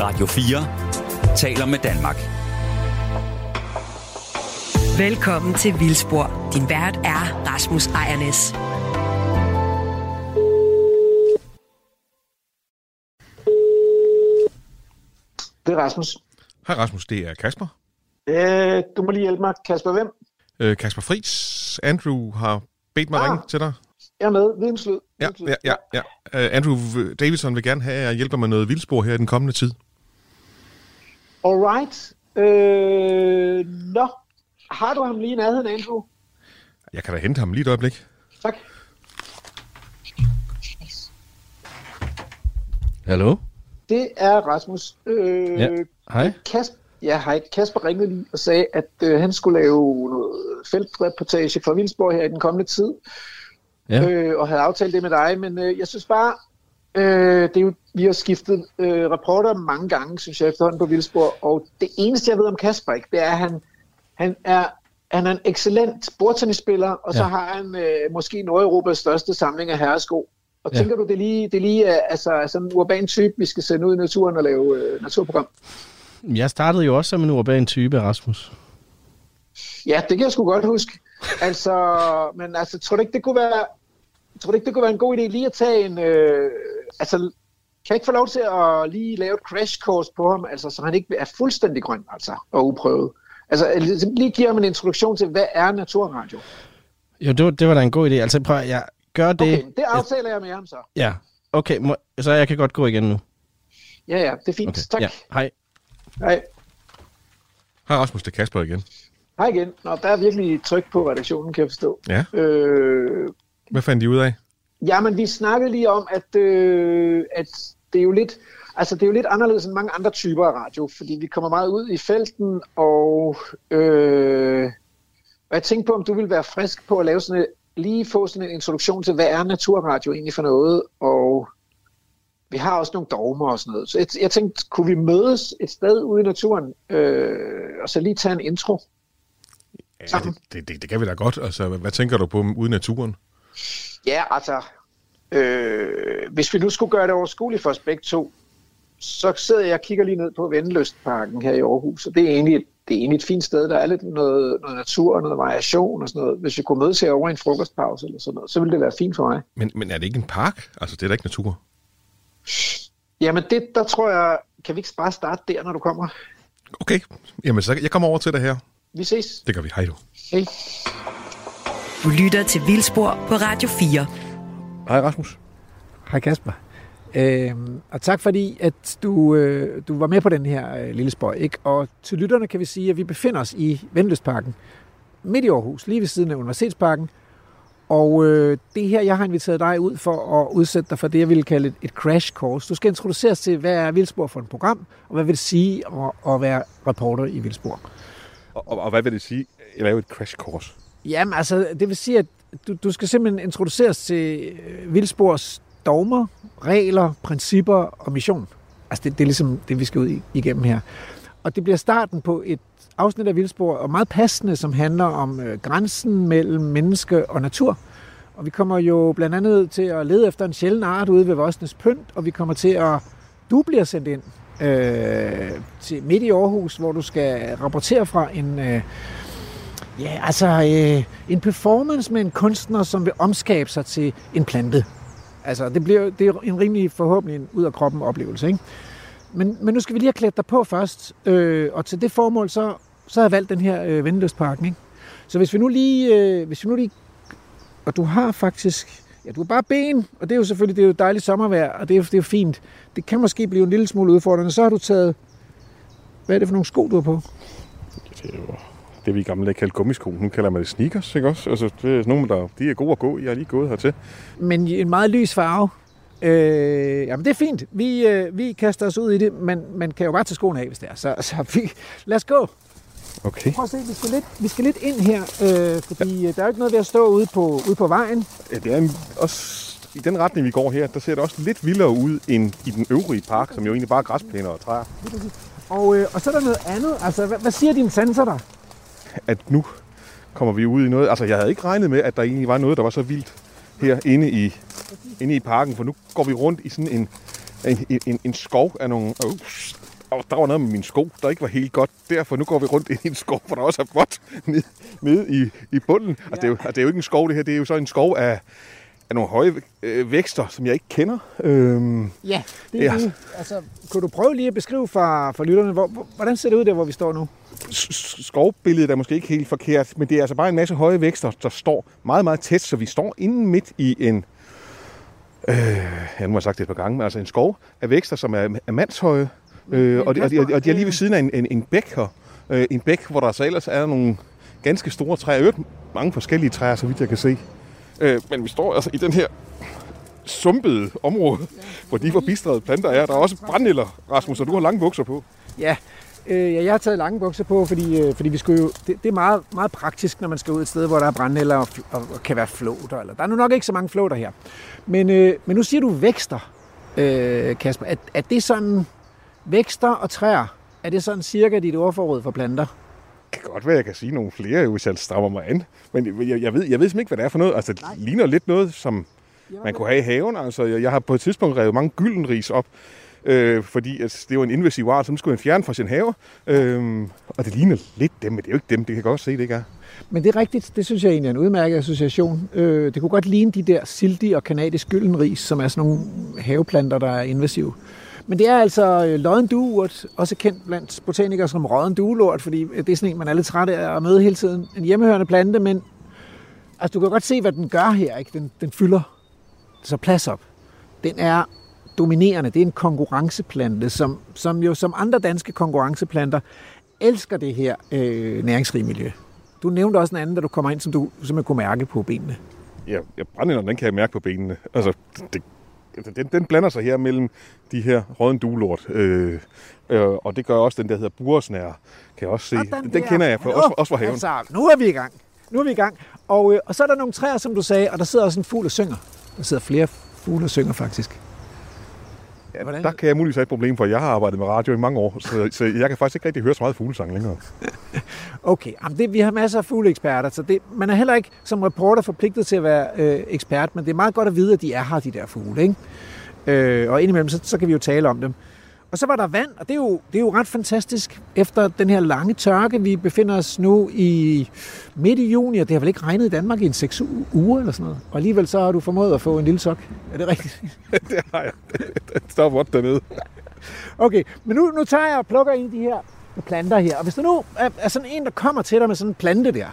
Radio 4 taler med Danmark. Velkommen til Vildspor. Din vært er Rasmus Ejernes. Det er Rasmus. Hej Rasmus, det er Kasper. Øh, du må lige hjælpe mig. Kasper, hvem? Øh, Kasper Fris. Andrew har bedt mig Ah. ringe til dig. Jeg er med. Videnslyd. Ja, ja, ja. ja. Uh, Andrew Davidson vil gerne have, at jeg hjælper med noget vildspor her i den kommende tid. Alright. Øh, nå. Har du ham lige i nærheden, Andrew? Jeg kan da hente ham lige et øjeblik. Tak. Hallo? Det er Rasmus. Øh, Ja. Hej. Kasper, ja, hej. Kasper ringede lige og sagde, at øh, han skulle lave noget feltreportage fra Vildsborg her i den kommende tid. Ja. øh, og havde aftalt det med dig, men øh, jeg synes bare, øh, det er jo, vi har skiftet øh, reporter mange gange, synes jeg efterhånden på Vildsborg, og det eneste, jeg ved om Kasper, ikke, det er, at han, han er han er en excellent bordtennisspiller, og så Ja. har han øh, måske Nordeuropas største samling af herresko. Og Ja. tænker du, det er lige, det er lige øh, altså, sådan en urban type, vi skal sende ud i naturen og lave øh, naturprogram? Jeg startede jo også som en urban type, Rasmus. Ja, det kan jeg sgu godt huske. Altså, men altså, tror du ikke, det kunne være, tror du ikke, det kunne være en god idé lige at tage en, øh, altså, kan jeg ikke få lov til at lige lave et crash course på ham, altså, så han ikke er fuldstændig grøn, altså, og uprøvet. Altså, lige give ham en introduktion til, hvad er naturradio? Jo, det var, det var da en god idé. Altså prøv, at- jeg gør det. Okay, det aftaler jeg med ham så. Ja, okay, må, så jeg kan godt gå igen nu. Ja, ja, det er fint. Okay. Tak. Ja, hej. Hej. Hej Rasmus, det er Kasper igen. Hej igen. Nå, der er virkelig tryk på redaktionen, kan jeg forstå. Ja, Øh, hvad fandt de ud af? Jamen, vi snakkede lige om, at, øh, at det er jo lidt, altså det er jo lidt anderledes end mange andre typer af radio, fordi vi kommer meget ud i felten, og, øh, og jeg tænkte på, om du ville være frisk på at lave sådan et, lige få sådan en introduktion til, hvad er naturradio egentlig for noget, og vi har også nogle dogmer og sådan noget. Så jeg, jeg tænkte, kunne vi mødes et sted ude i naturen, øh, og så lige tage en intro? Ja, det, det, det, kan vi da godt. Altså, hvad, hvad tænker du på ude i naturen? Ja, altså, øh, hvis vi nu skulle gøre det overskueligt for os begge to, så sidder jeg og kigger lige ned på Vendeløstparken her i Aarhus, og det er egentlig, det er egentlig et fint sted. Der er lidt noget, noget natur og noget variation og sådan noget. Hvis vi kunne mødes herovre i en frokostpause eller sådan noget, så ville det være fint for mig. Men, men er det ikke en park? Altså, det er da ikke natur. Jamen, det, der tror jeg, kan vi ikke bare starte der, når du kommer? Okay, jamen så jeg kommer over til dig her. Vi ses. Det gør vi. Hej du. Hej. Du lytter til Vildspor på Radio 4. Hej Rasmus. Hej Kasper. Øhm, og tak fordi, at du, øh, du var med på den her øh, lille spøj. Ikke? Og til lytterne kan vi sige, at vi befinder os i Vendeløsparken, midt i Aarhus, lige ved siden af Universitetsparken. Og øh, det er her, jeg har inviteret dig ud for at udsætte dig for det, jeg ville kalde et, et crash course. Du skal introduceres til, hvad er Vildspor for et program, og hvad vil det sige at, at være reporter i Vildspor. Og, og, og hvad vil det sige? Jeg laver et crash course. Jamen, altså, det vil sige, at du, du skal simpelthen introduceres til øh, Vildspors dogmer, regler, principper og mission. Altså, det, det er ligesom det, vi skal ud igennem her. Og det bliver starten på et afsnit af Vildspor, og meget passende, som handler om øh, grænsen mellem menneske og natur. Og vi kommer jo blandt andet til at lede efter en sjælden art ude ved Vosnes Pynt, og vi kommer til at... Du bliver sendt ind øh, til midt i Aarhus, hvor du skal rapportere fra en... Øh, Ja, altså øh, en performance med en kunstner, som vil omskabe sig til en plante. Altså, det bliver det er en rimelig forhåbentlig en ud af kroppen oplevelse, ikke? Men, men nu skal vi lige have klædt dig på først, øh, og til det formål, så, så har jeg valgt den her øh, Vendeløstparken, ikke? Så hvis vi nu lige, øh, hvis vi nu lige, og du har faktisk, ja, du har bare ben, og det er jo selvfølgelig, det er jo dejligt sommervejr, og det er, det er jo fint. Det kan måske blive en lille smule udfordrende. Så har du taget, hvad er det for nogle sko, du har på? Det er jo det, vi i gamle dage kaldte gummisko. Nu kalder man det sneakers, ikke også? Altså, det er nogle, der de er gode at gå. Jeg har lige gået hertil. men i en meget lys farve. Øh, jamen det er fint. Vi, øh, vi kaster os ud i det, men man kan jo bare tage skoene af, hvis det er. Så, så vi, lad os gå. Okay. Prøv at se, vi skal lidt, vi skal lidt ind her, øh, fordi ja. der er jo ikke noget ved at stå ude på, ude på vejen. Ja, det er også i den retning, vi går her, der ser det også lidt vildere ud end i den øvrige park, som jo egentlig bare er græsplæner og træer. Og, øh, og så er der noget andet. Altså, hvad, hvad siger dine sanser der? At nu kommer vi ud i noget... Altså, jeg havde ikke regnet med, at der egentlig var noget, der var så vildt her inde i, inde i parken, for nu går vi rundt i sådan en, en, en, en skov af nogle... Oh, og der var noget med min sko, der ikke var helt godt. Derfor nu går vi rundt i en skov, hvor der også er vådt nede, nede i, i bunden. Ja. Altså, det, er jo, altså, det er jo ikke en skov, det her. Det er jo så en skov af, af nogle høje øh, vækster, som jeg ikke kender. Øhm, Ja, det er Ja. Altså, kunne du prøve lige at beskrive for, for lytterne, hvor, hvor- hvordan ser det ud der, hvor vi står nu? skovbilledet er måske ikke helt forkert, men det er altså bare en masse høje vækster, der står meget, meget tæt, så vi står inde midt i en, øh, ja, nu har jeg sagt det et par gange, men altså en skov af vækster, som er, er mandshøje, øh, og, de, og, de, og de er lige ved siden af en, en, en bæk her. Øh, en bæk, hvor der så ellers er nogle ganske store træer, øvrigt mange forskellige træer, så vidt jeg kan se. Øh, men vi står altså i den her sumpede område, hvor de forbistrede planter er. Der er også brændenælder, Rasmus, og du har lange bukser på. Ja, øh, ja jeg har taget lange bukser på, fordi, øh, fordi vi skulle jo, det, det er meget, meget praktisk, når man skal ud et sted, hvor der er brændenælder og, og, og kan være flåter. Eller, der er nu nok ikke så mange flåter her. Men, øh, men nu siger du vækster, øh, Kasper. Er, er det sådan vækster og træer? Er det sådan cirka dit ordforråd for planter? Kan godt være, at jeg kan sige nogle flere, hvis jeg strammer mig an. Men jeg, jeg, ved, jeg ved simpelthen ikke, hvad det er for noget. Altså, det ligner lidt noget, som man kunne have i haven. Altså, jeg, jeg har på et tidspunkt revet mange gyldenris op, øh, fordi altså, det var en invasiv art, som skulle man fjerne fra sin have. Øh, og det ligner lidt dem, men det er jo ikke dem. Det kan jeg godt se, det ikke er. Men det er rigtigt, det synes jeg egentlig er en udmærket association. Øh, det kunne godt ligne de der sildi og kanadisk gyldenris, som er sådan nogle haveplanter, der er invasive. Men det er altså øh, lodden dueurt, også kendt blandt botanikere som råden duelort, fordi øh, det er sådan en, man er lidt træt af at møde hele tiden. En hjemmehørende plante, men altså, du kan godt se, hvad den gør her. Ikke? Den, den fylder så plads op. Den er dominerende. Det er en konkurrenceplante, som, som jo som andre danske konkurrenceplanter elsker det her øh, næringsrige miljø. Du nævnte også en anden, da du kommer ind, som du simpelthen kunne mærke på benene. Ja, ja brændenælder, den kan jeg mærke på benene. Altså, det, den, den blander sig her mellem de her råden duelort. Øh, øh, og det gør også den, der hedder buresnær, kan jeg også se. Og Den, den der- kender jeg for, også, også fra haven. Altså, nu er vi i gang. Nu er vi i gang. Og, øh, og så er der nogle træer, som du sagde, og der sidder også en fugl og synger. Der sidder flere fugle og synger, faktisk. Ja, Hvordan- der kan jeg muligvis have et problem, for jeg har arbejdet med radio i mange år, så, så jeg kan faktisk ikke rigtig høre så meget fuglesang længere. Okay, jamen det, vi har masser af fugleeksperter, så det, man er heller ikke som reporter forpligtet til at være øh, ekspert, men det er meget godt at vide, at de er her, de der fugle. Ikke? Øh, og indimellem, så, så kan vi jo tale om dem. Og så var der vand, og det er, jo, det er jo ret fantastisk. Efter den her lange tørke, vi befinder os nu i midt i juni, og det har vel ikke regnet i Danmark i en 6 uger eller sådan noget. Og alligevel så har du formået at få en lille sok. Er det rigtigt? det har jeg. Der er vådt dernede. Okay, men nu, nu tager jeg og plukker en af de her planter her. Og hvis der nu er, er sådan en, der kommer til dig med sådan en plante der,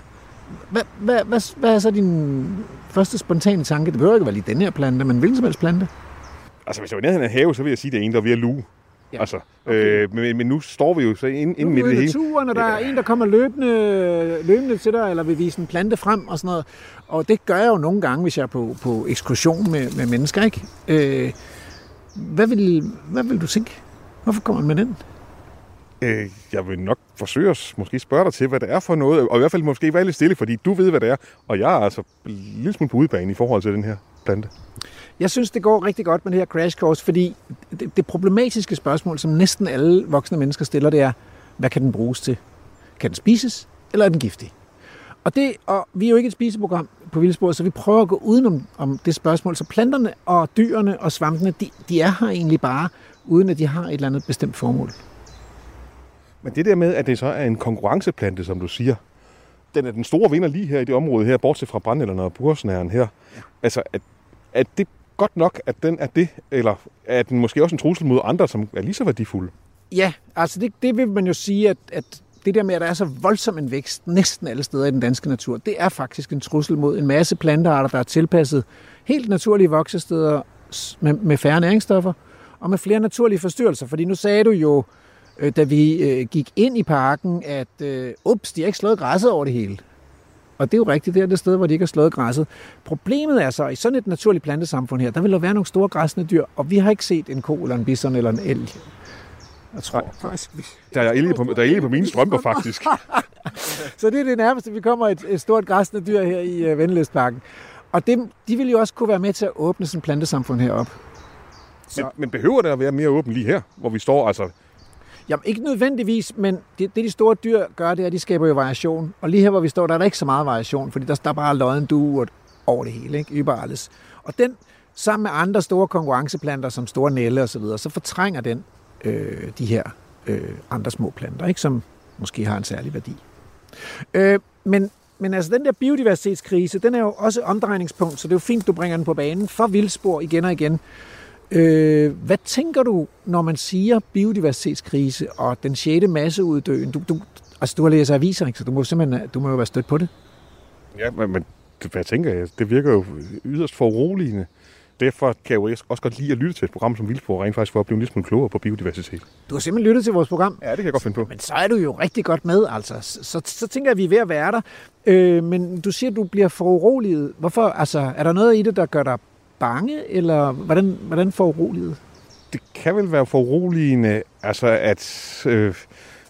hvad, hvad, hvad, hvad er så din første spontane tanke? Det behøver ikke være lige den her plante, men hvilken som helst plante. Altså, hvis jeg var nede i en have, så vil jeg sige, at det er en, der er ved at luge. Ja. Ja. Altså, okay. øh, men, men nu står vi jo så inde, inde midt i det hele. naturen, og der er en, der kommer løbende, løbende til dig, eller vil vise en plante frem og sådan noget. Og det gør jeg jo nogle gange, hvis jeg er på, på ekskursion med, med mennesker, ikke? Øh, hvad, vil, hvad vil du tænke? Hvorfor kommer man med den? Øh, jeg vil nok forsøge at måske spørge dig til, hvad det er for noget, og i hvert fald måske være lidt stille, fordi du ved, hvad det er, og jeg er altså en lille smule på udebane i forhold til den her plante. Jeg synes, det går rigtig godt med det her crash course, fordi det, det problematiske spørgsmål, som næsten alle voksne mennesker stiller, det er, hvad kan den bruges til? Kan den spises, eller er den giftig? Og, det, og vi er jo ikke et spiseprogram på Vildspor, så vi prøver at gå udenom om det spørgsmål. Så planterne og dyrene og svampene, de, de er her egentlig bare, uden at de har et eller andet bestemt formål. Men det der med, at det så er en konkurrenceplante, som du siger, den er den store vinder lige her i det område her, bortset fra brændenælderne og bursnæren her. Ja. Altså, er, er det godt nok, at den er det, eller er den måske også en trussel mod andre, som er lige så værdifulde? Ja, altså det, det vil man jo sige, at, at det der med, at der er så voldsom en vækst næsten alle steder i den danske natur, det er faktisk en trussel mod en masse plantearter, der er tilpasset helt naturlige voksesteder med, med færre næringsstoffer og med flere naturlige forstyrrelser. Fordi nu sagde du jo, øh, da vi øh, gik ind i parken, at øh, ups, de har ikke slået græsset over det hele. Og det er jo rigtigt, det er det sted, hvor de ikke har slået græsset. Problemet er så, at i sådan et naturligt plantesamfund her, der vil der være nogle store græsne dyr, og vi har ikke set en ko eller en bison eller en elg. Jeg tror Nej. faktisk, vi... Der er elde på, der er elde på mine strømper, faktisk. Så det er det nærmeste, vi kommer et, et stort græsne dyr her i uh, Vendeløsparken. Og dem, de vil jo også kunne være med til at åbne sådan et plantesamfund herop. Men, men behøver det at være mere åben lige her, hvor vi står? Altså, Jamen ikke nødvendigvis, men det, det de store dyr gør, det er, at de skaber jo variation. Og lige her, hvor vi står, der er der ikke så meget variation, fordi der står bare løgn du over det hele, ikke? Überalles. Og den, sammen med andre store konkurrenceplanter, som store nælle og så videre, så fortrænger den øh, de her øh, andre små planter, ikke, som måske har en særlig værdi. Øh, men, men altså den der biodiversitetskrise, den er jo også omdrejningspunkt, så det er jo fint, du bringer den på banen for vildspor igen og igen. Øh, hvad tænker du, når man siger biodiversitetskrise og den sjette masseuddøen? Du, du, altså, du har læst aviser, ikke? så du må simpelthen du må jo være stødt på det. Ja, men, men hvad tænker jeg? Det virker jo yderst foruroligende. Derfor kan jeg jo også godt lide at lytte til et program som Vildspor, rent faktisk for at blive en lille smule klogere på biodiversitet. Du har simpelthen lyttet til vores program. Ja, det kan jeg godt finde på. Men så er du jo rigtig godt med, altså. Så, så, så tænker jeg, at vi er ved at være der. Øh, men du siger, at du bliver foruroliget. Hvorfor? Altså, er der noget i det, der gør dig bange, eller hvordan, hvordan foruroliget? Det kan vel være foruroligende, altså at, øh,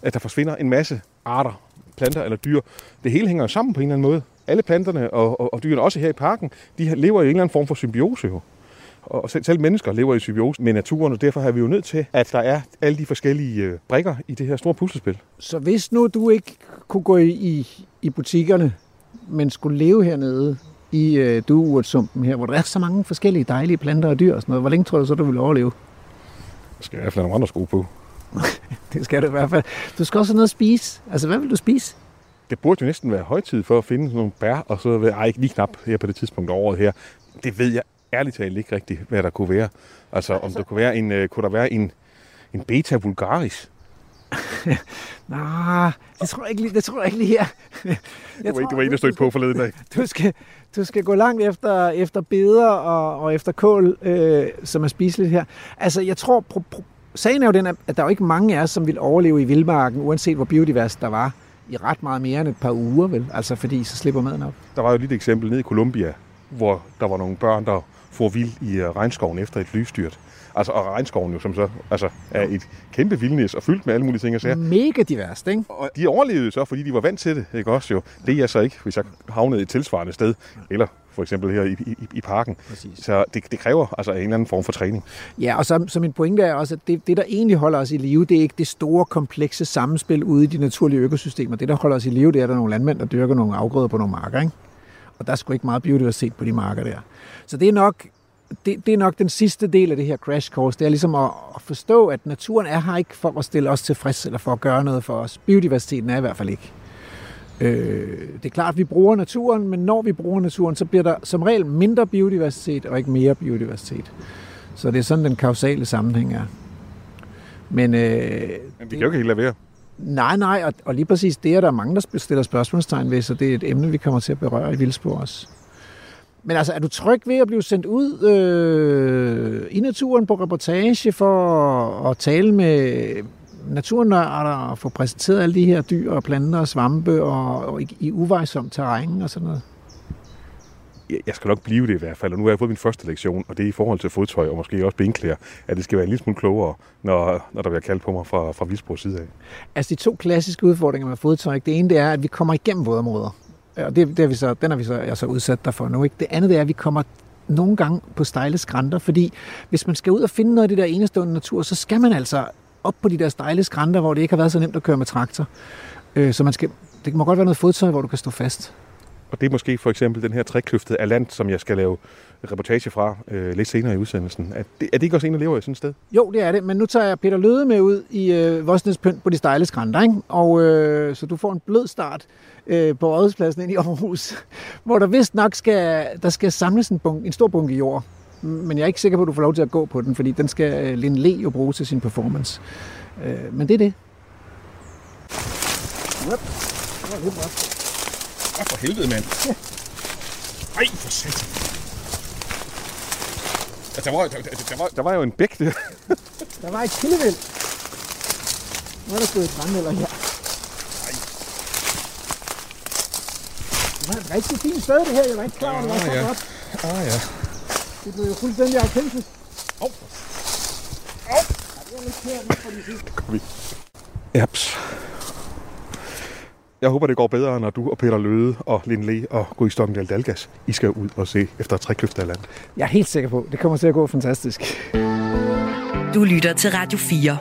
at der forsvinder en masse arter, planter eller dyr. Det hele hænger jo sammen på en eller anden måde. Alle planterne og, og, og dyrene, også her i parken, de lever i en eller anden form for symbiose jo. Og selv, selv mennesker lever i symbiose med naturen, og derfor har vi jo nødt til, at der er alle de forskellige øh, brikker i det her store puslespil. Så hvis nu du ikke kunne gå i, i butikkerne, men skulle leve hernede i øh, dueurtsumpen her, hvor der er så mange forskellige dejlige planter og dyr og sådan noget, hvor længe tror du så, du vil overleve? Jeg skal i hvert fald have nogle andre sko på. det skal du i hvert fald. Du skal også have noget at spise. Altså, hvad vil du spise? Det burde jo næsten være højtid for at finde sådan nogle bær, og så ved, ej, ikke lige knap her på det tidspunkt af året her. Det ved jeg ærligt talt ikke rigtigt, hvad der kunne være. Altså, om der kunne være en, uh, kunne der være en, en beta vulgaris? Nej, det tror jeg ikke lige, det tror jeg ikke lige her. Jeg det var, ikke, det var en, der stod på forleden dag. Du skal, du skal gå langt efter, efter beder og, og efter kål, øh, som er spiseligt her. Altså, jeg tror, pro, pro, sagen er jo den, at der er jo ikke mange af os, som vil overleve i vildmarken, uanset hvor biodivers der var, i ret meget mere end et par uger, vel? Altså, fordi så slipper maden op. Der var jo et eksempel nede i Colombia, hvor der var nogle børn, der får vild i øh, regnskoven efter et flystyrt. Altså, og regnskoven jo som så altså, er et kæmpe vildnis og fyldt med alle mulige ting og sager. Mega diverst, ikke? Og de overlevede så, fordi de var vant til det, ikke også jo. Det er jeg så ikke, hvis jeg havnede et tilsvarende sted, eller for eksempel her i, i, i parken. Præcis. Så det, det kræver altså en eller anden form for træning. Ja, og så, så min pointe er også, at det, det, der egentlig holder os i live, det er ikke det store, komplekse samspil ude i de naturlige økosystemer. Det, der holder os i live, det er, at der er nogle landmænd, der dyrker nogle afgrøder på nogle marker, ikke? Og der er sgu ikke meget biodiversitet på de marker der. Så det er nok det, det er nok den sidste del af det her crash course. Det er ligesom at, at forstå, at naturen er her ikke for at stille os tilfreds, eller for at gøre noget for os. Biodiversiteten er i hvert fald ikke. Øh, det er klart, at vi bruger naturen, men når vi bruger naturen, så bliver der som regel mindre biodiversitet og ikke mere biodiversitet. Så det er sådan, den kausale sammenhæng er. Men, øh, men vi kan jo ikke helt lade være. Nej, nej, og, og lige præcis det er der mange, der stiller spørgsmålstegn ved, så det er et emne, vi kommer til at berøre i Vildspor også. Men altså, er du tryg ved at blive sendt ud øh, i naturen på reportage for at tale med naturnørder og få præsenteret alle de her dyr og planter og svampe og, og i, i uvejsom terræn og sådan noget? Jeg skal nok blive det i hvert fald, og nu har jeg fået min første lektion, og det er i forhold til fodtøj og måske også benklæder, at det skal være en lille smule klogere, når, når der bliver kaldt på mig fra, fra Vildsborgs side af. Altså de to klassiske udfordringer med fodtøj, det ene det er, at vi kommer igennem vådområder. Og det, det er vi så, den har vi så, jeg så udsat derfor nu. Ikke? Det andet er, at vi kommer nogle gange på stejle skrænter, fordi hvis man skal ud og finde noget af det der enestående natur, så skal man altså op på de der stejle skrænter, hvor det ikke har været så nemt at køre med traktor. Øh, så man skal, det må godt være noget fodtøj, hvor du kan stå fast. Og det er måske for eksempel den her trækløftet af land, som jeg skal lave reportage fra øh, lidt senere i udsendelsen. Er det, er det ikke også en, der lever i sådan et sted? Jo, det er det, men nu tager jeg Peter Løde med ud i øh, Vosnes Pynt på de stejle skrænter, ikke? Og øh, så du får en blød start øh, på Rådhuspladsen ind i Aarhus, hvor der vist nok skal, der skal samles en, bunke, en stor bunke jord. Men jeg er ikke sikker på, at du får lov til at gå på den, fordi den skal øh, Lin Le jo bruge til sin performance. Øh, men det er det. Yep. Det var lidt. Ja, for helvede, mand. Ja. Ej, for satan. Ja, der, var, der, der, var, der var jo en bæk der. der var et kildevæld. Nu er der stået et brandmælder her. Det var et rigtig fint sted, det her. Jeg var ikke klar over, det var så ja. godt. Ah, ja. Det blev jo fuldstændig autentisk. Åh. Oh. Åh. Oh. Det er lidt kært, for de sidste. Kom vi. Japs. Jeg håber, det går bedre, når du og Peter Løde og Lin Le og Gry Stokkendal Dalgas, I skal ud og se efter trækløfter af land. Jeg er helt sikker på, det kommer til at gå fantastisk. Du lytter til Radio 4.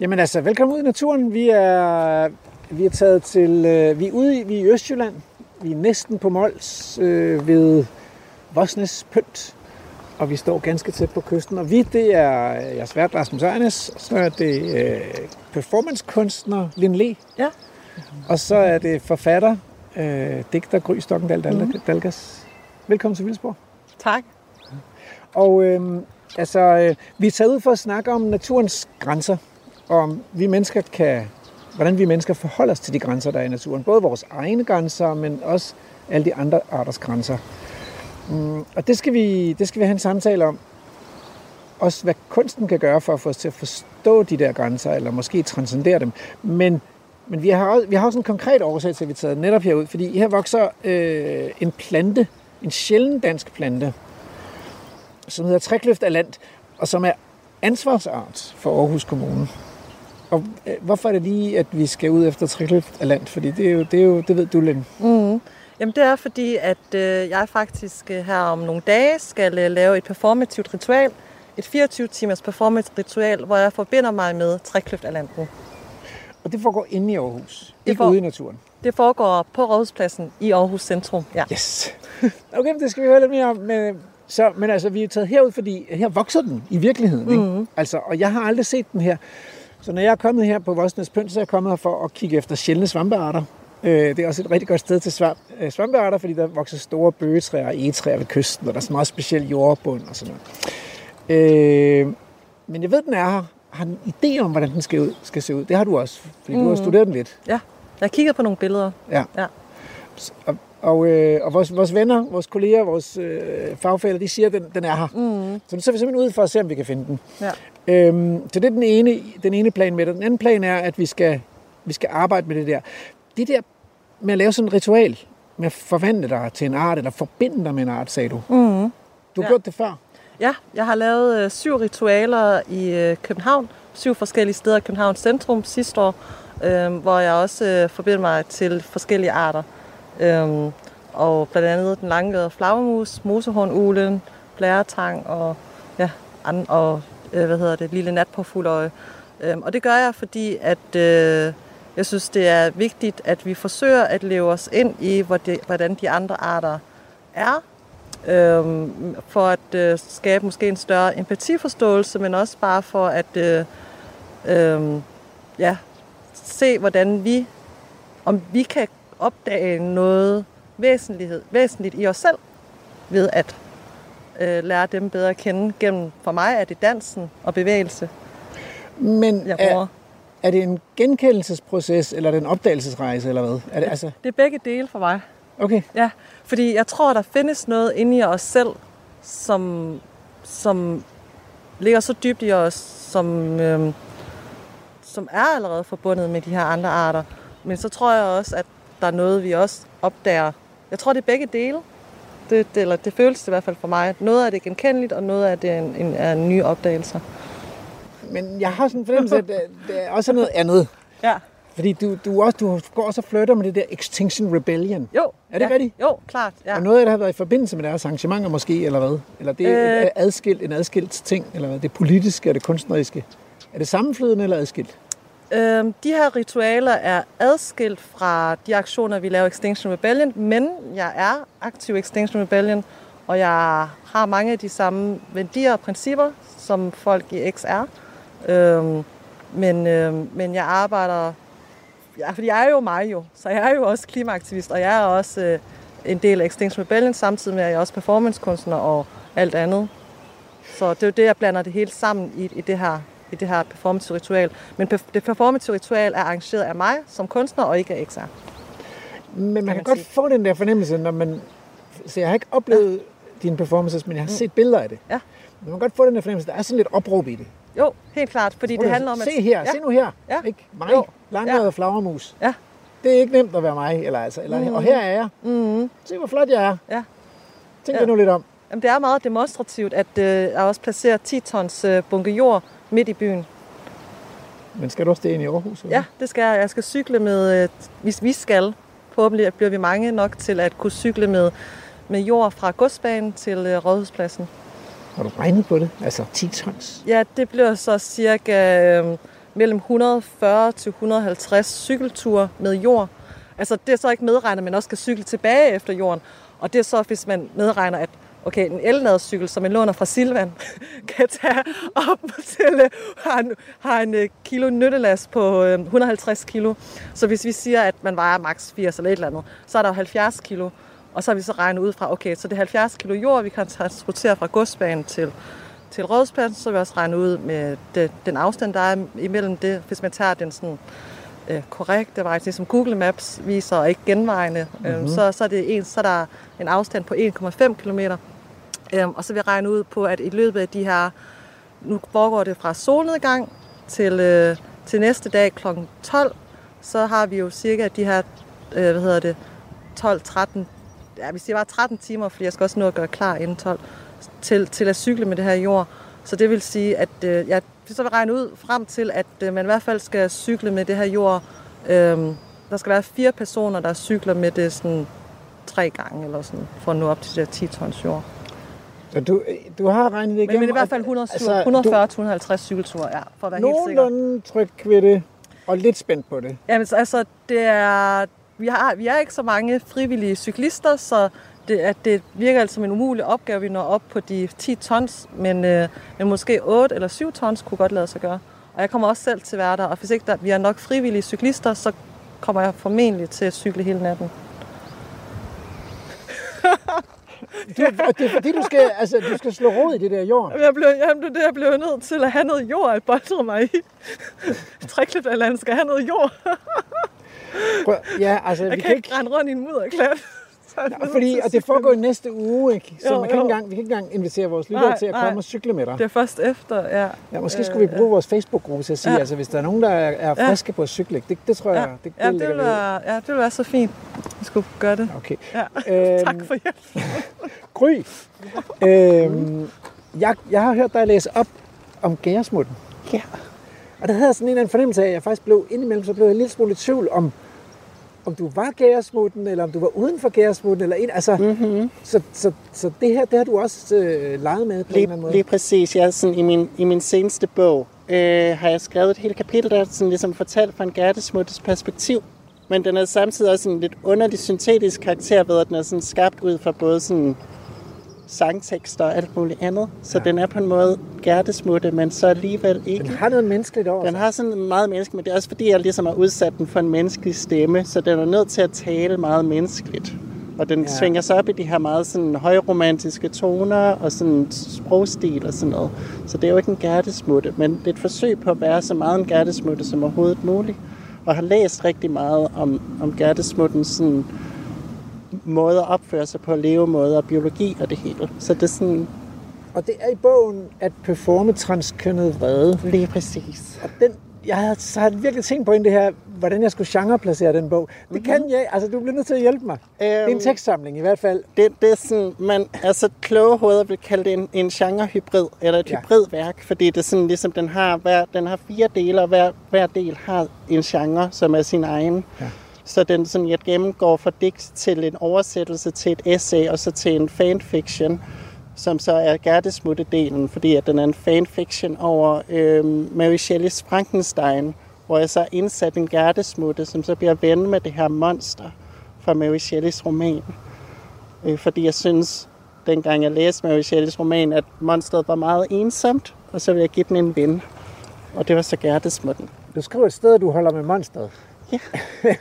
Jamen altså, velkommen ud i naturen. Vi er, vi er taget til, øh, vi er ude i, vi er i Østjylland. Vi er næsten på Mols øh, ved Vosnes Pynt. og vi står ganske tæt på kysten. Og vi, det er jeres vært Rasmus Ejnes, så er det øh, performancekunstner Lin Le, Ja. Og så er det forfatter, øh, digter Gry Stokkendal Dal- Dalgas. Velkommen til Vildsborg. Tak. Og øh, altså, øh, vi er taget ud for at snakke om naturens grænser, og om vi mennesker kan, hvordan vi mennesker forholder os til de grænser, der er i naturen. Både vores egne grænser, men også alle de andre arters grænser. Mm, og det skal, vi, det skal vi have en samtale om. Også hvad kunsten kan gøre for at få os til at forstå de der grænser, eller måske transcendere dem. Men, men vi, har, vi har også en konkret årsag til, at vi er taget netop herud, fordi her vokser øh, en plante, en sjælden dansk plante, som hedder Trækløft af Land, og som er ansvarsart for Aarhus Kommune. Og øh, hvorfor er det lige, at vi skal ud efter Trækløft af Land? Fordi det er jo, det, er jo, det ved du, Lynn. Mm. Mm-hmm. Jamen det er fordi, at øh, jeg faktisk øh, her om nogle dage skal øh, lave et performativt ritual. Et 24-timers performativt ritual, hvor jeg forbinder mig med Trækløft af landet. Og det foregår inde i Aarhus, ikke får- ude i naturen. Det foregår på Rådhuspladsen i Aarhus Centrum. Ja. Yes. Okay, det skal vi høre lidt mere om. Men, så, men altså, vi er taget herud, fordi her vokser den i virkeligheden. Ikke? Mhm. Altså, og jeg har aldrig set den her. Så når jeg er kommet her på Vosnes Pynt, så er jeg kommet her for at kigge efter sjældne svampearter. Øh, det er også et rigtig godt sted til svamp, øh, svampearter, fordi der vokser store bøgetræer og egetræer ved kysten, og der er sådan meget speciel jordbund og sådan noget. Øh, men jeg ved, den er her. Har en idé om, hvordan den skal, ud, skal se ud? Det har du også, fordi mm. du har Mhm. studeret den lidt. ja. Jeg har kigget på nogle billeder. Ja. Ja. Og, og, øh, og vores, vores venner, vores kolleger, vores øh, fagfælder, de siger, at den, den er her. Mm. Så nu ser vi simpelthen ud for at se, om vi kan finde den. Ja. Øhm, så det er den ene, den ene plan med det. Den anden plan er, at vi skal, vi skal arbejde med det der. Det der med at lave sådan et ritual, med at forvandle dig til en art, eller forbinde dig med en art, sagde du. Mm. Du har ja. gjort det før. Ja, jeg har lavet øh, syv ritualer i øh, København. Syv forskellige steder i Københavns centrum sidste år, øh, hvor jeg også øh, forbinder mig til forskellige arter. Øh, og blandt andet den langgade flagermus, mosehornuglen, blæretang og, ja, and, og øh, hvad hedder det, lille natpåfugløje. Øh, og det gør jeg, fordi at, øh, jeg synes, det er vigtigt, at vi forsøger at leve os ind i, hvordan de andre arter er, øhm, for at øh, skabe måske en større empatiforståelse, men også bare for at øh, øh, ja, se, hvordan vi, om vi kan opdage noget væsentlighed, væsentligt i os selv, ved at øh, lære dem bedre at kende gennem, for mig er det dansen og bevægelse, Men jeg er, bruger. er det en genkendelsesproces, eller er det en opdagelsesrejse, eller hvad? Er det, altså, Det er begge dele for mig. okay. Ja, fordi jeg tror, der findes noget inde i os selv, som, som ligger så dybt i os, som, øhm, som er allerede forbundet med de her andre arter. Men så tror jeg også, at der er noget, vi også opdager. Jeg tror, det er begge dele. Det, det, eller det føles det i hvert fald for mig. Noget af det er genkendeligt, og noget af det er, en, en, er en ny opdagelse. Men jeg har sådan en fornemmelse, at det, det er også noget andet. Ja. Fordi du, du, også, du går også og flytter med det der Extinction Rebellion. Jo. Er det ja. rigtigt? Jo, klart. Ja. Og noget af det har været i forbindelse med deres arrangementer måske, eller hvad? Eller det er Øh. øh... adskilt, en adskilt ting, eller hvad? Det politiske og det kunstneriske. Er det sammenflydende eller adskilt? Øhm, de her ritualer er adskilt fra de aktioner, vi laver Extinction Rebellion, men jeg er aktiv Extinction Rebellion, og jeg har mange af de samme værdier og principper, som folk i X er. Øhm, men, øhm, men jeg arbejder... Ja, fordi jeg er jo mig jo, så jeg er jo også klimaaktivist, og jeg er også øh, en del af Extinction Rebellion, samtidig med at jeg er også performancekunstner og alt andet. Så det er jo det, jeg blander det hele sammen i, i det her i det her performative ritual. Men perf- det performative ritual er arrangeret af mig som kunstner, og ikke af XR. Men man kan, man godt sige. få den der fornemmelse, når man... Så jeg har ikke oplevet ja. dine performances, men jeg har set billeder af det. Ja. Man kan godt få den der fornemmelse, der er sådan lidt opråb i det. Jo, helt klart, fordi det handler om, at... Se her, ja, se nu her. Ja. Ikke? Mig, langhåret Ja. flagermus. Ja. Det er ikke nemt at være mig, eller altså, eller, Mhm. og her er jeg. Mm, Se, hvor flot jeg er. Ja. Tænk Ja. ja. nu lidt om. jamen, det er meget demonstrativt, at øh, jeg også placerer 10 tons øh, bunke jord midt i byen. Men skal du også det ind i Aarhus? Eller? Ja, det skal jeg. Jeg skal cykle med... Øh, hvis vi skal, forhåbentlig bliver vi mange nok til at kunne cykle med, med jord fra godsbanen til øh, Rådhuspladsen. Har du regnet på det? Altså 10 tons? Ja, det bliver så cirka øh, mellem 140 til 150 cykelture med jord. Altså det er så ikke medregnet, at man også skal cykle tilbage efter jorden. Og det er så, hvis man medregner, at okay, en elladcykel, som man låner fra Silvan, kan tage op til, har en, har en øh, kilo nyttelast på øhm, 150 kilo. Så hvis vi siger, at man vejer maks 80 eller et eller andet, så er der jo 70 kilo. Og så har vi så regnet ud fra, okay, så det er 70 kilo jord, vi kan transportere fra godsbanen til, til rådspladsen, så vi også regnet ud med det, den afstand, der er imellem det, hvis man tager den sådan øh, korrekte vej, det som Google Maps viser, og ikke genvejene, mm-hmm. så, så, er det en, så er der en afstand på 1,5 km. Øhm, og så vil jeg regne ud på, at i løbet af de her, nu foregår det fra solnedgang til, øh, til næste dag kl. 12, så har vi jo cirka de her, øh, hvad hedder det, 12-13, ja, vi siger bare 13 timer, fordi jeg skal også nå at gøre klar inden 12, til, til at cykle med det her jord. Så det vil sige, at øh, jeg så vil regne ud frem til, at øh, man i hvert fald skal cykle med det her jord. Øh, der skal være fire personer, der cykler med det sådan tre gange, eller sådan, for at nå op til de der 10 tons jord. Så du, du har regnet det igennem? Men, men i hvert fald 100, altså, 140-150 cykelture, ja, for at være helt sikker. Nogenlunde tryg ved det, og lidt spændt på det. Jamen, altså, det er, vi, har, vi er ikke så mange frivillige cyklister, så det, at det virker altså som en umulig opgave, vi når op på de 10 tons, men, øh, men måske 8 eller 7 tons kunne godt lade sig gøre. Og jeg kommer også selv til der, og hvis ikke der, vi er nok frivillige cyklister, så kommer jeg formentlig til at cykle hele natten. Du, og det er fordi, du skal, altså, du skal slå rod i det der jord. Jeg blev, jamen, det er det, jeg blev nødt til at have noget jord at boldre mig i. Træklipperland skal have noget jord. Prøv, ja, altså, jeg vi kan, kan ikke rende rundt i en mudderklat. Ja, fordi, og det foregår i næste uge, ikke? Så Jo, man kan jo. ikke engang, vi kan ikke engang invitere vores lyttere Nej, til at nej. komme og cykle med dig. Det er først efter, ja. Ja, måske skulle vi bruge vores Facebook-gruppe til at sige, Ja. altså hvis der er nogen, der er, er Ja. friske på at cykle, det, det tror jeg, det, det, ja, det vil være, ja, det vil være så fint, vi skulle gøre det. Okay. Ja. Øhm, tak for hjælp. Gry, øhm, jeg, jeg har hørt dig læse op om gæresmutten. Ja. Og der havde jeg sådan en eller anden fornemmelse af, at jeg faktisk blev indimellem, så blev jeg en lille smule i tvivl om, om du var gæresmutten, eller om du var uden for gæresmutten, eller ind, altså, mm-hmm. så, så, så det her, det har du også øh, leget med på en eller anden Lige, måde. lige præcis. Jeg er sådan, i, min, I min seneste bog øh, har jeg skrevet et helt kapitel, der er sådan ligesom fortalt fra en gærtesmuttes perspektiv. Men den er samtidig også en lidt underlig syntetisk karakter ved, at den er sådan skabt ud fra både sådan sangtekster og alt muligt andet. Så ja. den er på en måde gærtesmutte, men så alligevel ikke. Den har noget menneskeligt over Den har sådan meget menneske, men det er også fordi, jeg ligesom har udsat den for en menneskelig stemme, så den er nødt til at tale meget menneskeligt. Og den ja. svinger sig op i de her meget sådan højromantiske toner og sådan sprogstil og sådan noget. Så det er jo ikke en gærtesmutte, men det er et forsøg på at være så meget en gærtesmutte som overhovedet muligt. Og har læst rigtig meget om, om gærtesmuttens sådan måde at opføre sig på, levemåde og biologi og det hele. Så det er sådan Og det er i bogen at performe transkønnet vrede. lige præcis. Og den, jeg har, så har virkelig tænkt på ind det her, hvordan jeg skulle genreplacere den bog. Det mm-hmm. kan jeg, altså du bliver nødt til at hjælpe mig. det er en Øhm, tekstsamling i hvert fald. det, det er sådan, man, altså kloge hoveder vil kalde det en, en genrehybrid, eller et ja. hybridværk, fordi det er sådan ligesom, den har, hver, den har fire dele, og hver, hver del har en genre, som er sin egen. Ja. Så den sådan, jeg gennemgår fra digt til en oversættelse til et essay, og så til en fanfiction, som så er Gertesmutte-delen, fordi at den er en fanfiction over øhm, Mary Shelleys Frankenstein, hvor jeg så har indsat en Gertesmutte, som så bliver ven med det her monster fra Mary Shelleys roman. Øh, fordi jeg synes, dengang jeg læste Mary Shelleys roman, at monstret var meget ensomt, og så ville jeg give den en ven. Og det var så Gertesmutten. Du skriver et sted, du holder med monstret. Ja.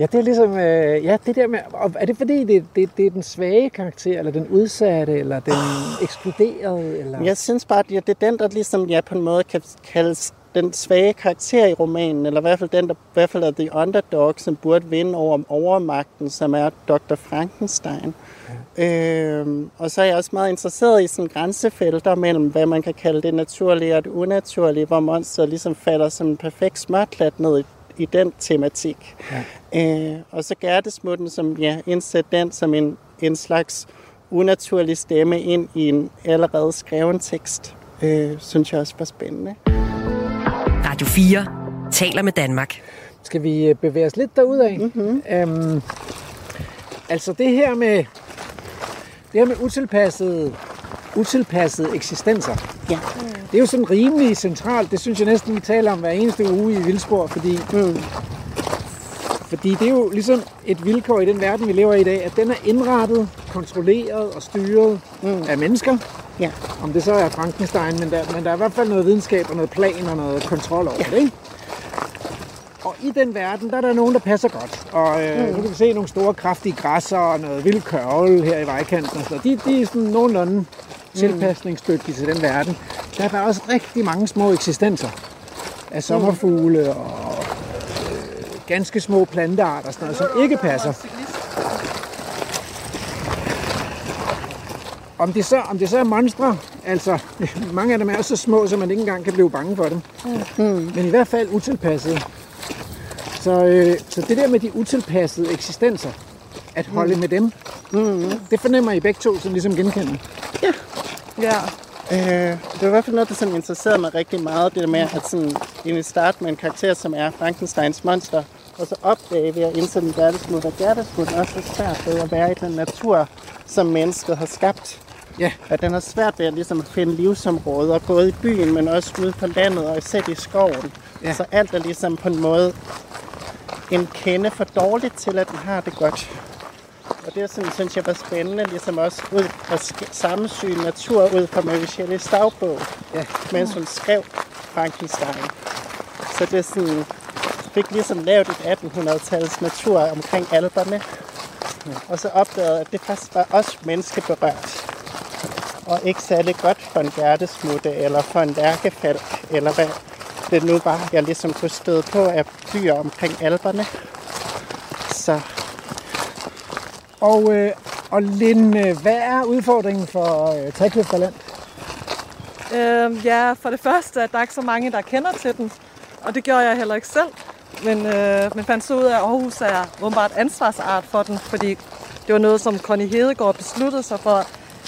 ja, det er ligesom, øh, ja, det der med, er det fordi, det, det, det er den svage karakter, eller den udsatte, eller den ekskluderede, eller... Jeg synes bare, at det er den, der ligesom ja, på en måde kan kaldes den svage karakter i romanen, eller i hvert fald den, der i hvert fald er the underdog, som burde vinde over overmagten, som er Dr. Frankenstein. Ja. Øhm, og så er jeg også meget interesseret i sådan grænsefelter mellem, hvad man kan kalde det naturlige og det unaturlige, hvor monsteret ligesom falder som en perfekt smørklat ned i, i den tematik. Ja. Øh, og så Gertesmutten, som ja, indsætter den som en, en slags unaturlig stemme ind i en allerede skreven tekst, øh, synes jeg også var spændende. Radio 4 taler med Danmark. Skal vi øh, bevæge os lidt derudad? Mm-hmm. Øhm, altså det her med det her med utilpassede, utilpassede eksistenser. Ja. Det er jo sådan rimelig centralt. Det synes jeg næsten, vi taler om hver eneste uge i Vildsborg, fordi Mm. Fordi det er jo ligesom et vilkår i den verden, vi lever i i dag, at den er indrettet, kontrolleret og styret mm. af mennesker. Ja. Om det så er Frankenstein, men der, men der er i hvert fald noget videnskab og noget plan og noget kontrol over det, ikke? Og i den verden, der er der nogen, der passer godt. Og øh, mm. nu kan vi se nogle store, kraftige græsser og noget vild kørvel her i vejkanten og sådan. De, de er sådan nogenlunde tilpasningsdygtige til den verden. Der er bare også rigtig mange små eksistenser af sommerfugle og øh, ganske små plantearter og sådan noget, som ikke passer. Om det, så, om det så er monstre, altså mange af dem er også så små, så man ikke engang kan blive bange for dem. Mm. Men i hvert fald utilpassede. Så, øh, så det der med de utilpassede eksistenser, at holde mm. med dem, mm. det fornemmer I begge to som ligesom genkender. Ja. Øh, det var i hvert fald noget, der sådan interesserede mig rigtig meget, det der med at sådan, egentlig starte med en karakter, som er Frankensteins monster, og så opdage ved at indse den Gertesmut, at Gertesmut også er svært ved at være i den natur, som mennesket har skabt. Ja. At den har svært ved at, ligesom, at finde livsområder, både i byen, men også ude på landet og især i skoven. Ja. Så alt er ligesom på en måde en kende for dårligt til, at den har det godt. Og det sådan, synes jeg var spændende, ligesom også ud at sammensyne natur ud fra Mary Shelley's dagbog, Ja. mens hun skrev Frankenstein. Så det er sådan, fik ligesom lavet et 1800-tals natur omkring alberne, og så opdagede at det faktisk var også menneskeberørt. Og ikke særlig godt for en hjertesmutte, eller for en lærkefalk, eller hvad det nu var, jeg ligesom kunne støde på af dyr omkring alberne. Så Og, øh, og Linn, øh, hvad er udfordringen for øh, Trækløfterland? Øhm, ja, for det første, at der er ikke så mange, der kender til den. Og det gjorde jeg heller ikke selv. Men, øh, men fandt så ud af, at Aarhus er åbenbart ansvarsart for den, fordi det var noget, som Connie Hedegaard besluttede sig for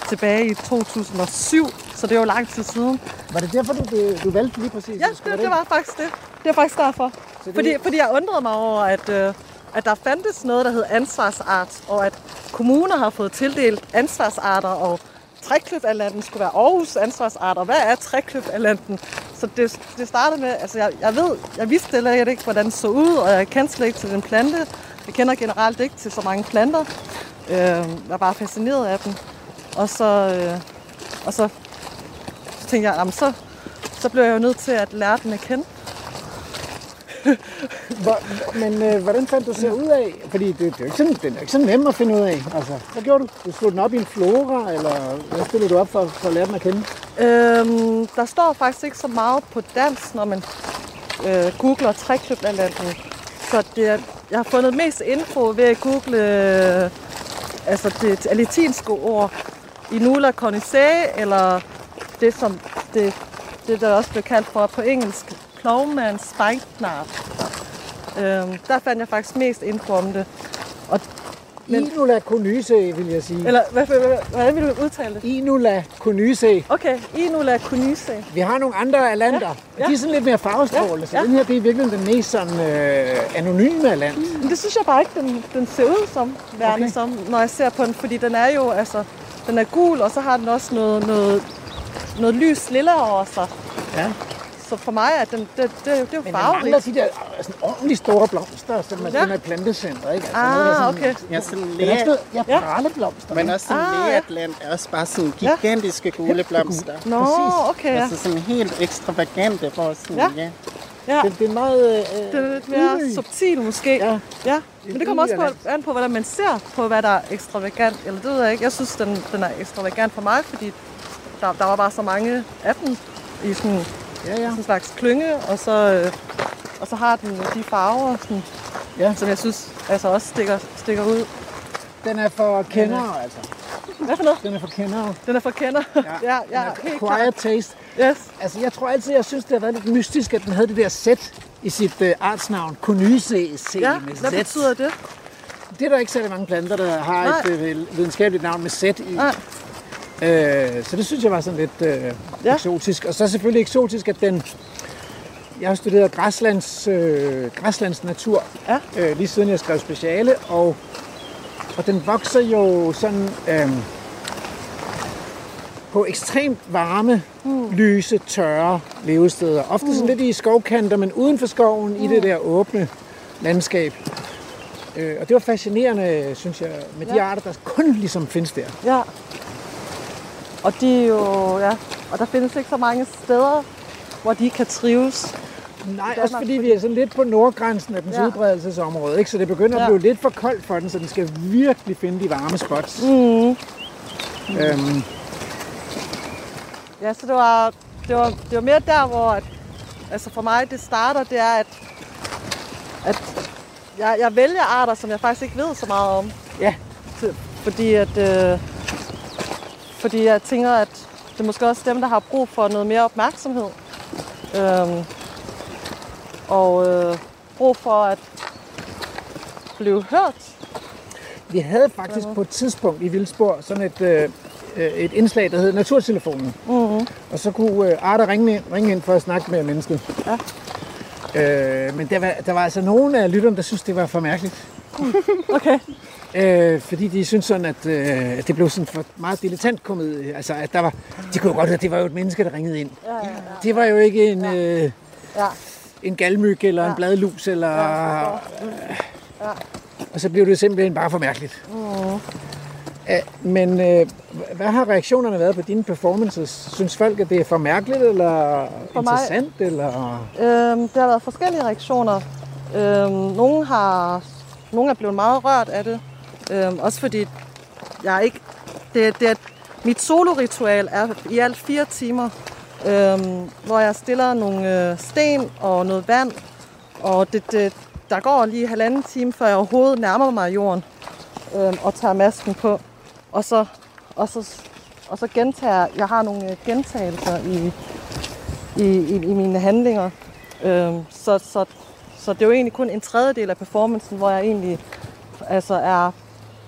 tilbage i 2007, så det er jo lang tid siden. Var det derfor, du, du valgte lige præcis? Ja, det, det var faktisk det. Det var faktisk derfor. det- Fordi, fordi jeg undrede mig over, at, øh, at der fandtes noget, der hed ansvarsart, og at kommuner har fået tildelt ansvarsarter, og Trækløbalanden skulle være Aarhus ansvarsart, og hvad er Trækløbalanden? Så det, det startede med, altså jeg, jeg ved, jeg vidste slet ikke, hvordan det så ud, og jeg kendte slet ikke til den plante. Jeg kender generelt ikke til så mange planter. Øh, jeg er bare fascineret af dem. Og så, øh, og så, så tænkte jeg, jamen, så, så blev jeg jo nødt til at lære den at kende. Hvor, men øh, hvordan fandt du så ud af? Fordi det, det er jo ikke sådan, den er ikke så nem at finde ud af. Altså, hvad gjorde du? Du slog den op i en flora, eller hvad stillede du op for, for at lære den at kende? Øhm, der står faktisk ikke så meget på dansk, når man øh, googler trækløblandanten. Så det er, jeg har fundet mest info ved at google øh, altså det latinske ord Inula corniceae, eller det, som det, det der også bliver kaldt for på engelsk Plowman spikenard. Øhm, der fandt jeg faktisk mest info om det. Og, Men... Inula conysae, vil jeg sige. eller hvad, hvad, hvordan vil du udtale det? Inula conysae. Okay, Inula corniceae. Vi har nogle andre alander. Ja, ja. De er sådan lidt mere farvestrålende, Ja, så ja. den her det er virkelig den mest sådan, øh, anonyme alant. Men det synes jeg bare ikke, den, den ser ud som, værende okay. som, når jeg ser på den. Fordi den er jo, altså, den er gul, og så har den også noget, noget, noget lys lilla over sig. Ja. Så for mig er den, det, det, det er jo Men den mangler farverigt. de der øh, sådan ordentligt store blomster, som er Ja. ja. med plantecenter, ikke? Altså, Ah, noget, sådan, okay. ja, sådan er sådan ja, Ja. praleblomster. Men også sådan Ah, ja. Leatland er også bare sådan Ja. gigantiske gule blomster. Nå, præcis. okay, ja. Altså sådan helt ekstravagante, hvor sådan, Ja. ja. ja. Det, det er meget... Øh, Det er lidt mere ydmyg. subtil måske. Ja. ja. Men det kommer også på, an på, hvordan man ser på, hvad der er ekstravagant. Eller det ved jeg ikke. Jeg synes, den, den er ekstravagant for mig, fordi der, der var bare så mange af dem i sådan Ja, ja. sådan en slags klynge, og så, øh, og så har den de farver, sådan, Ja. som jeg synes altså også stikker, stikker ud. Den er for kendere, altså. Hvad for noget? Den er for kendere. Den er for kender. Ja, ja, ja helt quiet klart. taste. Yes. Altså, jeg tror altid, jeg synes, det har været lidt mystisk, at den havde det der sæt i sit uh, artsnavn. Conysae C Ja, med hvad Z. betyder det? Det er der ikke særlig mange planter, der har Nej. et øh, videnskabeligt navn med Z i. Nej. Øh, så det synes jeg var sådan lidt øh, ja. Eksotisk. Og så selvfølgelig eksotisk, at den... Jeg har studeret græslands, øh, græslands natur, Ja. øh, lige siden jeg skrev speciale, og, og den vokser jo sådan øh, på ekstremt varme, mm. lyse, tørre levesteder. Ofte sådan lidt i skovkanter, men uden for skoven, i det der åbne landskab. Øh, og det var fascinerende, synes jeg, med de Ja. arter, der kun ligesom findes der. Ja. Og de er jo, ja, og der findes ikke så mange steder, hvor de kan trives. Nej, Danmark, også fordi vi er sådan lidt på nordgrænsen af dens Ja. udbredelsesområde, ikke? så det begynder Ja. at blive lidt for koldt for den, så den skal virkelig finde de varme spots. Mm. Øhm, Ja, så det var, det var, det var mere der, hvor at, altså for mig det starter, det er, at, at jeg, jeg vælger arter, som jeg faktisk ikke ved så meget om. Ja. Fordi at, øh, fordi jeg tænker, at det er måske også dem, der har brug for noget mere opmærksomhed. Øhm, og øh, brug for at blive hørt. vi havde faktisk på et tidspunkt i Vildsborg sådan et, øh, øh, et indslag, der hed Naturtelefonen. Mm-hmm. Og så kunne øh, arter ringe ind, ringe ind for at snakke med mennesket. Ja. Øh, men der var, der var altså nogen af lytterne, der synes det var for mærkeligt. Okay. Øh, fordi de synes sådan, at, øh, det blev sådan for meget dilettant kommet. Altså, at der var, de kunne jo godt høre, at det var jo et menneske, der ringede ind. Ja, ja, ja. Det var jo ikke en, øh, ja. en galmyg eller ja. en Ja. bladlus. Eller, Ja, Ja. Og så blev det simpelthen bare for mærkeligt. Mm. Æh, men øh, hvad har reaktionerne været på dine performances? Synes folk, at det er for mærkeligt, eller For mig- interessant? Eller... Øhm, der har været forskellige reaktioner. Øhm, nogle, har, nogle er blevet meget rørt af det. Øhm, også fordi jeg ikke... Det, det mit soloritual er i alt fire timer, øhm, hvor jeg stiller nogle øh, sten og noget vand. Og det, det, der går lige halvanden time, før jeg overhovedet nærmer mig jorden øhm, og tager masken på. Og så, og så, og så gentager jeg. Har nogle øh, gentagelser i, i, i, i mine handlinger. Øhm, så, så, så det er jo egentlig kun en tredjedel af performancen, hvor jeg egentlig altså er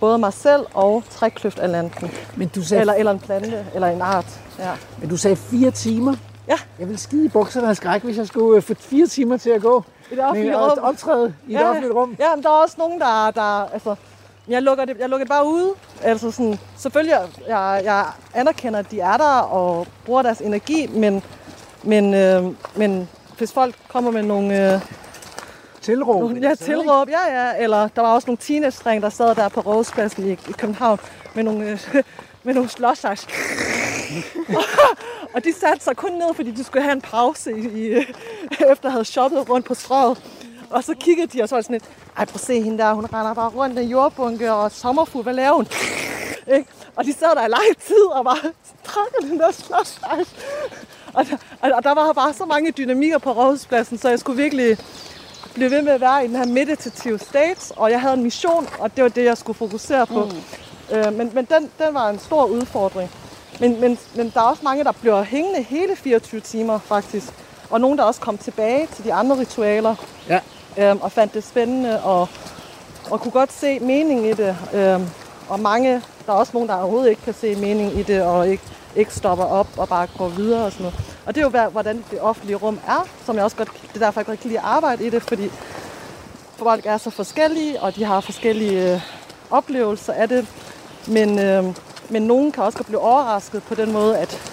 både mig selv og trækløftalanten. Men du sagde, Eller, eller en plante, eller en art. Ja. men du sagde fire timer? Ja. Jeg vil skide i bukserne af skræk, hvis jeg skulle øh, få fire timer til at gå. I det offentlige med rum. optræde i et Ja, offentligt rum. Ja, men der er også nogen, der, der altså, jeg lukker, det, jeg lukker det bare ude. Altså sådan, selvfølgelig, jeg, jeg anerkender, at de er der og bruger deres energi, men, men, øh, men hvis folk kommer med nogle, øh, Tilråb. nogle ja, tilråb, ja, ja, eller der var også nogle teenage der sad der på Rådhuspladsen i, i København med nogle, øh, med nogle ice. og de satte sig kun ned, fordi de skulle have en pause, i, i, efter at have shoppet rundt på strøget. Og så kiggede de, og så var det sådan lidt, ej, prøv at se hende der, hun render bare rundt i jordbunke og sommerfugl, hvad laver hun? Ikke? Og de sad der i lang tid og bare trækker den der ice. Og, der- og, og der var bare så mange dynamikker på Rådhuspladsen, så jeg skulle virkelig blive ved med at være i den her meditative state, og jeg havde en mission, og det var det, jeg skulle fokusere på. Mm. Øh, men men den, den var en stor udfordring. Men, men, men der er også mange, der bliver hængende hele 24 timer, faktisk. Og nogen, der også kom tilbage til de andre ritualer, Ja. øhm, og fandt det spændende, og, og kunne godt se mening i det. Øhm, og mange, der er også nogen, der overhovedet ikke kan se mening i det, og ikke, ikke stopper op og bare går videre og sådan noget. Og det er jo, hvordan det offentlige rum er, som jeg også godt, det er derfor, jeg godt kan lide at arbejde i det, fordi folk er så forskellige, og de har forskellige øh, oplevelser af det. Men, øh, men nogen kan også godt blive overrasket på den måde, at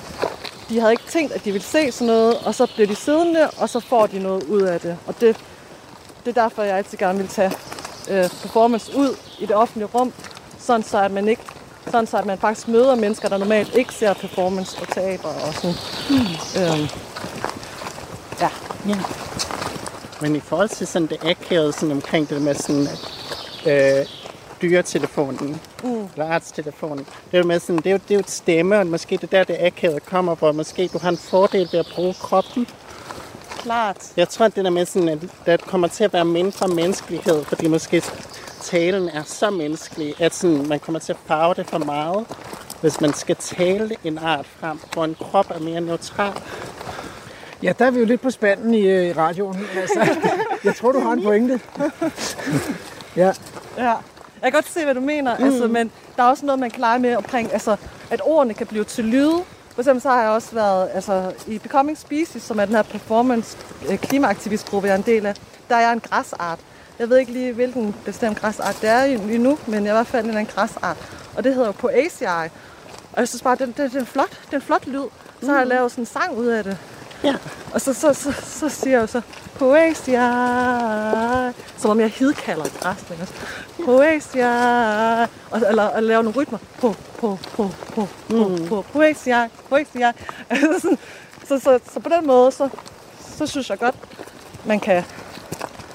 de havde ikke tænkt, at de ville se sådan noget, og så bliver de siddende, og så får de noget ud af det. Og det, det er derfor, jeg altid gerne vil tage øh, performance ud i det offentlige rum, sådan så at man ikke sådan så at man faktisk møder mennesker, der normalt ikke ser performance og teater og sådan. Øhm, ja. Ja. Men i forhold til sådan det akavede sådan omkring det med sådan, at øh, dyretelefonen, mm. eller artstelefonen, det er jo med sådan, det er jo, det er jo et stemme, og måske det er der, det akavede kommer, hvor måske du har en fordel ved at bruge kroppen. Klart. Jeg tror, at det der med sådan, at der kommer til at være mindre menneskelighed, fordi måske talen er så menneskelig, at sådan, man kommer til at farve det for meget, hvis man skal tale en art frem, hvor en krop er mere neutral. Ja, der er vi jo lidt på spanden i, øh, i radioen. Altså, jeg tror, du har en pointe. Ja, Ja, jeg kan godt se, hvad du mener, mm. altså, men der er også noget, man kan lege med omkring, altså, at ordene kan blive til lyde. For eksempel så har jeg også været altså, i Becoming Species, som er den her performance øh, klimaaktivistgruppe, jeg er en del af. Der er jeg en græsart. Jeg ved ikke lige, hvilken bestemt græsart det er lige nu, men jeg i hvert fald en eller anden græsart. Og det hedder jo Poaceae. Og jeg synes bare, det, det, det, er en flot, det er en flot lyd. Så har jeg lavet sådan en sang ud af det. Ja. Og så, så, så, så siger jeg jo så, poesia, som om jeg hidkalder et græs? Poesia, og, eller, og laver nogle rytmer. Po, po, po, po, po, Mm. po, poesia, poesia. Sådan, så, så, så på den måde, så, så synes jeg godt, man kan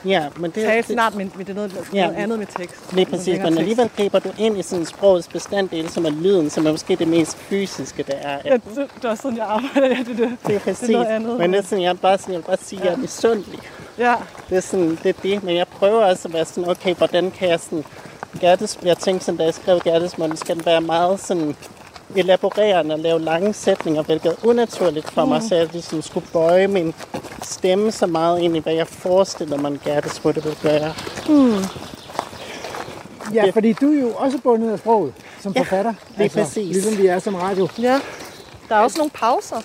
Ja, men det, tale det, sin art, men, men det er noget, Ja. noget andet med tekst. Lige Noget præcis, men alligevel griber du ind i sådan en sprogets bestanddel, som er lyden, som er måske det mest fysiske, der er. Ja, det, det er også sådan, jeg arbejder. Ja, det, er det. Det er præcis. noget andet. Men det er sådan, jeg, er bare, sådan, jeg bare sige, at jeg er misundelig. Ja, Det er sådan, det er det. Men jeg prøver også at være sådan, okay, hvordan kan jeg sådan... Gerdes, jeg tænkte sådan, da jeg skrev Gertesmånden, skal den være meget sådan elaborerende og lave lange sætninger, hvilket er unaturligt for mig, så jeg ligesom skulle bøje min stemme så meget ind i, hvad jeg forestiller mig, en Gertesmåtte vil gøre. Ja, fordi du er jo også bundet af sproget som Ja, forfatter. lige præcis. Ligesom vi er som radio. ja. Der er også nogle pauser.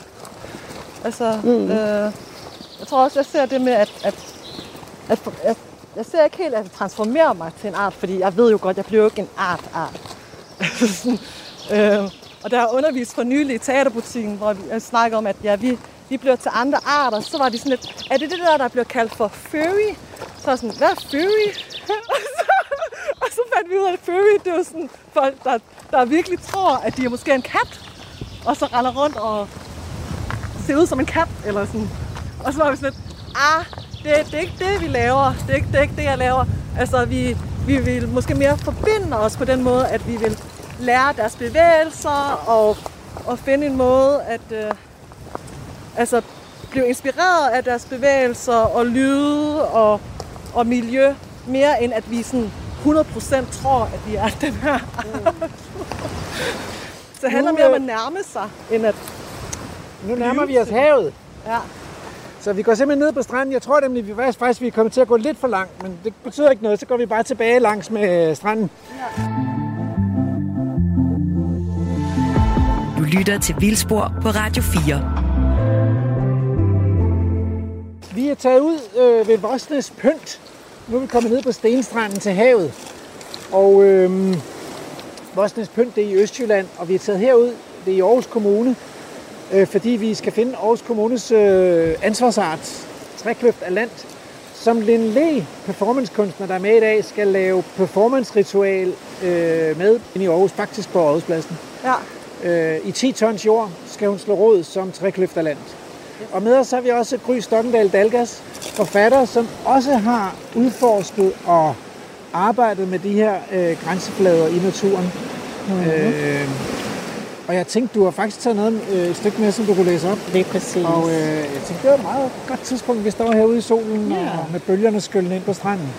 Altså, mm. øh, jeg tror også, jeg ser det med, at, at, at, at jeg ser ikke helt, at jeg transformerer mig til en art, fordi jeg ved jo godt, jeg bliver jo ikke en art-art. Øh, og der er undervist for nylig i teaterbutikken, hvor vi øh, snakker om, at ja, vi, vi bliver til andre arter. Så var de sådan lidt, er det det der, der bliver kaldt for furry? Så var sådan, hvad er furry? og, så, og så fandt vi ud af, at furry, det er sådan folk, der, der virkelig tror, at de er måske en kat, og så render rundt og ser ud som en kat, eller sådan. Og så var vi sådan lidt, ah, det, det er ikke det, vi laver. Det er ikke det, er ikke det jeg laver. Altså, vi, vi vil måske mere forbinde os på den måde, at vi vil lære deres bevægelser og, og finde en måde at øh, altså, blive inspireret af deres bevægelser og lyde og, og miljø, mere end at vi sådan 100% tror, at vi er den her. Så det handler mere om øh, at nærme sig, end at... Nu nærmer vi os havet. Ja. Så vi går simpelthen ned på stranden. Jeg tror nemlig, vi faktisk, faktisk vi er kommet til at gå lidt for langt, men det betyder ikke noget. Så går vi bare tilbage langs med øh, stranden. Du lytter til Vildspor på Radio 4. Vi er taget ud øh, ved Vosnes Pynt. Nu er vi kommet ned på Stenstranden til havet. Og øh, Vosnes Pynt, det er i Østjylland, og vi er taget herud, det er i Aarhus Kommune, øh, fordi vi skal finde Aarhus Kommunes øh, ansvarsart, trækløft af land, som Lin Le, performancekunstner, der er med i dag, skal lave performance-ritual øh, med inde i Aarhus, faktisk på Aarhuspladsen. Ja. Øh, I 10 tons jord skal hun slå råd som trækløft af land. Og med os har vi også Gry Stokkendal Dalgas, forfatter, som også har udforsket og arbejdet med de her øh, grænseflader i naturen. Mm-hmm. Øh, og jeg tænkte, du har faktisk taget noget, øh, et stykke med, som du kunne læse op. Det er præcis. Og øh, jeg tænkte, det var et meget godt tidspunkt, vi står herude i solen Ja. og med bølgerne skyllende ind på stranden.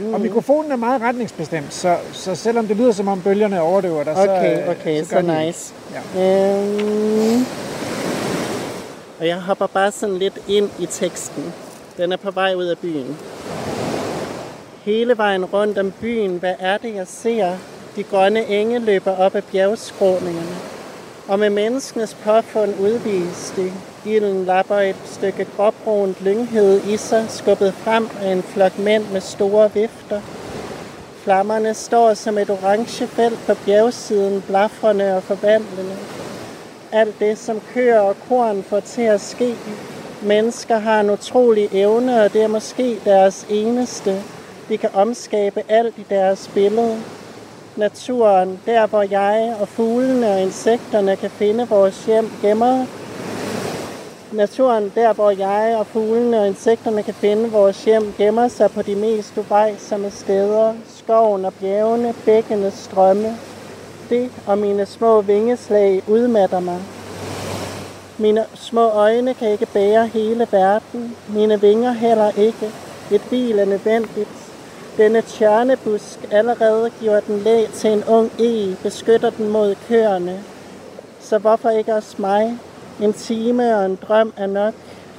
Mm. Og mikrofonen er meget retningsbestemt, så, så selvom det lyder som om bølgerne overdøver dig, så, Okay, øh, okay, så, gør de- nice. Ja. Øhm, og jeg hopper bare sådan lidt ind i teksten. Den er på vej ud af byen. Hele vejen rundt om byen, hvad er det, jeg ser? De grønne enge løber op ad bjergskråningerne. Og med menneskenes påfund udvist de. Ilden lapper et stykke gråbrunt lynghed i sig, skubbet frem af en flok mænd med store vifter. Flammerne står som et orange felt på bjergsiden, blafrende og forvandlende. Alt det, som køer og korn får til at ske. Mennesker har en utrolig evne, og det er måske deres eneste. De kan omskabe alt i deres billede. Naturen, der hvor jeg og fuglene og insekterne kan finde vores hjem, gemmer Naturen, der hvor jeg og fuglene og insekterne kan finde vores hjem, gemmer sig på de mest uvejsomme steder. Skoven og bjergene, bækkene, strømme. Det og mine små vingeslag udmatter mig. Mine små øjne kan ikke bære hele verden. Mine vinger heller ikke. Et hvil er nødvendigt. Denne tjørnebusk allerede giver den læ til en ung e, beskytter den mod køerne. Så hvorfor ikke også mig? En time og en drøm er nok.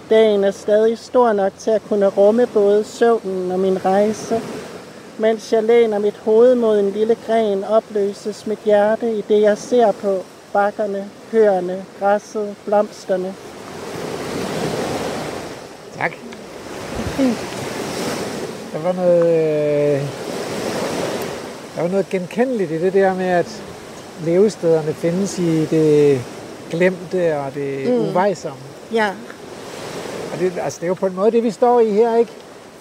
Dagen er stadig stor nok til at kunne rumme både søvnen og min rejse. Mens jeg læner mit hoved mod en lille gren, opløses mit hjerte i det, jeg ser på. Bakkerne, køerne, græsset, blomsterne. Tak. Der var noget, øh, der var noget genkendeligt i det der med, at levestederne findes i det glemte og det mm. uvejsomme. Ja, det, altså, det er jo på en måde det, vi står i her, ikke?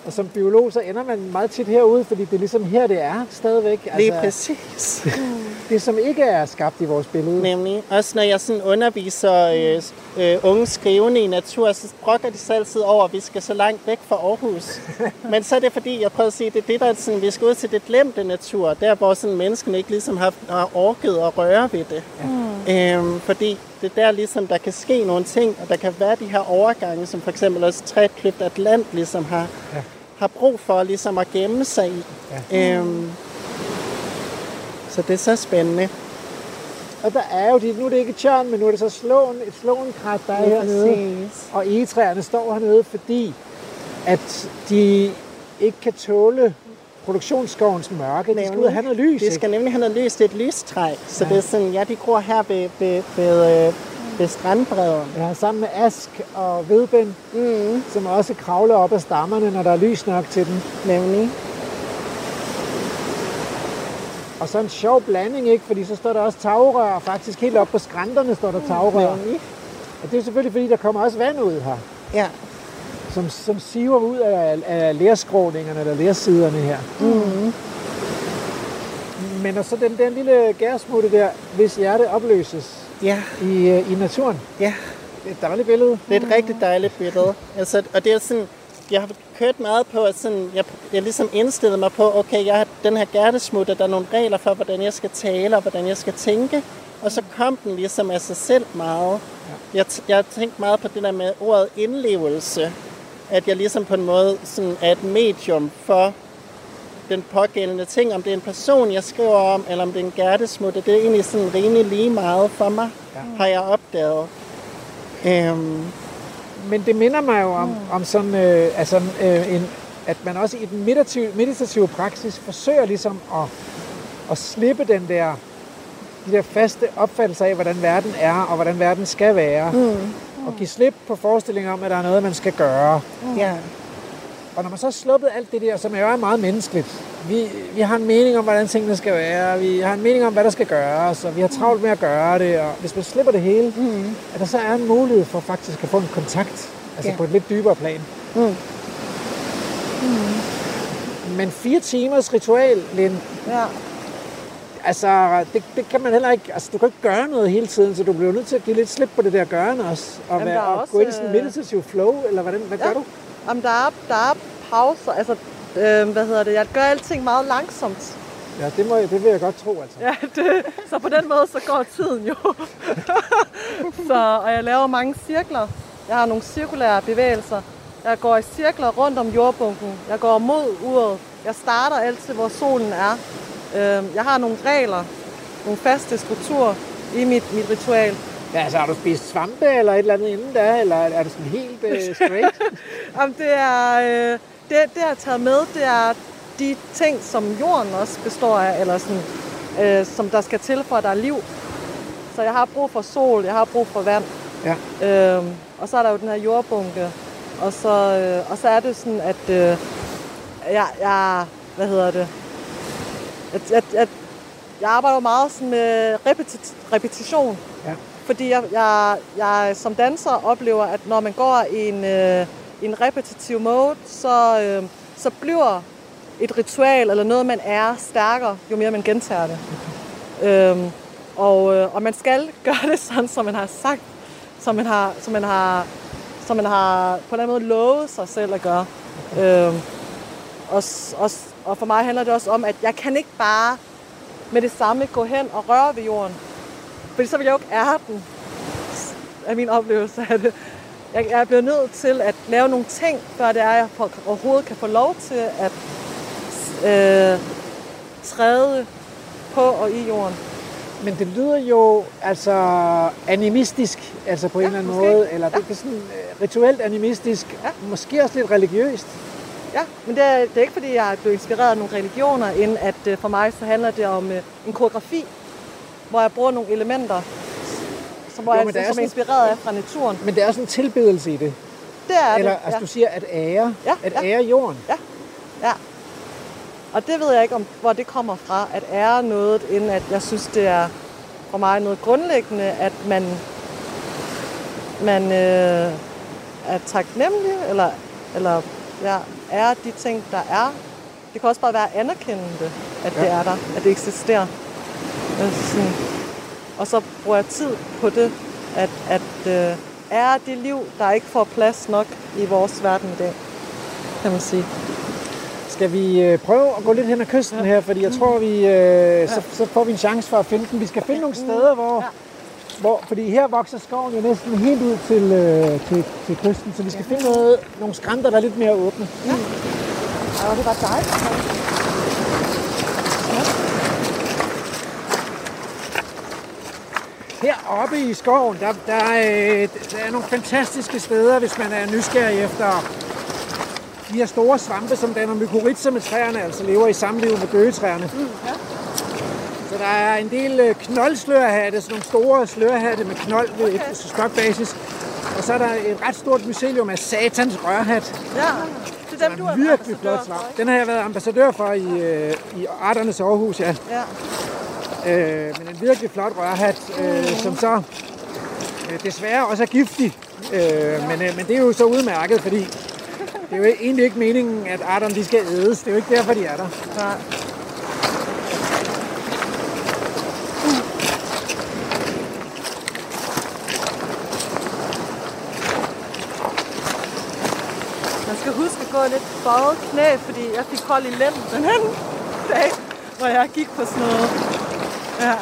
Og som biolog, så ender man meget tit herude, fordi det er ligesom her, det er stadigvæk. Altså, Lige præcis. det, som ikke er skabt i vores billede. Nemlig. Også når jeg sådan underviser øh, øh, unge skrivende i natur, så brokker de sig altid over, at vi skal så langt væk fra Aarhus. Men så er det fordi, jeg prøver at sige, at det er det, der er sådan, vi skal ud til det glemte natur, der hvor sådan menneskene ikke ligesom har, har orket at røre ved det. Ja. Øhm, fordi det er der ligesom, der kan ske nogle ting, og der kan være de her overgange, som for eksempel også Trætklypt Atlant ligesom har, ja. har brug for ligesom at gemme sig i. Ja. Øhm, så det er så spændende. Og der er jo de, nu er det ikke tjørn, men nu er det så slåen, et slåenkrat, der er Lige hernede. præcis. Og egetræerne står hernede, fordi at de ikke kan tåle produktionsskovens mørke. De skal ud og have noget lys. De ikke? skal nemlig have noget lys. Det er et lystræk. Så ja. det er sådan, ja, de gror her ved, ved, ved, øh, ved strandbredden. Ja, sammen med ask og vedbind, Mm, som også kravler op ad stammerne, når der er lys nok til dem. nemlig. Og så en sjov blanding, ikke? Fordi så står der også tagrør, og faktisk helt op på skrænterne står der tagrør. Nemlig. Og det er selvfølgelig, fordi der kommer også vand ud her, Ja. Som, som siver ud af, af lærskråningerne eller lærsiderne her. Mm. Men og så den, den lille gærsmutte der, hvis hjerte opløses Ja, i, øh, i naturen. ja. Det er et dejligt billede. Det er et rigtig dejligt billede. Altså, og det er sådan, jeg har kørt meget på, at sådan, jeg, jeg ligesom indstillet mig på, okay, jeg har den her gærtesmutter, der er nogle regler for, hvordan jeg skal tale og hvordan jeg skal tænke. Og så kom den ligesom af sig selv meget. Jeg, t- jeg har tænkt meget på det der med ordet indlevelse. At jeg ligesom på en måde sådan er et medium for den pågældende ting. Om det er en person, jeg skriver om, eller om det er en gærtesmutte. Det er egentlig sådan rimelig lige meget for mig, ja. har jeg opdaget. Øhm, Men det minder mig jo om, om sådan, øh, altså, øh, en, at man også i den meditative, meditative praksis forsøger ligesom at, at slippe den der, de der faste opfattelser af, hvordan verden er og hvordan verden skal være. Mm. Og give slip på forestillinger om, at der er noget, man skal gøre. ja. Og når man så har sluppet alt det der, som jo er meget menneskeligt, vi, vi har en mening om, hvordan tingene skal være, vi har en mening om, hvad der skal gøres, og vi har travlt med at gøre det, og hvis man slipper det hele, mm. at der så er en mulighed for faktisk at få en kontakt, altså Ja. på et lidt dybere plan. Mm. Men fire timers ritual, Lind, Ja. Altså det, det kan man heller ikke, altså du kan ikke gøre noget hele tiden, så du bliver nødt til at give lidt slip på det der gørende også, og, Jamen, være, og også, gå ind i sådan en øh, meditativ flow, eller hvordan, hvad Ja. gør du? Jamen, der er, der er pauser. Altså, øh, hvad hedder det? Jeg gør alting meget langsomt. Ja, det, må, jeg- det vil jeg godt tro, altså. Ja, det, så på den måde, så går tiden jo. så, og jeg laver mange cirkler. Jeg har nogle cirkulære bevægelser. Jeg går i cirkler rundt om jordbunken. Jeg går mod uret. Jeg starter altid, hvor solen er. Øh, jeg har nogle regler, nogle faste strukturer i mit, mit ritual. Ja, altså har du spist svampe eller et eller andet inden da, eller er det sådan helt uh, straight? Jamen, det er, øh, det, det jeg har taget med, det er de ting, som jorden også består af, eller sådan, øh, som der skal til for, at der er liv. Så jeg har brug for sol, jeg har brug for vand. Ja. Øhm, og så er der jo den her jordbunke. Og så, øh, og så er det sådan, at øh, jeg, jeg, hvad hedder det, jeg, jeg, jeg, jeg arbejder jo meget sådan med repetit, repetition. Ja. Fordi jeg, jeg, jeg som danser oplever, at når man går i en, øh, en repetitiv mode, så, øh, så bliver et ritual eller noget, man er stærkere, jo mere man gentager det. Øhm, og, øh, og man skal gøre det sådan, som man har sagt, som man har, som man har, som man har på en eller anden måde lovet sig selv at gøre. Øhm, og, og, og for mig handler det også om, at jeg kan ikke bare med det samme gå hen og røre ved jorden. Fordi så vil jeg jo ikke ære den, af min oplevelse af det. Jeg, jeg bliver nødt til at lave nogle ting, før det er, at jeg overhovedet kan få lov til at øh, træde på og i jorden. Men det lyder jo altså animistisk, altså på en Ja, eller anden måske. måde, eller det er sådan uh, rituelt animistisk, Ja. måske også lidt religiøst. Ja, men det er, det er ikke, fordi jeg er blevet inspireret af nogle religioner, end at øh, for mig så handler det om øh, en koreografi, hvor jeg bruger nogle elementer, som, hvor Jo, jeg, der er som er sådan- inspireret af fra naturen. Men det er også en tilbedelse i det. Det er Eller det, altså ja. du siger at ære, Ja, at ja. ære jorden. ja. Og det ved jeg ikke, om, hvor det kommer fra, at ære noget, end at jeg synes, det er for mig noget grundlæggende, at man, man, øh, er taknemmelig, eller, eller ja, er de ting, der er. Det kan også bare være anerkendende, at ja. det er der, at det eksisterer. Altså sådan. Og så bruger jeg tid på det, at, at øh, er det liv, der ikke får plads nok i vores verden i dag, kan man sige. Skal vi øh, prøve at gå lidt hen ad kysten ja. her, fordi jeg tror, vi, øh, så, så får vi en chance for at finde den. Vi skal finde nogle steder, hvor, ja. Hvor fordi her vokser skoven jo næsten helt ud til, øh, til, til kysten, så vi skal finde noget, nogle skrænter, der er lidt mere åbne. Ja. Og det var dejligt. Heroppe i skoven, der, der, er, der er nogle fantastiske steder, hvis man er nysgerrig efter de her store svampe, som danner mykorrhiza med træerne, altså lever i samliv med gøgetræerne. Mm, ja. Så der er en del øh, knoldslørhatte, sådan nogle store slørhatte med knold ved okay. et stokbasis. Og så er der et ret stort mycelium af satans rørhat. Ja, det er dem, du er virkelig flot svamp. Den har jeg været ambassadør for i, øh, i Arternes Aarhus, ja. ja. Øh, men en virkelig flot rørhat, øh, som så øh, desværre også er giftig. Øh, men, øh, men det er jo så udmærket, fordi det er jo egentlig ikke meningen, at arterne de skal ædes. Det er jo ikke derfor, de er der. Nej. Man gå lidt bøjet knæ, fordi jeg fik hold i lænden den anden dag, hvor jeg gik på sådan noget. Ja.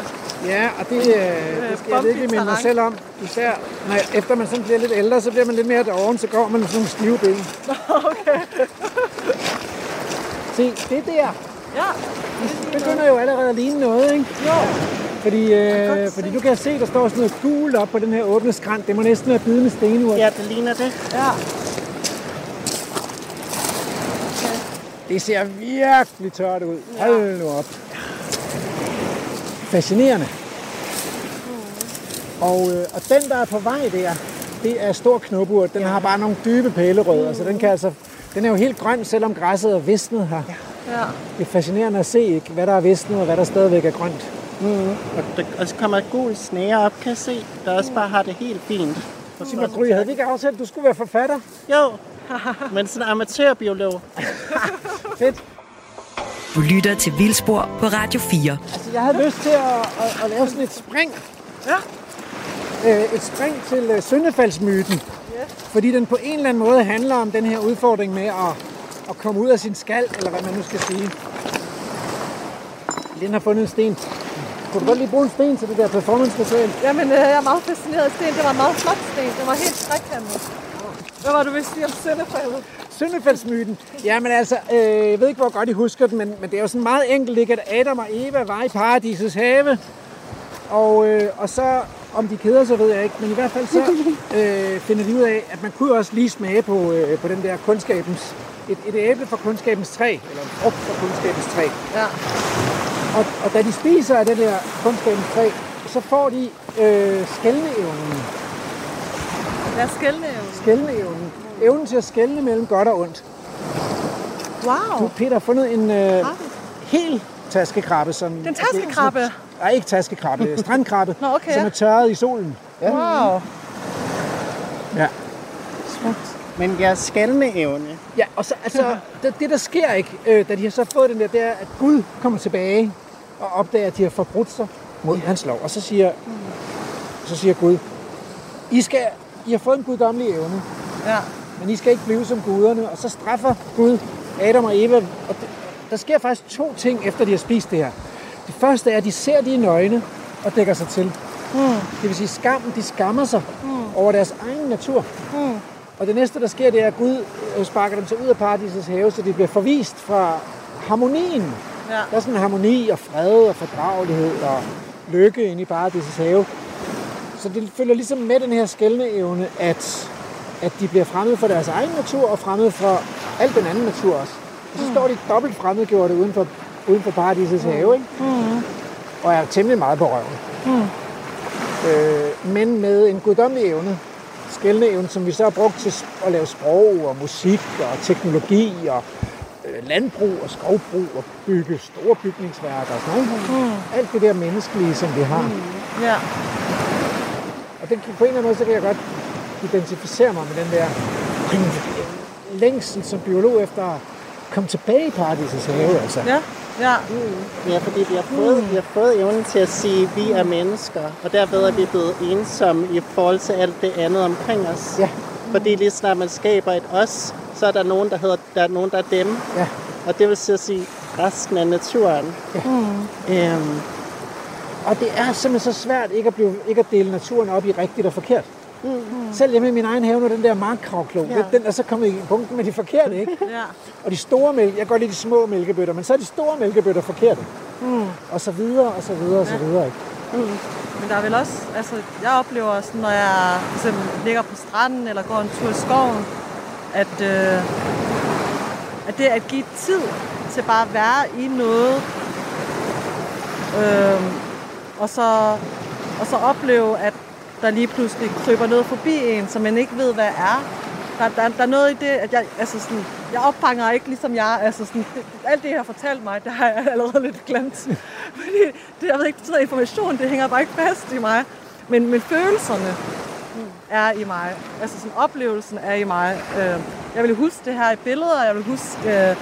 Ja, og det, øh, det skal jeg virkelig minde mig selv om. Især når, efter man sådan bliver lidt ældre, så bliver man lidt mere doven, så går man med sådan nogle stive ben. Okay. Se, det der, Ja. det begynder jo allerede at ligne noget, ikke? Jo. Fordi, øh, fordi du kan se, der står sådan noget gult op på den her åbne skrant. Det må næsten være bidende stenur. Ja, det ligner det. Ja. Det ser virkelig tørt ud. Hold nu op. Fascinerende. Og, øh, og den, der er på vej der, det er stor knopurt. Den har bare nogle dybe pælerødder, så den kan altså... Den er jo helt grøn, selvom græsset er visnet her. Ja. Det er fascinerende at se, ikke, hvad der er visnet og hvad der stadigvæk er grønt. Mm. Og, der, og så kommer et gul snære op, kan jeg se, der også bare har det helt fint. Sig mig, Gry, havde vi ikke aftalt, at du skulle være forfatter? Jo, men sådan en amatørbiolog. Fedt. Du lytter til Vildspor på Radio 4. Altså, jeg havde lyst til at, at, at lave sådan et spring. Ja. Øh, et spring til uh, Søndefaldsmyten. Fordi den på en eller anden måde handler om den her udfordring med at, at komme ud af sin skal, eller hvad man nu skal sige. Den har fundet en sten. Kunne du godt lige bruge en sten til det der performance-materiale? Jamen, øh, jeg er meget fascineret af sten. Det var en meget flot sten. Det var helt trækantet. Hvad var du ville sige om Søndefaldet? Søndefaldsmyten. Jamen altså, øh, jeg ved ikke, hvor godt I husker den, men, men det er jo sådan meget enkelt, ikke, at Adam og Eva var i paradisets have. Og, øh, og så, om de keder sig, ved jeg ikke, men i hvert fald så øh, finder de ud af, at man kunne også lige smage på, øh, på den der kundskabens, et, et æble fra kundskabens træ, eller en frugt fra kundskabens træ. Ja. Og, og da de spiser af det der kundskabens træ, så får de øh, skældneevnen. Hvad er skældneevnen? Skældneevnen. Evnen til at skælne mellem godt og ondt. Du, Wow. Peter, har fundet en øh, Har du? hel taskekrabbe. Som, Det er en taskekrabbe? Nej, ikke taskekrabbe. Strandkrabbe, Nå, okay, som ja. er tørret i solen. Ja. Wow. ja. Men jeres skældende evne, Ja, og så, altså, det, det der sker ikke, øh, da de har så fået den der, det er, at Gud kommer tilbage og opdager, at de har forbrudt sig mod hans lov. Og så siger, så siger Gud, I, skal, I har fået en guddommelig evne, Ja. men I skal ikke blive som guderne. Og så straffer Gud Adam og Eva. Og det, der sker faktisk to ting, efter de har spist det her. Det første er, at de ser de nøgne og dækker sig til. Mm. Det vil sige, skammen, de skammer sig mm. over deres egen natur. Mm. Og det næste, der sker, det er, at Gud øh, sparker dem så ud af paradisets have, så de bliver forvist fra harmonien. Ja. Der er sådan en harmoni og fred og fordragelighed og lykke inde i paradisets have. Så det følger ligesom med den her skældne evne, at, at de bliver fremmed for deres egen natur og fremmed for al den anden natur også. Og så står de dobbelt fremmedgjorte uden for, uden for paradisets have, ikke? Mm. og er temmelig meget på røven. Mm. Øh, men med en guddommelig evne, skældende evne, som vi så har brugt til at lave sprog og musik og teknologi og øh, landbrug og skovbrug og bygge store bygningsværker og sådan noget. Mm. Alt det der menneskelige, som vi har. Ja. Og det, kan- på en eller anden måde, så kan jeg godt identificere mig med den der længsel som biolog efter at komme tilbage i paradisets have. Altså. Ja, ja. Ja, fordi vi har fået, vi har fået evnen til at sige, at vi er mennesker, og derved er vi blevet ensomme i forhold til alt det andet omkring os. Ja. Fordi lige snart man skaber et os, så er der nogen, der hedder, der er nogen, der er dem. Ja. Og det vil sige at sige resten af naturen. Ja. Øhm, Og det er simpelthen så svært ikke at, blive, ikke at dele naturen op i rigtigt og forkert. Mm-hmm. Selv hjemme i min egen have, nu den der markkravklo, Ja. den er så kommet i punkten med de forkerte, ikke? ja. Og de store mælk, jeg kan godt lide de små mælkebøtter, men så er de store mælkebøtter forkerte. Mm. Og så videre, og så videre, og så videre. Ikke? Men der er vel også, altså jeg oplever sådan, når jeg for eksempel ligger på stranden eller går en tur i skoven, at, øh, at det at give tid til bare at være i noget, øh, og, så, og så opleve, at der lige pludselig kryber noget forbi en, som man ikke ved, hvad er. Der, der, der er noget i det, at jeg, altså sådan, jeg opfanger ikke ligesom jeg, altså sådan, det, alt det, jeg har fortalt mig, det har jeg allerede lidt glemt. Fordi det, jeg ved ikke, betyder information, det hænger bare ikke fast i mig. Men, men følelserne er i mig. Altså sådan, oplevelsen er i mig. Øh, jeg vil huske det her i billeder, jeg vil huske øh,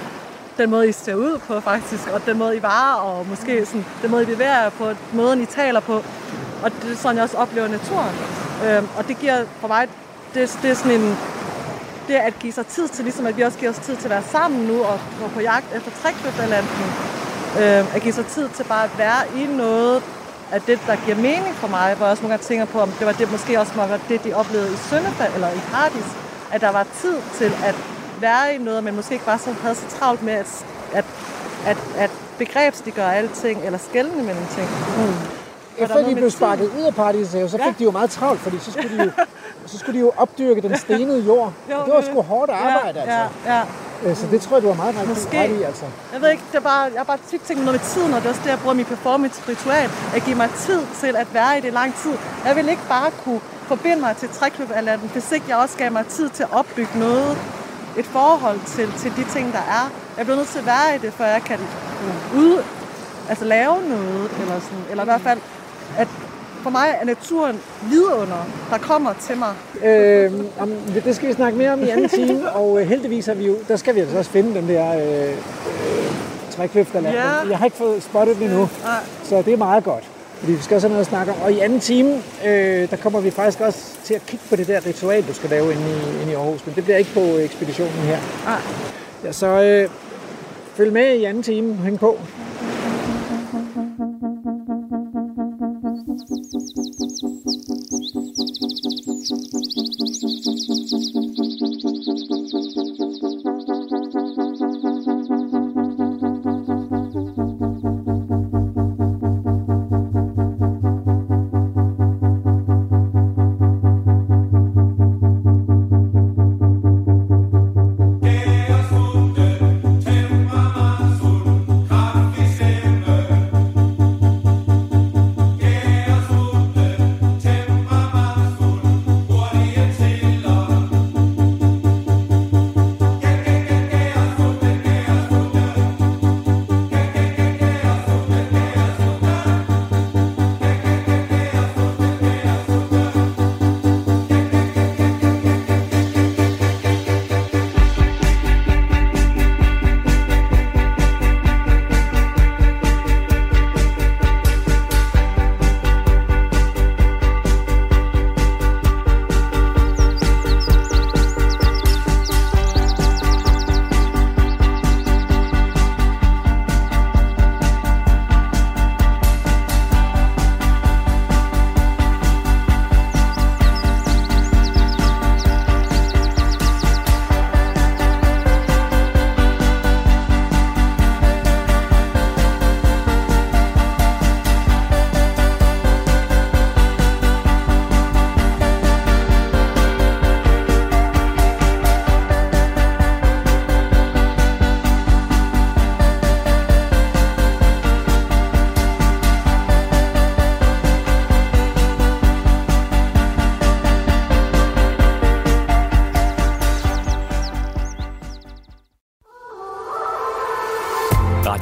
den måde, I ser ud på faktisk, og den måde, I varer, og måske sådan, den måde, I bevæger jer på, måden, I taler på. Og det er sådan, jeg også oplever naturen. Øhm, og det giver for mig, det, det er sådan en, det at give sig tid til, ligesom at vi også giver os tid til at være sammen nu og gå på jagt efter trækløfterlanden. Øhm, at give sig tid til bare at være i noget af det, der giver mening for mig, hvor jeg også nogle gange tænker på, om det var det måske også var det, de oplevede i Sønderfald eller i Paradis, at der var tid til at være i noget, men måske ikke bare så havde så travlt med at, at, at, at begrebsliggøre alting, eller skælne mellem ting. Mm. Efter de blev sparket ud af paradisets have, så fik Ja. de jo meget travlt, fordi så skulle de jo, så skulle de jo opdyrke den stenede jord. Jo, det var sgu hårdt arbejde, ja, altså. Ja, ja. Øh, Så det tror jeg, du har meget ret Måske. ret i, altså. Jeg ved ikke, det er bare, jeg har bare tit tænkt noget med tiden, og det er også det, jeg bruger mit performance-ritual. At give mig tid til at være i det lang tid. Jeg vil ikke bare kunne forbinde mig til trækløbalatten, hvis ikke jeg også gav mig tid til at opbygge noget, et forhold til, til de ting, der er. Jeg bliver nødt til at være i det, før jeg kan ud, altså lave noget, eller, sådan, eller i hvert fald, at for mig er naturen vidunder, der kommer til mig. Øh, om, det skal vi snakke mere om i anden time, og øh, heldigvis er vi jo, der skal vi altså også finde den der øh, øh, trækløfterland. Ja. Jeg har ikke fået spottet den endnu, Nej. så det er meget godt. Fordi vi skal også have noget at snakke om. Og i anden time, øh, der kommer vi faktisk også til at kigge på det der ritual, du skal lave inde i, inde i Aarhus. Men det bliver ikke på ekspeditionen her. Nej. Ja, så øh, følg med i anden time. Hæng på.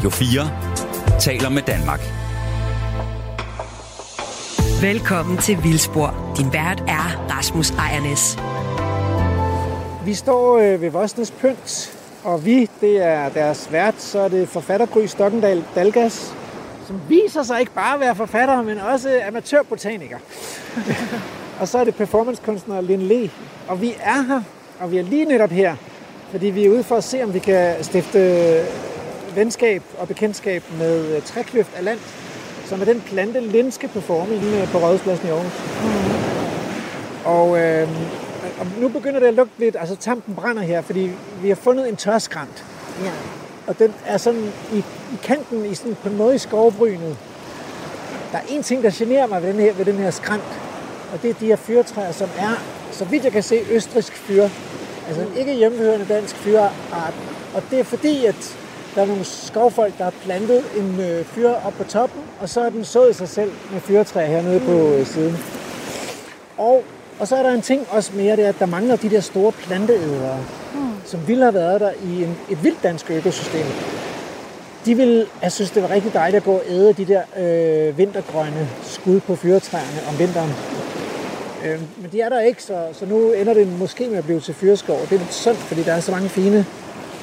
Radio 4 taler med Danmark. Velkommen til Vildspor. Din vært er Rasmus Ejernes. Vi står øh, ved Vosnes Pynt, og vi, det er deres vært, så er det forfatter Gry Stokkendal Dalgas, som viser sig ikke bare at være forfatter, men også amatørbotaniker. og så er det performancekunstner Lin Le. Og vi er her, og vi er lige netop her, fordi vi er ude for at se, om vi kan stifte venskab og bekendtskab med øh, trækløft af land, som er den plante, Lin skal performe inde på Rådhuspladsen i Aarhus. Og, øh, og nu begynder det at lugte lidt, altså tampen brænder her, fordi vi har fundet en tørskrant. Ja. Og den er sådan i, i kanten, i sådan, på en måde i skovbrynet. Der er en ting, der generer mig ved den her, ved den her skrant, og det er de her fyrtræer, som er, så vidt jeg kan se, østrisk fyr. Altså en ikke hjemmehørende dansk fyrart. Og det er fordi, at der er nogle skovfolk, der har plantet en øh, fyr op på toppen, og så har den sået sig selv med fyrtræer hernede på øh, siden. Og, og så er der en ting også mere, det er, at der mangler de der store planteædere, hmm. som ville have været der i en, et vildt dansk økosystem. De ville, jeg synes, det var rigtig dejligt at gå og æde de der øh, vintergrønne skud på fyretræerne om vinteren. Øh, men de er der ikke, så, så nu ender det måske med at blive til fyreskov. Det er lidt synd, fordi der er så mange fine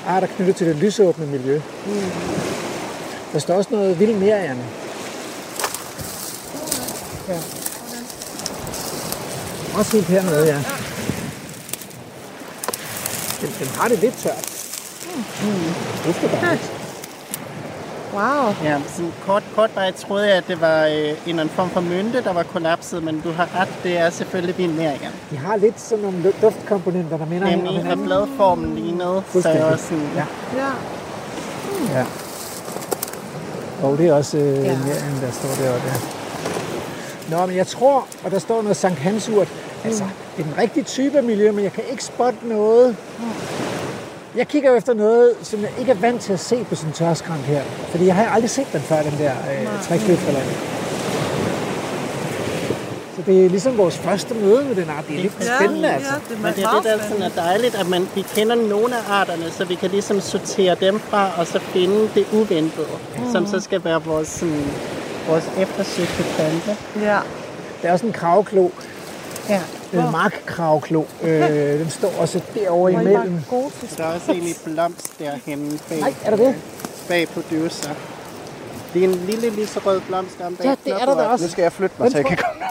arter knyttet til det lysåbne miljø. Mm. Der står også noget vildt mere, Anne. Ja. Også helt hernede, ja. Den, den har det lidt tørt. Mm. Det skal bare. Wow. Ja, sådan kort, kort bare troede jeg, at det var øh, en eller anden form for mynte, der var kollapset, men du har ret, det er selvfølgelig igen. De har lidt sådan nogle duftkomponenter, der minder om Nemlig, og hinanden. bladformen lignede, så jeg også sådan, Ja. Ja. Ja. Og det er også øh, Ja. end der står deroppe. Ja. Nå, men jeg tror, og der står noget Sankt Hansurt. Altså, det er den rigtige type af miljø, men jeg kan ikke spotte noget. Jeg kigger jo efter noget, som jeg ikke er vant til at se på sådan en tørskrant her. Fordi jeg har aldrig set den før, den der øh, trækløfterland. Så det er ligesom vores første møde med den art. Det er lidt Ja, spændende, ja, altså. det er Men det er det, der sådan er dejligt, at man, vi kender nogle af arterne, så vi kan ligesom sortere dem fra, og så finde det uventede, mm. som så skal være vores, sådan, vores eftersøgte plante. Ja. Der er også en kravklo. Ja. En markkravklo. Øh, den står også derovre imellem. Der er også egentlig blomst derhenne bag, Nej, er der det? bag producer. Det er en lille lyserød blomst om bag Ja, det er der da også. Nu skal jeg flytte mig, så jeg kan komme.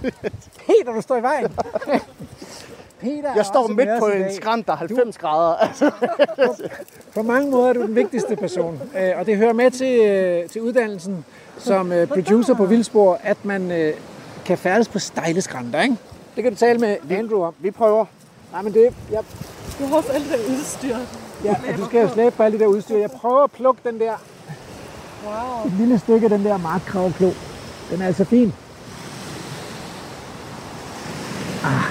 Peter, du står i vejen. Peter er Jeg står midt på i en dag. skrant, der er 90 grader. Altså. På mange måder er du den vigtigste person. Øh, Og det hører med til, øh, til uddannelsen som øh, producer på Vildspor, at man øh, kan færdes på stejle skrænter, ikke? Det kan du tale med Andrew om. Vi prøver. Nej, men det... Jeg, Du har også alt det udstyr. ja, og du skal jo slæbe på alle det der udstyr. Jeg prøver at plukke den der Wow. et lille stykke af den der markkravklo. Den er altså fin. Ah.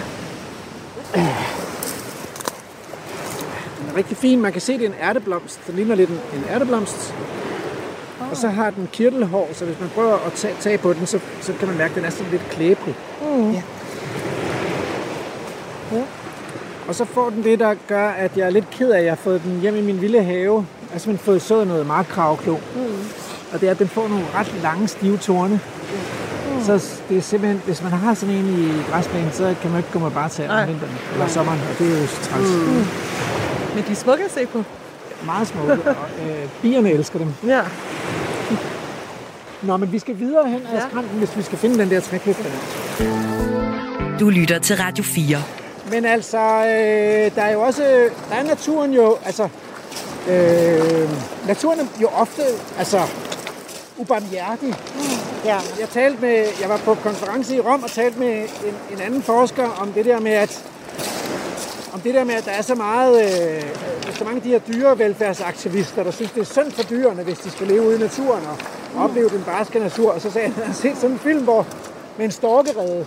Den er rigtig fin. Man kan se, det er en ærteblomst. Den ligner lidt en, en ærteblomst. Og så har den kirtelhår, så hvis man prøver at tage, tage på den, så, så kan man mærke, at den er sådan lidt klæbrig. Mm. Ja. Og så får den det, der gør, at jeg er lidt ked af, at jeg har fået den hjem i min lille have. Jeg har simpelthen fået sået noget markkravklo. Mm. Og det er, at den får nogle ret lange, stive torne. Mm. Så det er simpelthen, hvis man har sådan en i græsplænen, så kan man ikke gå med bare tage om vinteren eller sommeren, og det er jo træls. Mm. Men de er smukke at se på. Meget smukke, og øh, bierne elsker dem. Ja. Nå, men vi skal videre hen ad Ja. skrænten, hvis vi skal finde den der trækløfte. Du lytter til Radio 4. Men altså, øh, der er jo også, der er naturen jo, altså, øh, naturen er jo ofte, altså, ubarmhjertig. Ja. Jeg talte med, jeg var på konference i Rom og talte med en, en anden forsker om det der med, at om det der med, at der er så meget, øh, så mange af de her dyrevelfærdsaktivister, der synes, det er synd for dyrene, hvis de skal leve ude i naturen og Mm. opleve den barske natur. Og så sagde han, at han set sådan en film, hvor med en storkerede,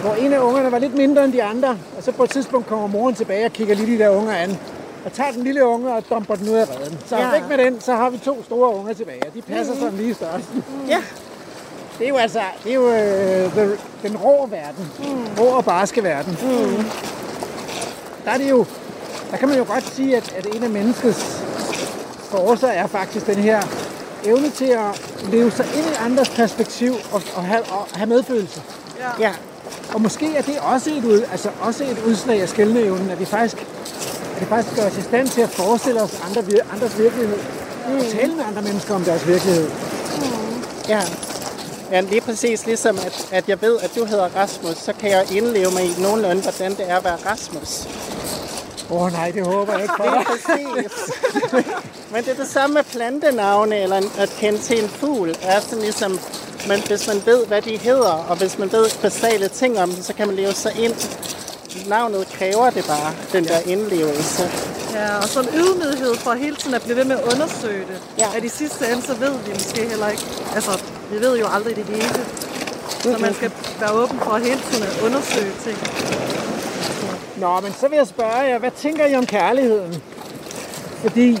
hvor en af ungerne var lidt mindre end de andre, og så på et tidspunkt kommer moren tilbage og kigger lige de der unger an, og tager den lille unge og dumper den ud af redden. Så Ja. ja. væk med den, så har vi to store unger tilbage, og de passer sådan lige størst. Ja. Det er jo altså, det er jo øh, the, den rå verden. Mm. Rå og barske verden. Mm. Der er det jo, der kan man jo godt sige, at, at en af menneskets forser er faktisk den her evne til at leve sig ind i andres perspektiv og, og, have, og have medfølelse. Ja. Og måske er det også et, ud, altså også et udslag af skældneevnen, at vi faktisk, at det faktisk gør os i stand til at forestille os andre, andres virkelighed. Og tale med andre mennesker om deres virkelighed. Ja. Ja, lige præcis ligesom, at, at jeg ved, at du hedder Rasmus, så kan jeg indleve mig i nogenlunde, hvordan det er at være Rasmus. Åh oh, nej, det håber jeg ikke for dig. præcis. Men det er det samme med plantenavne, eller at kende til en fugl. Er sådan ligesom, men hvis man ved, hvad de hedder, og hvis man ved basale ting om dem, så kan man leve sig ind. Navnet kræver det bare, den der indlevelse. Ja, og sådan ydmyghed for hele tiden at blive ved med at undersøge det. Ja. At i sidste ende, så ved vi måske heller ikke. Altså, vi ved jo aldrig det hele. Så man skal være åben for hele tiden at undersøge ting. Nå, men så vil jeg spørge jer, hvad tænker I om kærligheden? Fordi,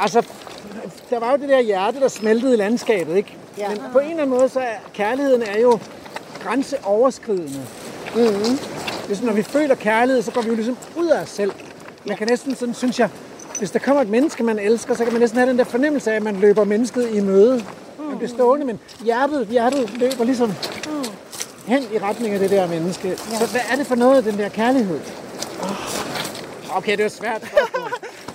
altså, der var jo det der hjerte, der smeltede i landskabet, ikke? Ja. Men på en eller anden måde, så er kærligheden er jo grænseoverskridende. Mm-hmm. Hvis når vi føler kærlighed, så går vi jo ligesom ud af os selv. Man kan næsten sådan, synes jeg, hvis der kommer et menneske, man elsker, så kan man næsten have den der fornemmelse af, at man løber mennesket i møde. Man bliver stående, men hjertet, hjertet løber ligesom hen i retning af det der menneske. Ja. Så hvad er det for noget, den der kærlighed? Okay, det er svært.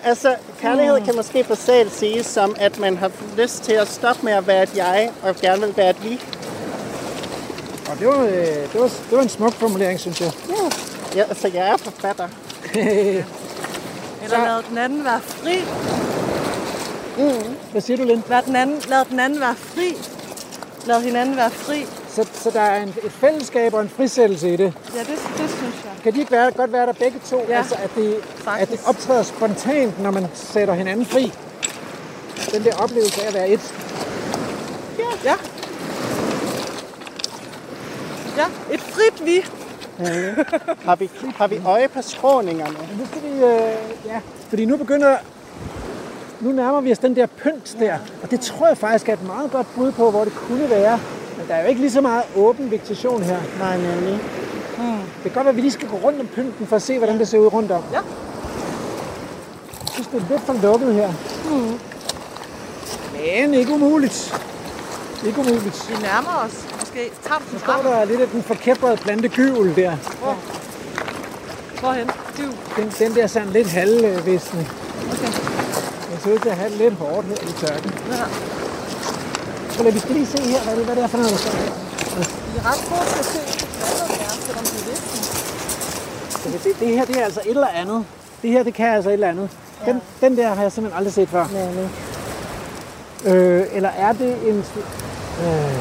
Altså, kærlighed kan måske basalt siges som, at man har lyst til at stoppe med at være et jeg, og gerne vil være et vi. Og det var, øh, det, var, det var en smuk formulering, synes jeg. Ja, altså, jeg er forfatter. Eller lad den anden være fri. Hvad siger du, Lind? Lad den anden, lad den anden være fri. Lad hinanden være fri. Så, så der er en, et fællesskab og en frisættelse i det. Ja, det, det synes jeg. Kan de ikke være, godt være der begge to? Ja, altså, at det, at det optræder spontant, når man sætter hinanden fri. Den der oplevelse af at være et. Ja. Ja, et frit vi. Har vi, har vi øje på skråningerne? Nu skal vi, øh, ja, fordi nu begynder, nu nærmer vi os den der pynt der, og det tror jeg faktisk er et meget godt bud på, hvor det kunne være. Men der er jo ikke lige så meget åben vegetation her. Nej, nemlig. Det kan godt være, at vi lige skal gå rundt om pynten for at se, hvordan det ser ud rundt om. Ja. Jeg synes, det er lidt for lukket her. Men ikke umuligt. Ikke umuligt. Vi nærmer os måske tamt Så står der lidt af den forkæbrede plante gyvel der. Hvorhen? Du. Den, den der sådan lidt halvvisne. Okay. Den ser ud til at have lidt hårdt her i tørken. Ja. Lad vi skal lige se her, hvad det, hvad det er for noget. Vi er ret gode til at se, hvad det er, selvom vi er det, det, det her, det er altså et eller andet. Det her, det kan altså et eller andet. Den, den der har jeg simpelthen aldrig set før. Nemlig. Øh, eller er det en... Øh,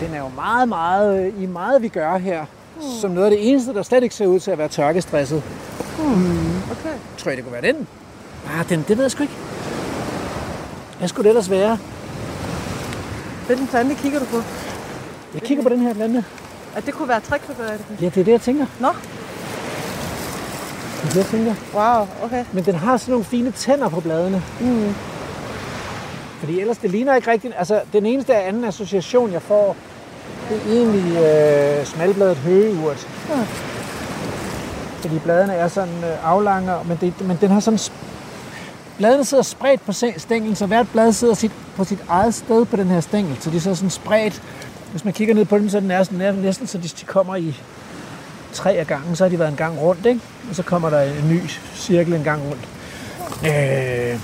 den er jo meget, meget øh, i meget, vi gør her. Mm. Som noget af det eneste, der slet ikke ser ud til at være tørkestresset. Okay. Tror jeg, det kunne være den? Ah, den, det ved jeg sgu ikke. Hvad skulle det ellers være? Hvilken plante kigger du på? Jeg kigger på den her plante. At det kunne være trækforbedring. Ja, det er det, jeg tænker. Nå, Det er det, jeg tænker. wow, okay. Men den har sådan nogle fine tænder på bladene. Mm. Fordi ellers, det ligner ikke rigtigt. Altså, den eneste anden association, jeg får, det er egentlig øh, smalbladet høgeurt. Ja. Fordi bladene er sådan øh, aflange, men, det, men den har sådan... Bladene sidder spredt på se- stænglen, så hvert blad sidder sit, på sit eget sted på den her stængel. Så de er sådan spredt. Hvis man kigger ned på den, så er den næsten, så de, kommer i tre af gangen, så har de været en gang rundt, ikke? Og så kommer der en ny cirkel en gang rundt. Øh,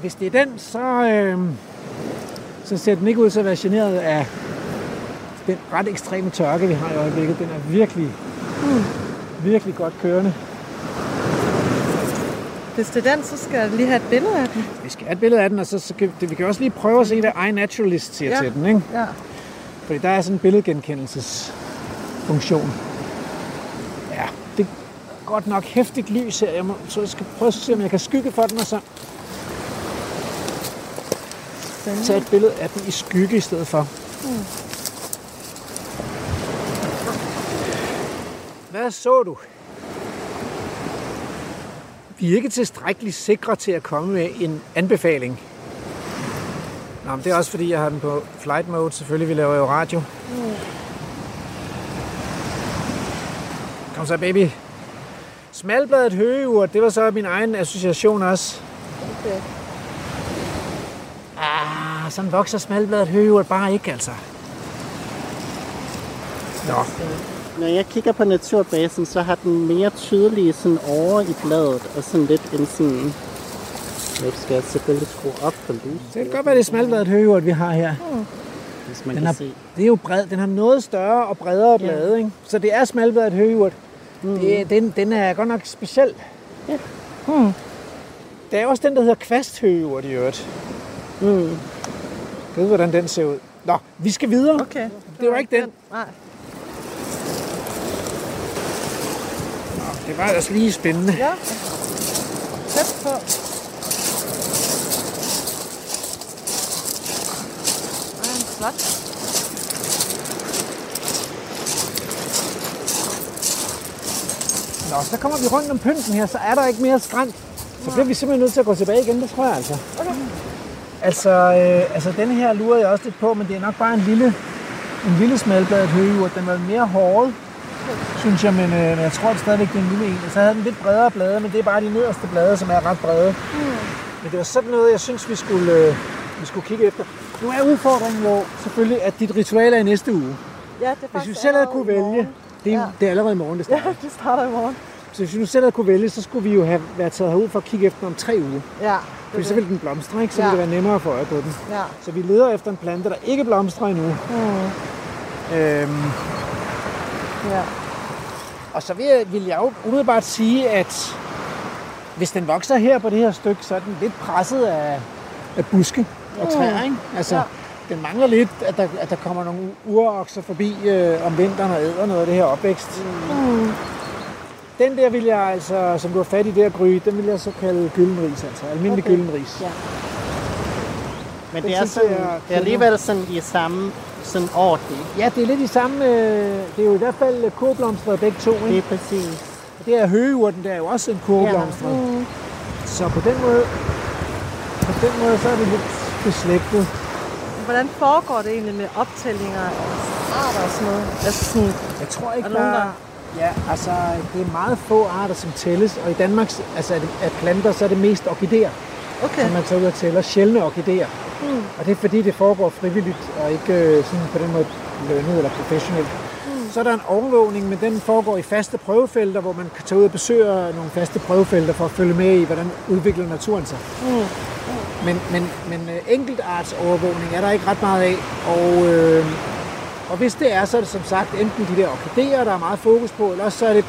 hvis det er den, så, øh, så ser den ikke ud til at være generet af den ret ekstreme tørke, vi har i øjeblikket. Den er virkelig, Mm virkelig godt kørende. Hvis det er den, så skal jeg lige have et billede af den. Vi skal have et billede af den, og så, så kan, vi kan også lige prøve at se, hvad iNaturalist siger Ja. til den. Ikke? Ja. Fordi der er sådan en billedgenkendelsesfunktion. Ja, det er godt nok hæftigt lys her. Jeg må, så jeg skal prøve at se, om jeg kan skygge for den, og så tage et billede af den i skygge i stedet for. Hvad så du? Vi er ikke tilstrækkeligt sikre til at komme med en anbefaling. Nå, men det er også fordi, jeg har den på flight mode. Selvfølgelig, vi laver jo radio. Kom så, baby. Smalbladet høgeurt, det var så min egen association også. Okay. Ah, sådan vokser smalbladet høgeurt bare ikke, altså. Nå, Når jeg kigger på naturbasen, så har den mere tydelige sådan over i bladet, og sådan lidt en sådan... Nu skal jeg selvfølgelig skrue op for lys, det kan godt være, det er smalbladet høgeurt, vi har her. hvis man Den kan har, se. det er jo bred, den har noget større og bredere blade, ikke? Så det er smalbladet høgeurt. Mm. Det, den, den er godt nok speciel. Ja. Hmm. Der er også den, der hedder kvasthøgeurt i øvrigt. Mm. Jeg ved, hvordan den ser ud. Nå, vi skal videre. Okay. Det var ikke den. Nej. Det var ellers lige spændende. Ja. Tæt på. Ej, en flot. Nå, så kommer vi rundt om pynten her, så er der ikke mere skrant. Så bliver vi simpelthen nødt til at gå tilbage igen, det tror jeg altså. Okay. Altså, øh, altså den her lurede jeg også lidt på, men det er nok bare en lille, en lille smalbladet høgeurt. Den var mere hårdet, synes jeg, men, øh, jeg tror at stadigvæk, det er en lille en. Så havde den lidt bredere blade, men det er bare de nederste blade, som er ret brede. Mm. Men det var sådan noget, jeg synes, vi skulle, øh, vi skulle kigge efter. Nu er udfordringen jo selvfølgelig, at dit ritual er i næste uge. Ja, det er Hvis faktisk vi selv havde kunne vælge, det er, Ja. det er allerede i morgen, det Ja, starter. det starter i morgen. Så hvis vi nu selv havde kunne vælge, så skulle vi jo have været taget herud for at kigge efter den om tre uger. Ja, For så ville den blomstre, ikke? Så Ja. ville det være nemmere at få øje på den. Ja. Så vi leder efter en plante, der ikke blomstrer endnu. Mm. Øhm, Ja. og så vil jeg, vil jeg jo umiddelbart sige, at hvis den vokser her på det her stykke, så er den lidt presset af, af buske og træer. Ikke? Altså, Ja. den mangler lidt, at der, at der kommer nogle urokser forbi øh, om vinteren og æder noget af det her opvækst. Mm. Den der vil jeg altså, som du har fat i der gry, den vil jeg så kalde gyldenris, altså almindelig Okay. gyldenris. Ja. Men Den det er, sådan, det er alligevel sådan i samme sådan ordentlig. Ja, det er lidt i samme, øh, det er jo i hvert fald koblomstret begge to. Det Ikke? er præcis. Og det er høgeurten, der er jo også en koblomstret. Ja. Mm. Så på den måde, på den måde, så er det lidt beslægtet. Hvordan foregår det egentlig med optællinger af arter og sådan noget? Altså sådan, Jeg tror ikke, Er der der... Ja, altså, det er meget få arter, som tælles. Og i Danmark, altså, af planter, så er det mest orkideer, okay. som man tager ud og tæller. Sjældne orkideer. Mm. Og det er fordi, det foregår frivilligt, og ikke øh, sådan på den måde lønnet eller professionelt. Mm. Så er der en overvågning, men den foregår i faste prøvefelter, hvor man kan tage ud og besøge nogle faste prøvefelter for at følge med i, hvordan udvikler naturen sig. Mm. Men, men, men øh, enkeltartsovervågning er der ikke ret meget af. Og, øh, og hvis det er, så er det som sagt enten de der orkideer, der er meget fokus på, eller også så er det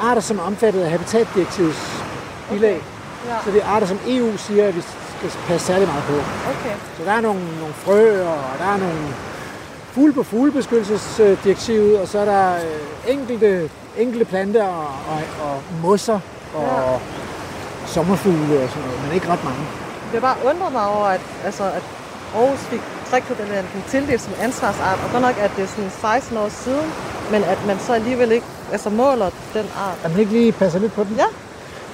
arter, som er omfattet af habitatdirektivets bilag. Ja. Så det er arter, som EU siger, at vi skal passe særlig meget på. Okay. Så der er nogle, nogle frøer, og der er nogle fugle på fuglebeskyttelsesdirektivet, og så er der øh, enkelte, enkelte planter og, og, og mosser og Ja. sommerfugle og sådan noget, men ikke ret mange. Jeg bare undret mig over, at, altså, at Aarhus fik trækryddeleranten tildelt som ansvarsart, og godt nok at det er sådan 16 år siden, men at man så alligevel ikke altså, måler den art. At man ikke lige passer lidt på den? Ja.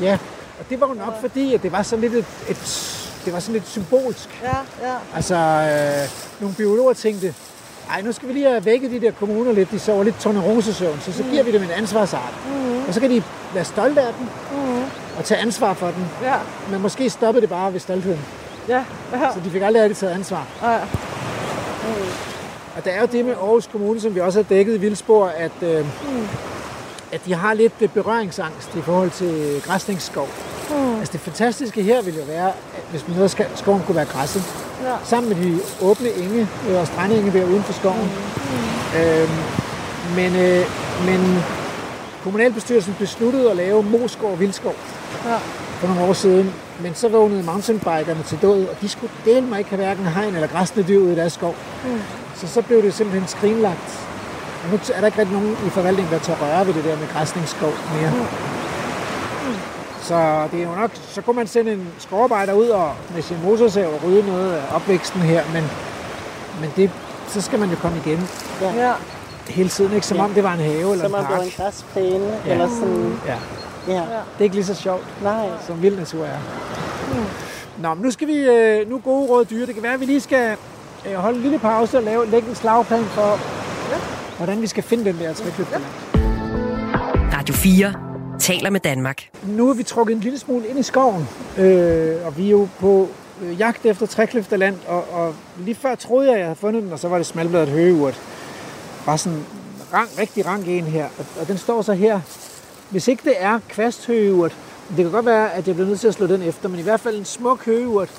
Ja, og det var jo nok fordi, at det var sådan lidt et, et det var sådan lidt symbolsk. Ja, ja. Altså, øh, nogle biologer tænkte, ej, nu skal vi lige have vækket de der kommuner lidt, de sover lidt tornerosesøvn, så så giver vi dem en ansvarsart. Mm. Og så kan de være stolte af den Mm. og tage ansvar for den. Ja, Men måske stoppede det bare ved stoltheden. ja, ja. Så de fik aldrig rigtig taget ansvar. ja. Og der er jo det med Aarhus Kommune, som vi også har dækket i Vildspor, at, øh, Mm. At de har lidt berøringsangst i forhold til græsningsskov. Mm. Altså det fantastiske her vil jo være, at hvis man skal, skoven kunne være græsset, Ja. sammen med de åbne enge øh, og strandenge der uden for skoven. Mm. Øhm, men, øh, men kommunalbestyrelsen besluttede at lave Moskov og Vildskov Ja. for nogle år siden. Men så vågnede mountainbikerne til død, og de skulle dele mig ikke have hverken hegn eller græsne dyr ude i deres skov. Mm. Så så blev det simpelthen skrinlagt. Nu er der ikke rigtig nogen i forvaltningen, der tør røre ved det der med græsningsskov mere. Mm. Så det er jo nok, så kunne man sende en skovarbejder ud og med sin motorsav og rydde noget af opvæksten her, men, men det, så skal man jo komme igen ja. hele tiden, ikke? Som Ja. om det var en have eller Som en om det var park. en græsplæne, Ja. eller sådan. Ja, Ja. ja. det er ikke lige så sjovt, Nej. som vild natur er. Nå, men nu skal vi, øh, nu gode råd dyre. Det kan være, at vi lige skal øh, holde en lille pause og lave, lægge en slagplan for, hvordan vi skal finde den der trikøbte ja. Radio 4 taler med Danmark. Nu er vi trukket en lille smule ind i skoven, øh, og vi er jo på øh, jagt efter trækløfterland, og, og lige før troede jeg, at jeg havde fundet den, og så var det smalbladet høgeurt. Bare sådan en rang, rigtig rank en her, og, og den står så her. Hvis ikke det er kvasthøgeurt, det kan godt være, at jeg bliver nødt til at slå den efter, men i hvert fald en smuk høgeurt.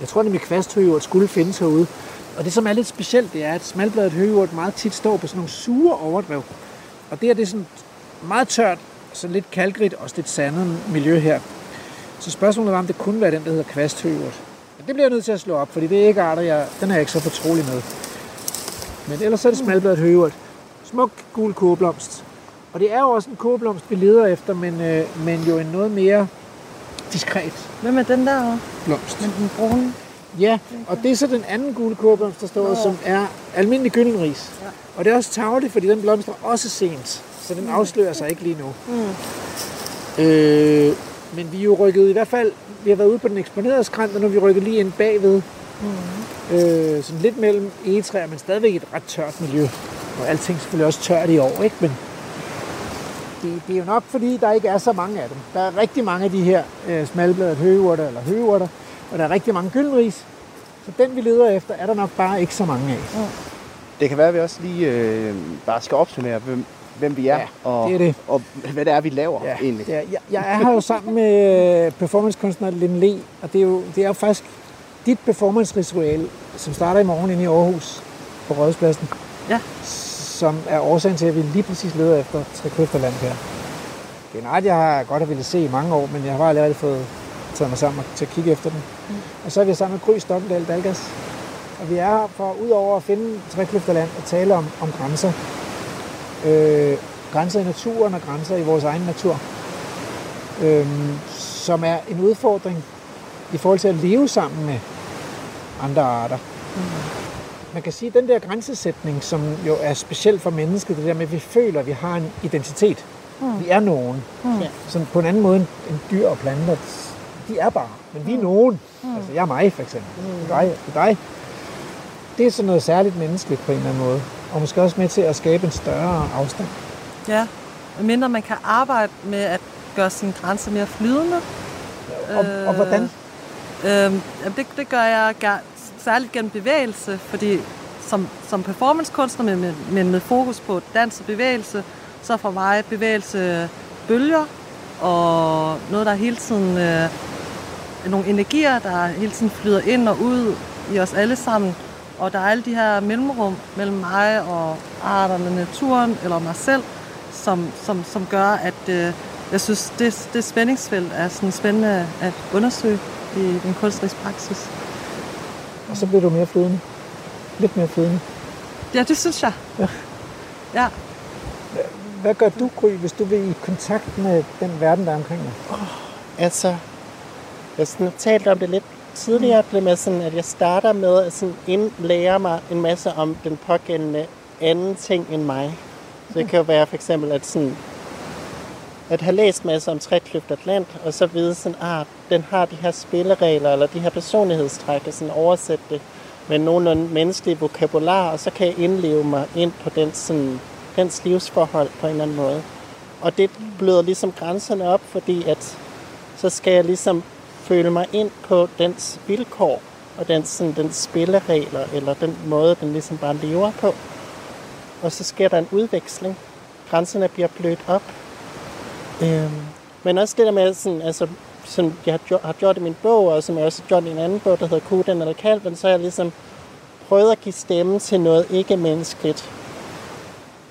Jeg tror nemlig, kvasthøgeurt skulle findes herude. Og det, som er lidt specielt, det er, at smalbladet høgeurt meget tit står på sådan nogle sure overdrev. Og det her, det er sådan meget tørt, så lidt kalkrigt, også lidt sandet miljø her. Så spørgsmålet var, om det kunne være den, der hedder kvasthøgeurt. Men det bliver jeg nødt til at slå op, fordi det er ikke arter, jeg, den er jeg ikke så fortrolig med. Men ellers så er det smalbladet høgeurt. Smuk gul kogeblomst. Og det er jo også en kogeblomst, vi leder efter, men, øh, men jo en noget mere diskret Hvem er den der blomst. med den brune? Ja, og det er så den anden gule kogeblomst, der står, som er almindelig gyldenris. Ja. Og det er også tageligt, fordi den blomstrer også sent, så den afslører sig ikke lige nu. Mm. Øh, men vi er jo rykket i hvert fald, vi har været ude på den eksponerede skrant, og nu er vi rykket lige ind bagved. Mm. Øh, sådan lidt mellem egetræer, men stadigvæk et ret tørt miljø. Og alting selvfølgelig også tørt i år, ikke? Men det, det er jo nok, fordi der ikke er så mange af dem. Der er rigtig mange af de her øh, smalbladede høgeurter eller høgeurter, og der er rigtig mange gyldenris. Så den, vi leder efter, er der nok bare ikke så mange af. Det kan være, at vi også lige øh, bare skal opsummere, hvem, hvem vi er, Ja, og, det er det. og hvad det er, vi laver Ja, egentlig. det er, jeg, jeg er her jo sammen med øh, performancekunstner Lin Le, og det er jo, det er jo faktisk dit performance-ritual, som starter i morgen inde i Aarhus på Rådhuspladsen. Ja. Som er årsagen til, at vi lige præcis leder efter Trekøfterland her. Generelt, jeg har godt have ville se i mange år, men jeg har allerede fået taget mig sammen til at kigge efter den. Mm. Og så er vi sammen med Gry Stokkendal Dalgas. Og vi er her for, udover at finde Trækløfterland, og tale om, om grænser. Øh, grænser i naturen og grænser i vores egen natur. Øhm, som er en udfordring i forhold til at leve sammen med andre arter. Mm. Man kan sige, at den der grænsesætning, som jo er speciel for mennesket, det der med, at vi føler, at vi har en identitet. Mm. Vi er nogen. Mm. Sådan på en anden måde end dyr og planter. De er bare, men vi er nogen. Mm. Altså, jeg er mig, for eksempel. Mm. Dig, det er dig. Det er sådan noget særligt menneskeligt på en eller anden måde. Og måske også med til at skabe en større afstand. Ja, mindre man kan arbejde med at gøre sine grænser mere flydende. Og, og hvordan? Øh, det, det gør jeg særligt gennem bevægelse, fordi som, som performancekunstner, men med, men med fokus på dans og bevægelse, så for mig bevægelse bølger, og noget, der hele tiden... Øh, nogle energier, der hele tiden flyder ind og ud i os alle sammen. Og der er alle de her mellemrum mellem mig og arterne, naturen eller mig selv, som, som, som gør, at øh, jeg synes, det, det spændingsfelt er sådan spændende at undersøge i den kunstneriske praksis. Og så bliver du mere flydende. Lidt mere flydende. Ja, det synes jeg. Ja. Ja. Hvad gør du, Gry, hvis du vil i kontakt med den verden, der er omkring dig? Altså, jeg har sådan talt om det lidt tidligere, det med sådan, at jeg starter med at sådan indlære mig en masse om den pågældende anden ting end mig. Så det kan jo være for eksempel, at sådan, at have læst masser om Trækløft Atlant, og så vide sådan, ah, den har de her spilleregler, eller de her personlighedstræk, og sådan oversætte det med nogenlunde menneskelig vokabular, og så kan jeg indleve mig ind på den, sådan, dens livsforhold på en eller anden måde. Og det bløder ligesom grænserne op, fordi at så skal jeg ligesom føle mig ind på dens vilkår, og dens, sådan, dens spilleregler, eller den måde, den ligesom bare lever på. Og så sker der en udveksling. Grænserne bliver blødt op. Øhm, men også det der med, sådan, altså, som jeg har gjort, har gjort i min bog, og som jeg også har gjort i en anden bog, der hedder Kuden eller Kalven, så har jeg ligesom prøvet at give stemme til noget ikke menneskeligt.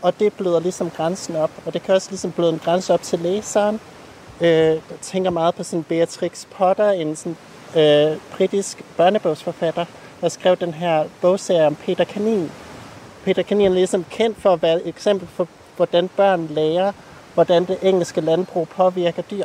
Og det bløder ligesom grænsen op, og det kan også ligesom bløde en grænse op til læseren. Øh, jeg tænker meget på sådan Beatrix Potter, en sådan, øh, britisk børnebogsforfatter, der skrev den her bogserie om Peter Kanin. Peter Kanin er ligesom kendt for at være et eksempel for, hvordan børn lærer, hvordan det engelske landbrug påvirker dyr.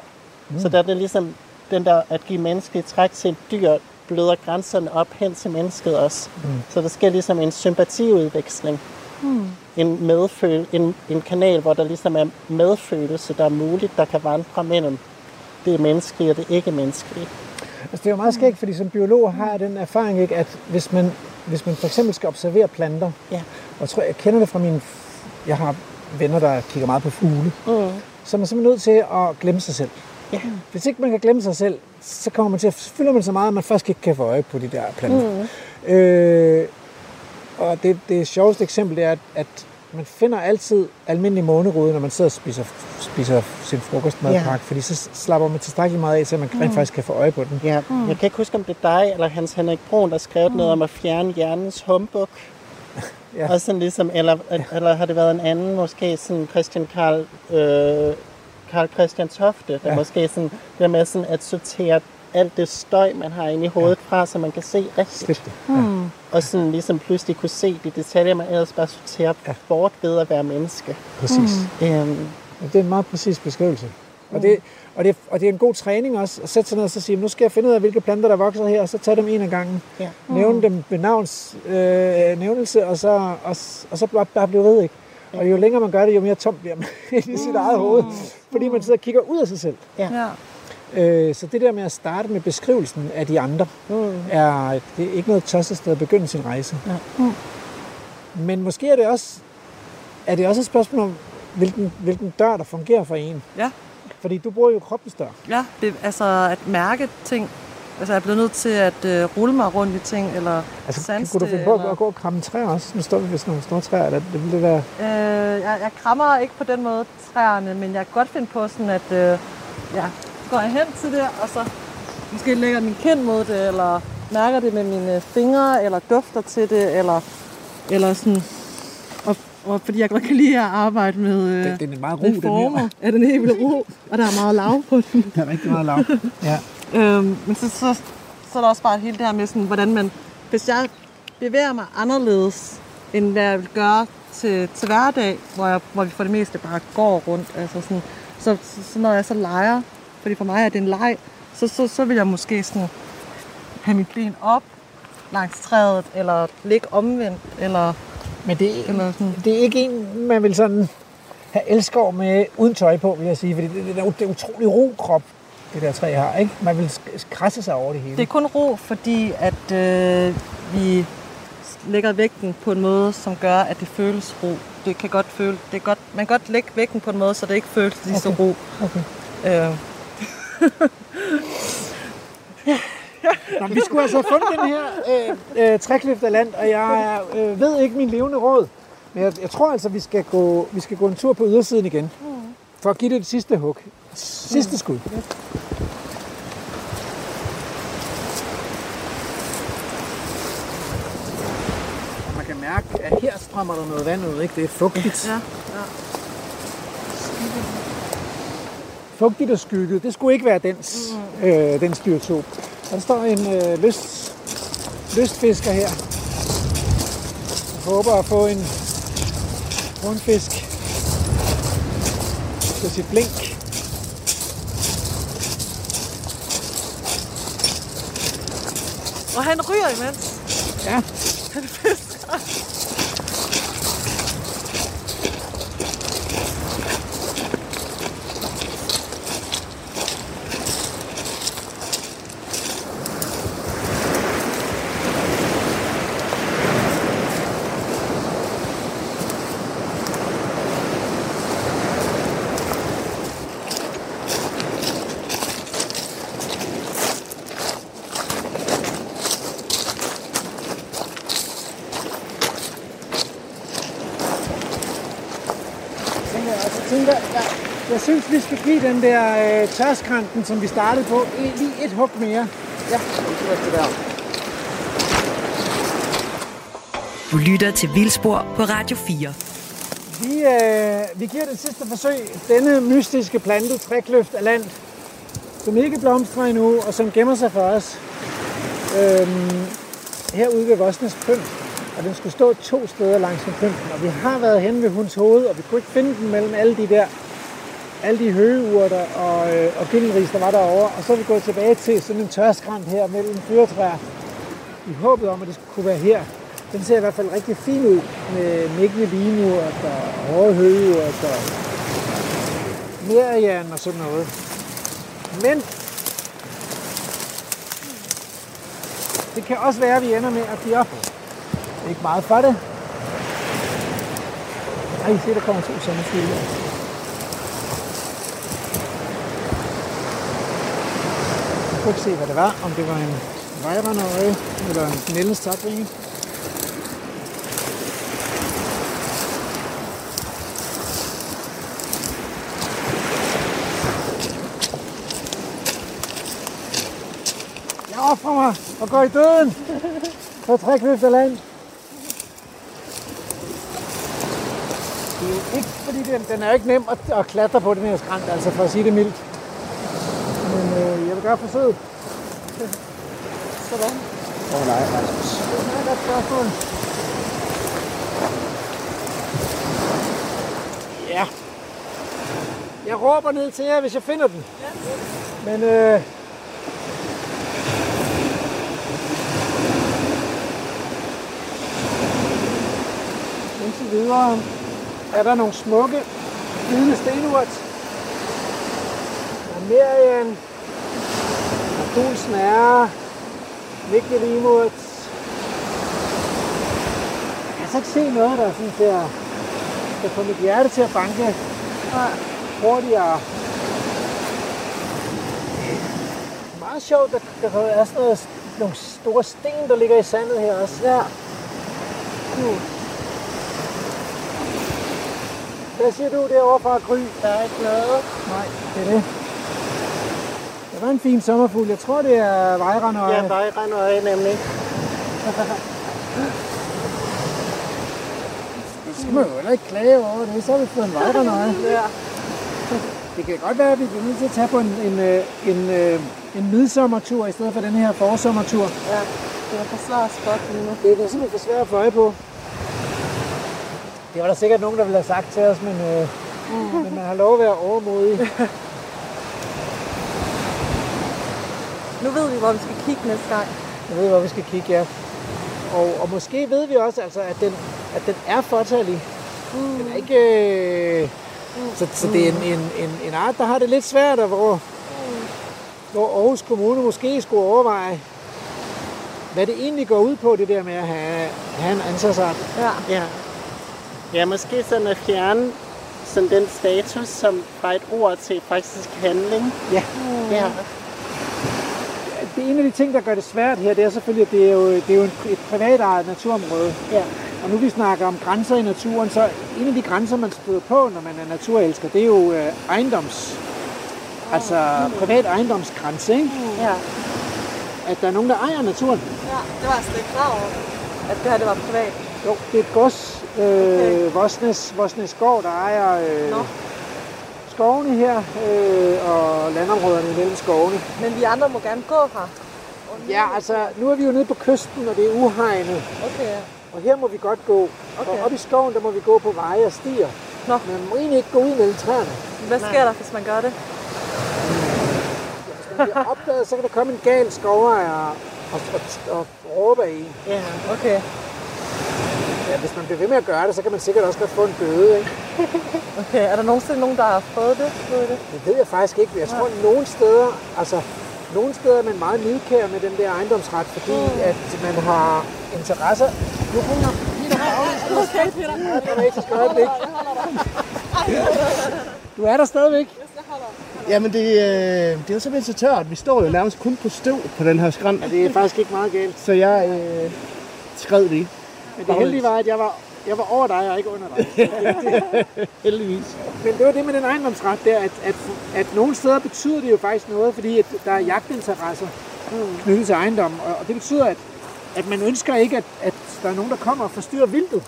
Mm. Så der er det ligesom den der at give menneskeligt træk til et dyr, bløder grænserne op hen til mennesket også. Mm. Så der sker ligesom en sympatiudveksling. Hmm. En, medføl, en, en kanal, hvor der ligesom er medfølelse, der er muligt, der kan vandre mellem det menneskelige og det ikke-menneskelige. Altså, det er jo meget skægt, fordi som biolog har jeg den erfaring, ikke, at hvis man, hvis man for eksempel skal observere planter, Ja. og jeg tror, jeg kender det fra mine... Jeg har venner, der kigger meget på fugle. Mm. så er man simpelthen nødt til at glemme sig selv. Ja. Hvis ikke man kan glemme sig selv, så kommer man til at fylde man så meget, at man faktisk ikke kan få øje på de der planter. Mm. Øh, og det, det sjoveste eksempel det er, at, at man finder altid almindelig månerude, når man sidder og spiser, spiser sin frokostmadpakke, ja. fordi så slapper man tilstrækkeligt meget af, så man rent faktisk kan få øje på den. Ja. Mm. Jeg kan ikke huske, om det er dig eller Hans Henrik Brun, der skrev mm. noget om at fjerne hjernens humbug. Ja. Og sådan ligesom, eller, eller har det været en anden, måske sådan Christian Karl, øh, Karl Christian Tofte, der Ja. ja. måske sådan, det der med sådan at sortere alt det støj, man har inde i hovedet fra, så man kan se rigtigt. Slip det. Hmm. Og sådan ligesom pludselig kunne se de detaljer, man ellers bare sorterer Ja. ja. bort ved at være menneske. Præcis. Hmm. Øhm, Ja, det er en meget præcis beskrivelse. Og det, og, det, og det er en god træning også, at sætte sig ned og så sige, nu skal jeg finde ud af, hvilke planter, der vokser her, og så tage dem en af gangen. Ja. Nævne dem ved navns øh, nævnelse, og så, og, og så bare, bare blive ved, ikke? Og jo længere man gør det, jo mere tom bliver man i sit eget hoved, fordi man sidder og kigger ud af sig selv. Ja. Øh, så det der med at starte med beskrivelsen af de andre, mm. er, det er ikke noget tosset sted at begynde sin rejse. Ja. Mm. Men måske er det også, er det også et spørgsmål om, hvilken, hvilken dør, der fungerer for en. Ja. Fordi du bruger jo kroppens dør. Ja, det, altså at mærke ting. Altså jeg er blevet nødt til at øh, rulle mig rundt i ting, eller Altså, sanse kunne du finde på eller... at gå og kramme træer også? Nu står vi ved sådan nogle store træer. Det, det ville det være... Øh, jeg, jeg krammer ikke på den måde træerne, men jeg kan godt finde på sådan, at øh, ja, går jeg hen til det, og så måske lægger min kind mod det, eller mærker det med mine fingre, eller dufter til det, eller, eller sådan... Og, og fordi jeg godt kan lide at arbejde med, øh, Det, det er meget ro, den her. Ja, den er helt vildt ro, og der er meget lav på den. Der er rigtig meget lav. Ja. Øhm, men så, så, så er der også bare hele det her med, sådan, hvordan man... Hvis jeg bevæger mig anderledes, end hvad jeg vil gøre til, til hverdag, hvor, jeg, hvor vi for det meste bare går rundt, altså sådan, så, så, så når jeg så leger, fordi for mig er det en leg, så, så, så vil jeg måske sådan have mit ben op langs træet, eller ligge omvendt, eller, Men det, eller sådan. det er ikke en, man vil sådan have elskov med uden tøj på, vil jeg sige. Fordi det, det, er, det er utrolig ro krop, det der træ har. Ikke? Man vil krasse sig over det hele. Det er kun ro, fordi at øh, vi lægger vægten på en måde, som gør, at det føles ro. Det kan godt føle, det er godt, man kan godt lægge vægten på en måde, så det ikke føles lige så Okay. ro. Okay. Øh, Nå, men vi skulle altså have fundet den her øh, øh, af land, og jeg øh, ved ikke min levende råd. Men jeg, jeg tror altså, vi skal, gå, vi skal gå en tur på ydersiden igen. For at give det et sidste hug. Sidste skud. Og man kan mærke, at her strømmer der noget vand ud. Ikke? Det er fugtigt. ja, ja. Fugtigt og skygget. Det skulle ikke være dens, øh, dens biotop. Og der står en øh, lyst, lystfisker her. Jeg håber at få en rundfisk til sit blink. Og han ryger imens. Ja, Han fisker. tænker jeg, og så tænker jeg, jeg, jeg synes, vi skal give den der øh, tørskranten, som vi startede på, lige et hug mere. Ja, det der. Du lytter til Vildspor på Radio 4. Vi, øh, vi giver det sidste forsøg. Denne mystiske plante, trækløft af land, som ikke blomstrer endnu, og som gemmer sig for os. Øhm, herude ved Vosnes Pynt. Og den skulle stå to steder langs med pynten. Og vi har været hen ved hunds hoved, og vi kunne ikke finde den mellem alle de der alle de høgeurter og, øh, og gyldenris, der var derovre. Og så er vi gået tilbage til sådan en tørskrant her mellem fyretræer. I håbet om, at det kunne være her. Den ser i hvert fald rigtig fin ud med mækkende Lineurt og hårde høgeurt og merian og sådan noget. Men det kan også være, at vi ender med at give op. Ikke meget for det. Ej, se, der kommer to sommerfugle. Kunne ikke se, hvad det var. Om det var en vejrendøje eller en Nelles takvinge. Jeg offrer mig og går i døden for tre kløfter land. Det er jo ikke, fordi den, den er jo ikke nem at, at klatre på den her skrant, altså for at sige det mildt. Men øh, gøre forsøget. Sådan. Åh oh, nej, Rasmus. Det er et godt spørgsmål. Ja. Jeg råber ned til jer, hvis jeg finder den. Men øh, indtil videre er der nogle smukke, hvide stenurt. Der er Merian, der er er, Vigtig Limurt. Jeg kan altså ikke se noget, der sådan til at, der får mit hjerte til at banke hurtigere. Det er meget sjovt, at der er sådan noget, nogle store sten, der ligger i sandet her også. Ja. Hmm. Hvad siger du derovre fra Gry? Der er ikke noget. Nej, det er det. Det var en fin sommerfugl. Jeg tror, det er vejrendøje. Ja, vejrendøje nemlig. Det skal man jo heller ikke klage over det. Så har vi fået en vejrendøje. Ja. Det kan godt være, at vi bliver nødt til at tage på en, en, øh, en, øh, en midsommertur i stedet for den her forsommertur. Ja, det er for svært spot lige nu. Det er simpelthen for svært at få øje på. Det var der sikkert nogen, der ville have sagt til os, men, øh, mm. men man har lov at være overmodig. Nu ved vi, hvor vi skal kigge næste gang. Jeg ved, hvor vi skal kigge, ja. Og, og måske ved vi også, altså, at, den, at den er fortalig. Mm. Den er ikke... Øh, så, så det er en, en, en, en art, der har det lidt svært, og hvor, hvor Aarhus Kommune måske skulle overveje, hvad det egentlig går ud på, det der med at have, have en ansvarsart. Ja. Ja. Ja, måske sådan at fjerne sådan den status som fra et ord til faktisk handling. Ja. Ja. En af de ting, der gør det svært her, det er selvfølgelig, at det er jo, det er jo et privatejet naturområde. Ja. Og nu vi snakker om grænser i naturen, så en af de grænser, man støder på, når man er naturelsker, det er jo øh, ejendoms... Altså privat ejendomsgrænse, ikke? Ja. At der er nogen, der ejer naturen. ja, det var jeg slet ikke klar over, at det her det var privat. Jo, det er et gods, øh, Okay. Vosnes, Vosnes Gård, der ejer øh, Nå. Skovene her øh, og landområderne imellem skovene. Men vi andre må gerne gå her. Ja, altså, nu er vi jo nede på kysten, og det er uhegnet. Okay, ja. Og her må vi godt gå. Okay. Og oppe i skoven, der må vi gå på veje og stier. Nå. Men man må egentlig ikke gå ud mellem træerne. Hvad sker der, hvis man gør det? Hvis man bliver opdaget, så kan der komme en gal skovejer og, og, og, og råbe af en. Ja, okay. Ja, hvis man bliver ved med at gøre det, så kan man sikkert også godt få en bøde. Ikke? Okay, er der nogensinde nogen, der har fået det? Ved det? Det ved jeg faktisk ikke. men Jeg tror, at nogle steder, altså, nogle steder er man meget nidkær med den der ejendomsret, fordi Mm. at man har interesser. Nu Peter Okay, Peter. Ja. Du er der stadigvæk. Jamen, det, øh, det er jo simpelthen så tørt. Vi står jo nærmest kun på støv på den her skrant. Ja, det er faktisk ikke meget galt. Så jeg øh, skred det. Men det heldige var, at jeg var, jeg var over dig og ikke under dig. Heldigvis. Men det var det med den ejendomsret der, at, at, at nogle steder betyder det jo faktisk noget, fordi at der er jagtinteresser knyttet til ejendom. Og, og det betyder, at, at man ønsker ikke, at, at der er nogen, der kommer og forstyrrer vildtet.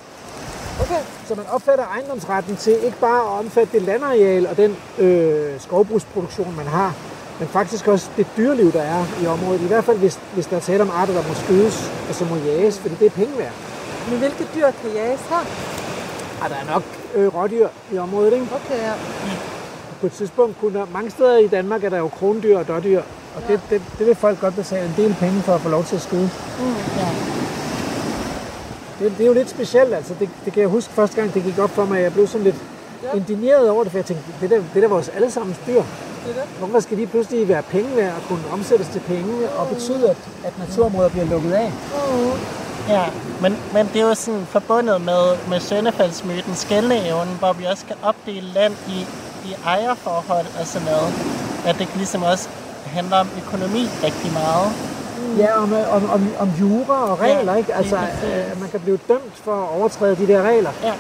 Okay. Så man opfatter ejendomsretten til ikke bare at omfatte det landareal og den øh, skovbrugsproduktion, man har, men faktisk også det dyreliv, der er i området. I hvert fald, hvis, hvis der er tale om arter, der må skydes og som må jages, fordi det er penge værd. Men hvilke dyr kan jages her? Og der er nok øh, rådyr i området, ikke? Okay, ja. På et tidspunkt kunne der, mange steder i Danmark er der jo krondyr og dårdyr, og det, det, det vil folk godt betale en del penge for at få lov til at skyde. Mm. ja. Det, det er jo lidt specielt, altså. Det, det kan jeg huske første gang, det gik op for mig. Jeg blev sådan lidt Ja. indigneret over det, for jeg tænkte, det der, det der er vores allesammens dyr. Det det. Hvorfor skal de pludselig være penge værd og kunne omsættes til penge og betyde, at, at naturområder bliver lukket af? Mm. Ja, men, men det er jo sådan forbundet med, med Søndefaldsmyten, skældeevnen, hvor vi også kan opdele land i, i ejerforhold og sådan noget. At det ligesom også handler om økonomi rigtig meget. Ja, om, om, om, om jura og regler, Ja, ikke? Altså, øh, man kan blive dømt for at overtræde de der regler. Ja.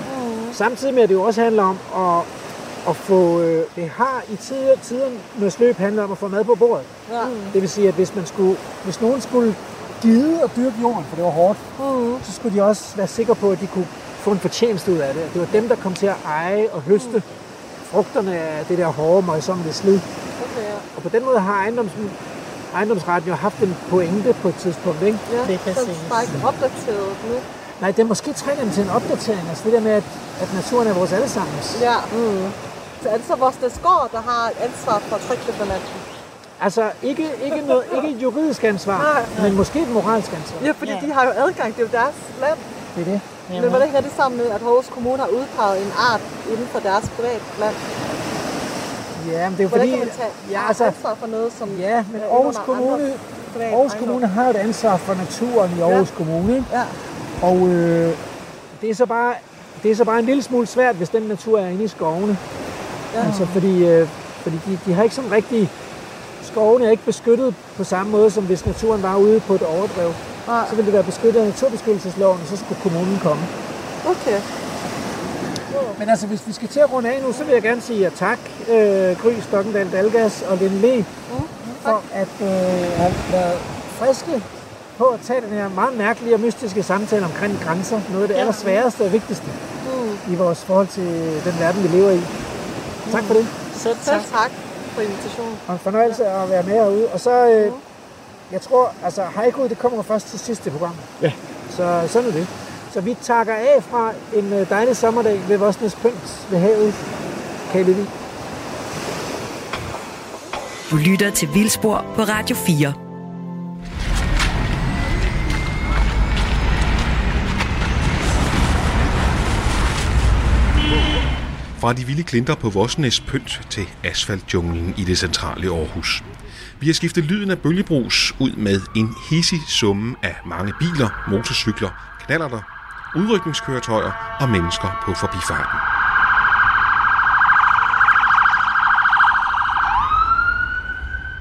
Samtidig med, at det jo også handler om at, at få... Øh, det har i tider, tidernes løb handlet om at få mad på bordet. Ja. Det vil sige, at hvis, man skulle, hvis nogen skulle gide og dyrke jorden, for det var hårdt, Mm. så skulle de også være sikre på, at de kunne få en fortjeneste ud af det. Det var dem, der kom til at eje og høste frugterne af det der hårde, møjsommelige slid. Okay, ja. Og på den måde har ejendoms, ejendomsretten jo haft en pointe på et tidspunkt, ikke? Ja, Det er så er bare ikke opdateret nu. Nej, det måske trænger den til en opdatering. Altså det der med, at, at naturen er vores allesammens. Ja. Mm. Så er det så vores Gård, der har et ansvar for Trykløbberlanden? Altså ikke, ikke, noget, ikke et juridisk ansvar, Nej. men måske et moralsk ansvar. Ja, fordi Ja. de har jo adgang, det er jo deres land. Det er det. Men hvordan hænger det sammen med, at Aarhus Kommune har udpeget en art inden for deres privat land? Ja, men det er jo Hvordan fordi... kan man tage ja, altså, ansvar for noget, som ja, men Aarhus Kommune, Aarhus? Kommune har et ansvar for naturen i Aarhus Kommune. ikke? Ja. Og øh, det, er så bare, det er så bare en lille smule svært, hvis den natur er inde i skovene. Ja. Altså, fordi, øh, fordi de, de har ikke sådan rigtig... Skovene er ikke beskyttet på samme måde, som hvis naturen var ude på et overdrev. Nej. Så ville det være beskyttet af naturbeskyttelsesloven, og så skulle kommunen komme. Okay. Men altså, hvis vi skal til at runde af nu, så vil jeg gerne sige ja, tak, øh, Gry Stokkendal Dalgas og Lene Le, for at øh, have været friske på at tage den her meget mærkelige og mystiske samtale omkring grænser. Noget af det allersværeste og vigtigste Mm. i vores forhold til den verden, vi lever i. Tak for det. Selv Selv tak. tak for invitationen. Og en fornøjelse at være med herude. Og så, øh, jeg tror, altså haiku, det kommer først til sidste program. Ja. Så sådan er det. Så vi takker af fra en øh, dejlig sommerdag ved Vosnes Pynt ved havet. Kan I lide det? Du lytter til Vildspor på Radio 4. Fra de vilde klinter på Vosnes Pynt til asfaltjunglen i det centrale Aarhus. Vi har skiftet lyden af bølgebrus ud med en hissig summe af mange biler, motorcykler, knallerter, udrykningskøretøjer og mennesker på forbifarten.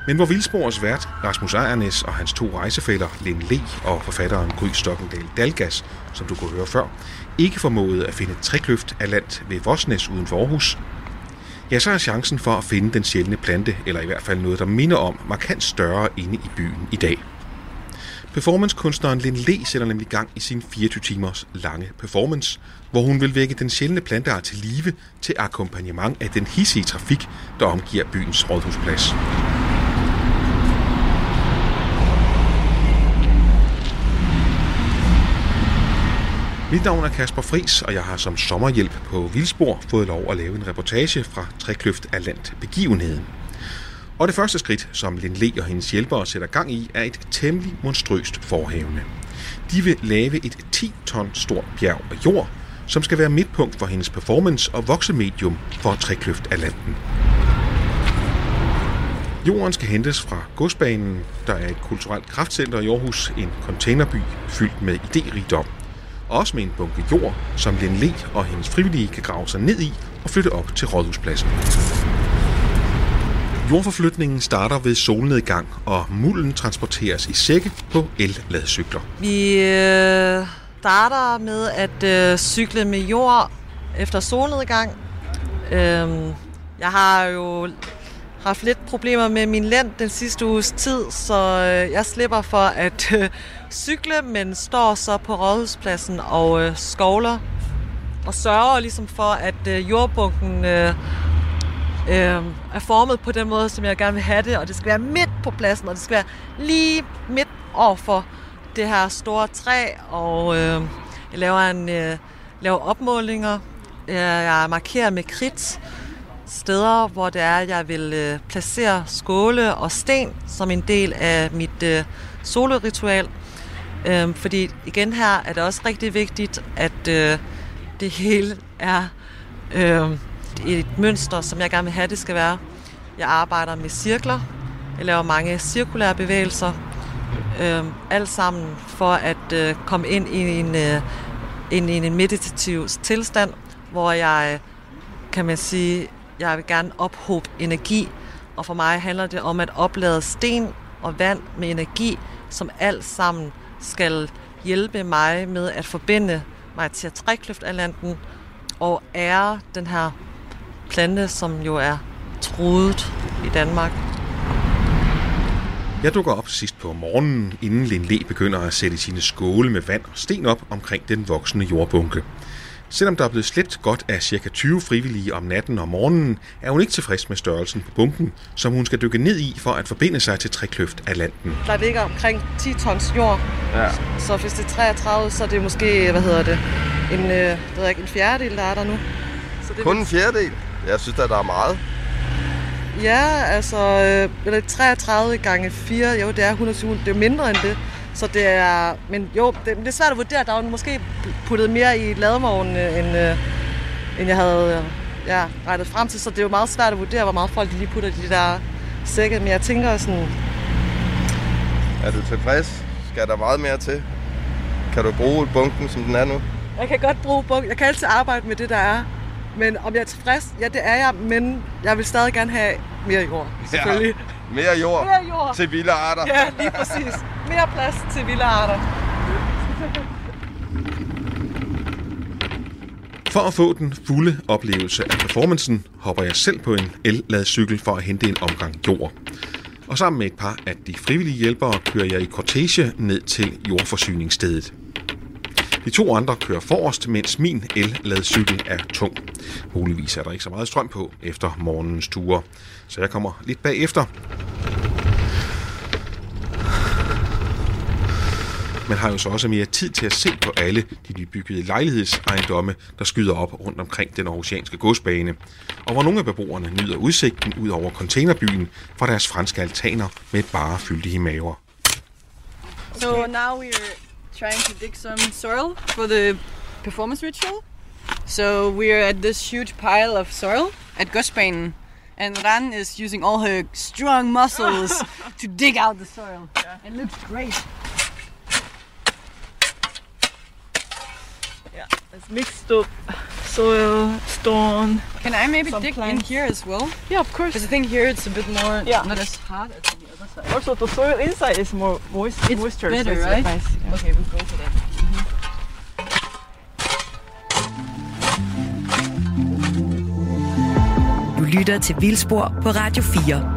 Men hvor Vildspors vært Rasmus Ejernes og hans to rejsefæller, Len Le og forfatteren Gry Stokkendal Dalgas, som du kunne høre før, ikke formåede at finde trækløft af land ved Vosnes uden for Aarhus, ja, så er chancen for at finde den sjældne plante, eller i hvert fald noget, der minder om, markant større inde i byen i dag. Performancekunstneren Lin Le sætter nemlig gang i sin 24 timers lange performance, hvor hun vil vække den sjældne planteart til live til akkompagnement af den hissige trafik, der omgiver byens rådhusplads. Mit navn er Kasper Fris, og jeg har som sommerhjælp på Vildspor fået lov at lave en reportage fra Trekløft af Land begivenheden. Og det første skridt, som Lin Le og hendes hjælpere sætter gang i, er et temmelig monstrøst forhævne. De vil lave et 10 ton stort bjerg af jord, som skal være midtpunkt for hendes performance og voksemedium for Trekløft af Landen. Jorden skal hentes fra godsbanen, der er et kulturelt kraftcenter i Aarhus, en containerby fyldt med idérigdom. Også med en bunke jord, som Lin Le og hendes frivillige kan grave sig ned i og flytte op til rådhuspladsen. Jordforflytningen starter ved solnedgang, og mulden transporteres i sække på el-ladcykler. Vi øh, starter med at øh, cykle med jord efter solnedgang. Øh, jeg har jo haft lidt problemer med min lænd den sidste uges tid, så øh, jeg slipper for at øh, cykle, men står så på rådhuspladsen og øh, skovler og sørger ligesom for, at øh, jordbunken øh, øh, er formet på den måde, som jeg gerne vil have det, og det skal være midt på pladsen, og det skal være lige midt over for det her store træ, og øh, jeg laver, en, øh, laver opmålinger, jeg markerer med kridt steder, hvor det er, jeg vil øh, placere skåle og sten som en del af mit øh, soloritual. Øh, fordi igen her er det også rigtig vigtigt, at øh, det hele er øh, et mønster, som jeg gerne vil have, det skal være. Jeg arbejder med cirkler. Jeg laver mange cirkulære bevægelser. Øh, alt sammen for at øh, komme ind i en, øh, ind i en meditativ tilstand, hvor jeg, kan man sige, jeg vil gerne ophobe energi Og for mig handler det om at oplade sten og vand med energi, som alt sammen skal hjælpe mig med at forbinde mig til Trækløftalanden og ære den her plante, som jo er truet i Danmark. Jeg dukker op sidst på morgenen, inden Lindlæ begynder at sætte sine skåle med vand og sten op omkring den voksende jordbunke. Selvom der er blevet slæbt godt af ca. 20 frivillige om natten og morgenen, er hun ikke tilfreds med størrelsen på bunken, som hun skal dykke ned i for at forbinde sig til Trækløft af landen. Der ligger omkring 10 tons jord, Ja. så hvis det er 33, så er det måske, hvad hedder det, en, øh, det ved ikke, en fjerdedel, der er der nu. Så det Kun en fjerdedel. Jeg synes, at der er meget. Ja, altså, øh, eller 33 gange 4, jo, det er 120, det er mindre end det. Så det er, men jo, det, det er svært at vurdere. Der er jo måske puttet mere i ladvognen, øh, end, øh, end jeg havde øh, ja, regnet frem til. Så det er jo meget svært at vurdere, hvor meget folk lige putter i de der sække. Men jeg tænker sådan, Er du tilfreds? Skal der meget mere til? Kan du bruge bunken, som den er nu? jeg kan godt bruge bunk. Jeg kan altid arbejde med det, der er. Men om jeg er tilfreds, ja, det er jeg, men jeg vil stadig gerne have mere jord, selvfølgelig. Mere jord Mere jord. til vilde arter. Ja, lige præcis. Mere plads til vilde arter. For at få den fulde oplevelse af performancen, hopper jeg selv på en el-ladcykel for at hente en omgang jord. Og sammen med et par af de frivillige hjælpere kører jeg i kortege ned til jordforsyningsstedet. De to andre kører forrest, mens min el-ladcykel er tung. Muligvis er der ikke så meget strøm på efter morgenens ture, så jeg kommer lidt bagefter. Man har jo så også mere tid til at se på alle de nybyggede lejlighedsejendomme, der skyder op rundt omkring den aarhusianske godsbane, og hvor nogle af beboerne nyder udsigten ud over containerbyen fra deres franske altaner med bare fyldige maver. So now we're trying to dig some soil for the performance ritual. So we're at this huge pile of soil at Godsbanen. And Ran is using all her strong muscles to dig out the soil. It looks great. Yeah, it's mixed up soil, stone. Can I maybe dig plants. in here as well? Yeah, of course. Because I think here it's a bit more, Yeah. not as hard as on the other side. Also, the soil inside is more moist, It's moisture. better, so it's right? Nice. Yeah. Okay, we'll go for that. Du lytter til Vildspor på Radio 4.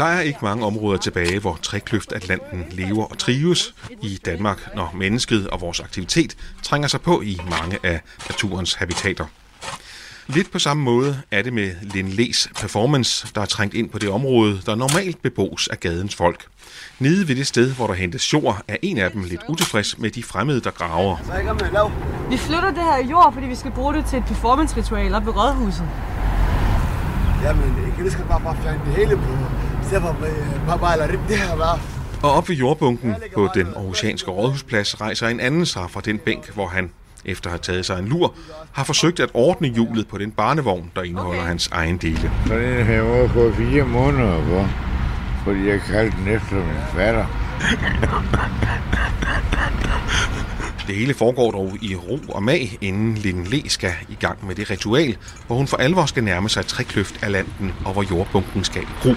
Der er ikke mange områder tilbage, hvor Trækløft Atlanten lever og trives i Danmark, når mennesket og vores aktivitet trænger sig på i mange af naturens habitater. Lidt på samme måde er det med Lindles performance, der er trængt ind på det område, der normalt bebos af gadens folk. Nede ved det sted, hvor der hentes jord, er en af dem lidt utilfreds med de fremmede, der graver. Vi flytter det her jord, fordi vi skal bruge det til et performance-ritual op ved Rådhuset. Jamen, lige så godt bare, bare fjerne det hele på. Øh. Og op ved jordbunken på den aarhusianske rådhusplads rejser en anden sig fra den bænk, hvor han, efter at have taget sig en lur, har forsøgt at ordne hjulet på den barnevogn, der indeholder hans egen dele. Så den har jeg gået fire måneder på, fordi jeg kaldte den efter min fatter. Det hele foregår dog i ro og mag, inden Linde Le skal i gang med det ritual, hvor hun for alvor skal nærme sig Trækløft af landen, og hvor jordbunken skal i brug.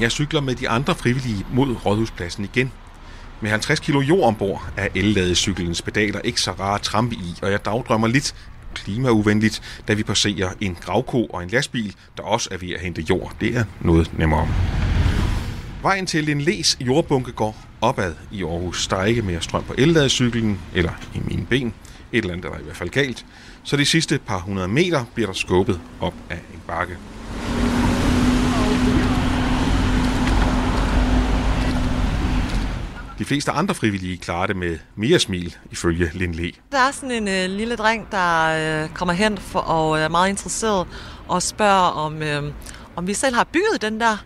Jeg cykler med de andre frivillige mod Rådhuspladsen igen. Med 50 kilo jord ombord er elladecyklens pedaler ikke så rare at trampe i, og jeg dagdrømmer lidt klimauvenligt, da vi passerer en gravko og en lastbil, der også er ved at hente jord. Det er noget nemmere. Vejen til en læs jordbunke går opad i Aarhus. Der er ikke mere strøm på elladecyklen, eller i mine ben. Et eller andet er der i hvert fald galt. Så de sidste par hundrede meter bliver der skubbet op af en bakke. De fleste andre frivillige klarer det med mere smil, ifølge Lindle. Der er sådan en øh, lille dreng, der øh, kommer hen for, og er meget interesseret og spørger, om, øh, om vi selv har bygget den der.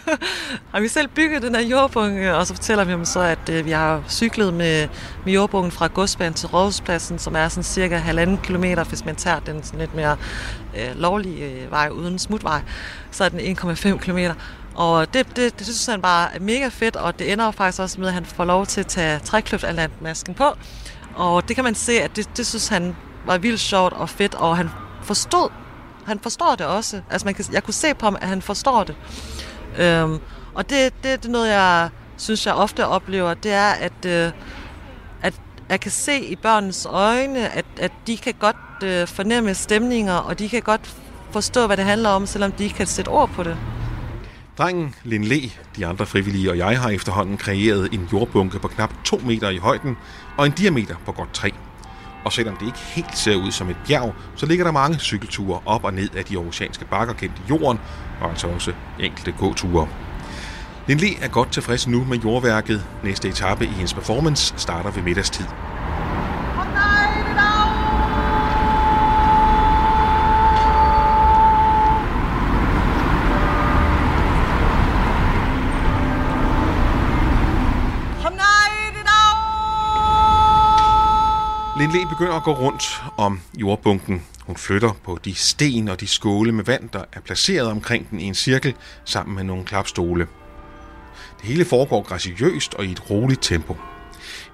har vi selv bygget den der jordbunge? Og så fortæller vi ham så, at øh, vi har cyklet med, med jordbunken fra godsbanen til Rådhuspladsen, som er sådan cirka halvanden kilometer, hvis man tager den sådan lidt mere øh, lovlige øh, vej uden smutvej. Så er den 1,5 kilometer. Og det, det, det synes han bare er mega fedt, og det ender faktisk også med, at han får lov til at tage trækløft masken på. Og det kan man se, at det, det synes han var vildt sjovt og fedt, og han forstod, han forstår det også. Altså man kan, jeg kunne se på ham, at han forstår det. Øhm, og det, det, det er noget, jeg synes, jeg ofte oplever, det er, at, øh, at jeg kan se i børnenes øjne, at, at de kan godt øh, fornemme stemninger, og de kan godt forstå, hvad det handler om, selvom de ikke kan sætte ord på det. Drengen, Lin Le, de andre frivillige og jeg har efterhånden kreeret en jordbunke på knap 2 meter i højden og en diameter på godt 3. Og selvom det ikke helt ser ud som et bjerg, så ligger der mange cykelture op og ned af de oceanske bakker kendt jorden, og altså også enkelte gåture. Lin Le er godt tilfreds nu med jordværket. Næste etape i hendes performance starter ved middagstid. Lin Le begynder at gå rundt om jordbunken. Hun flytter på de sten og de skåle med vand, der er placeret omkring den i en cirkel sammen med nogle klapstole. Det hele foregår graciøst og i et roligt tempo.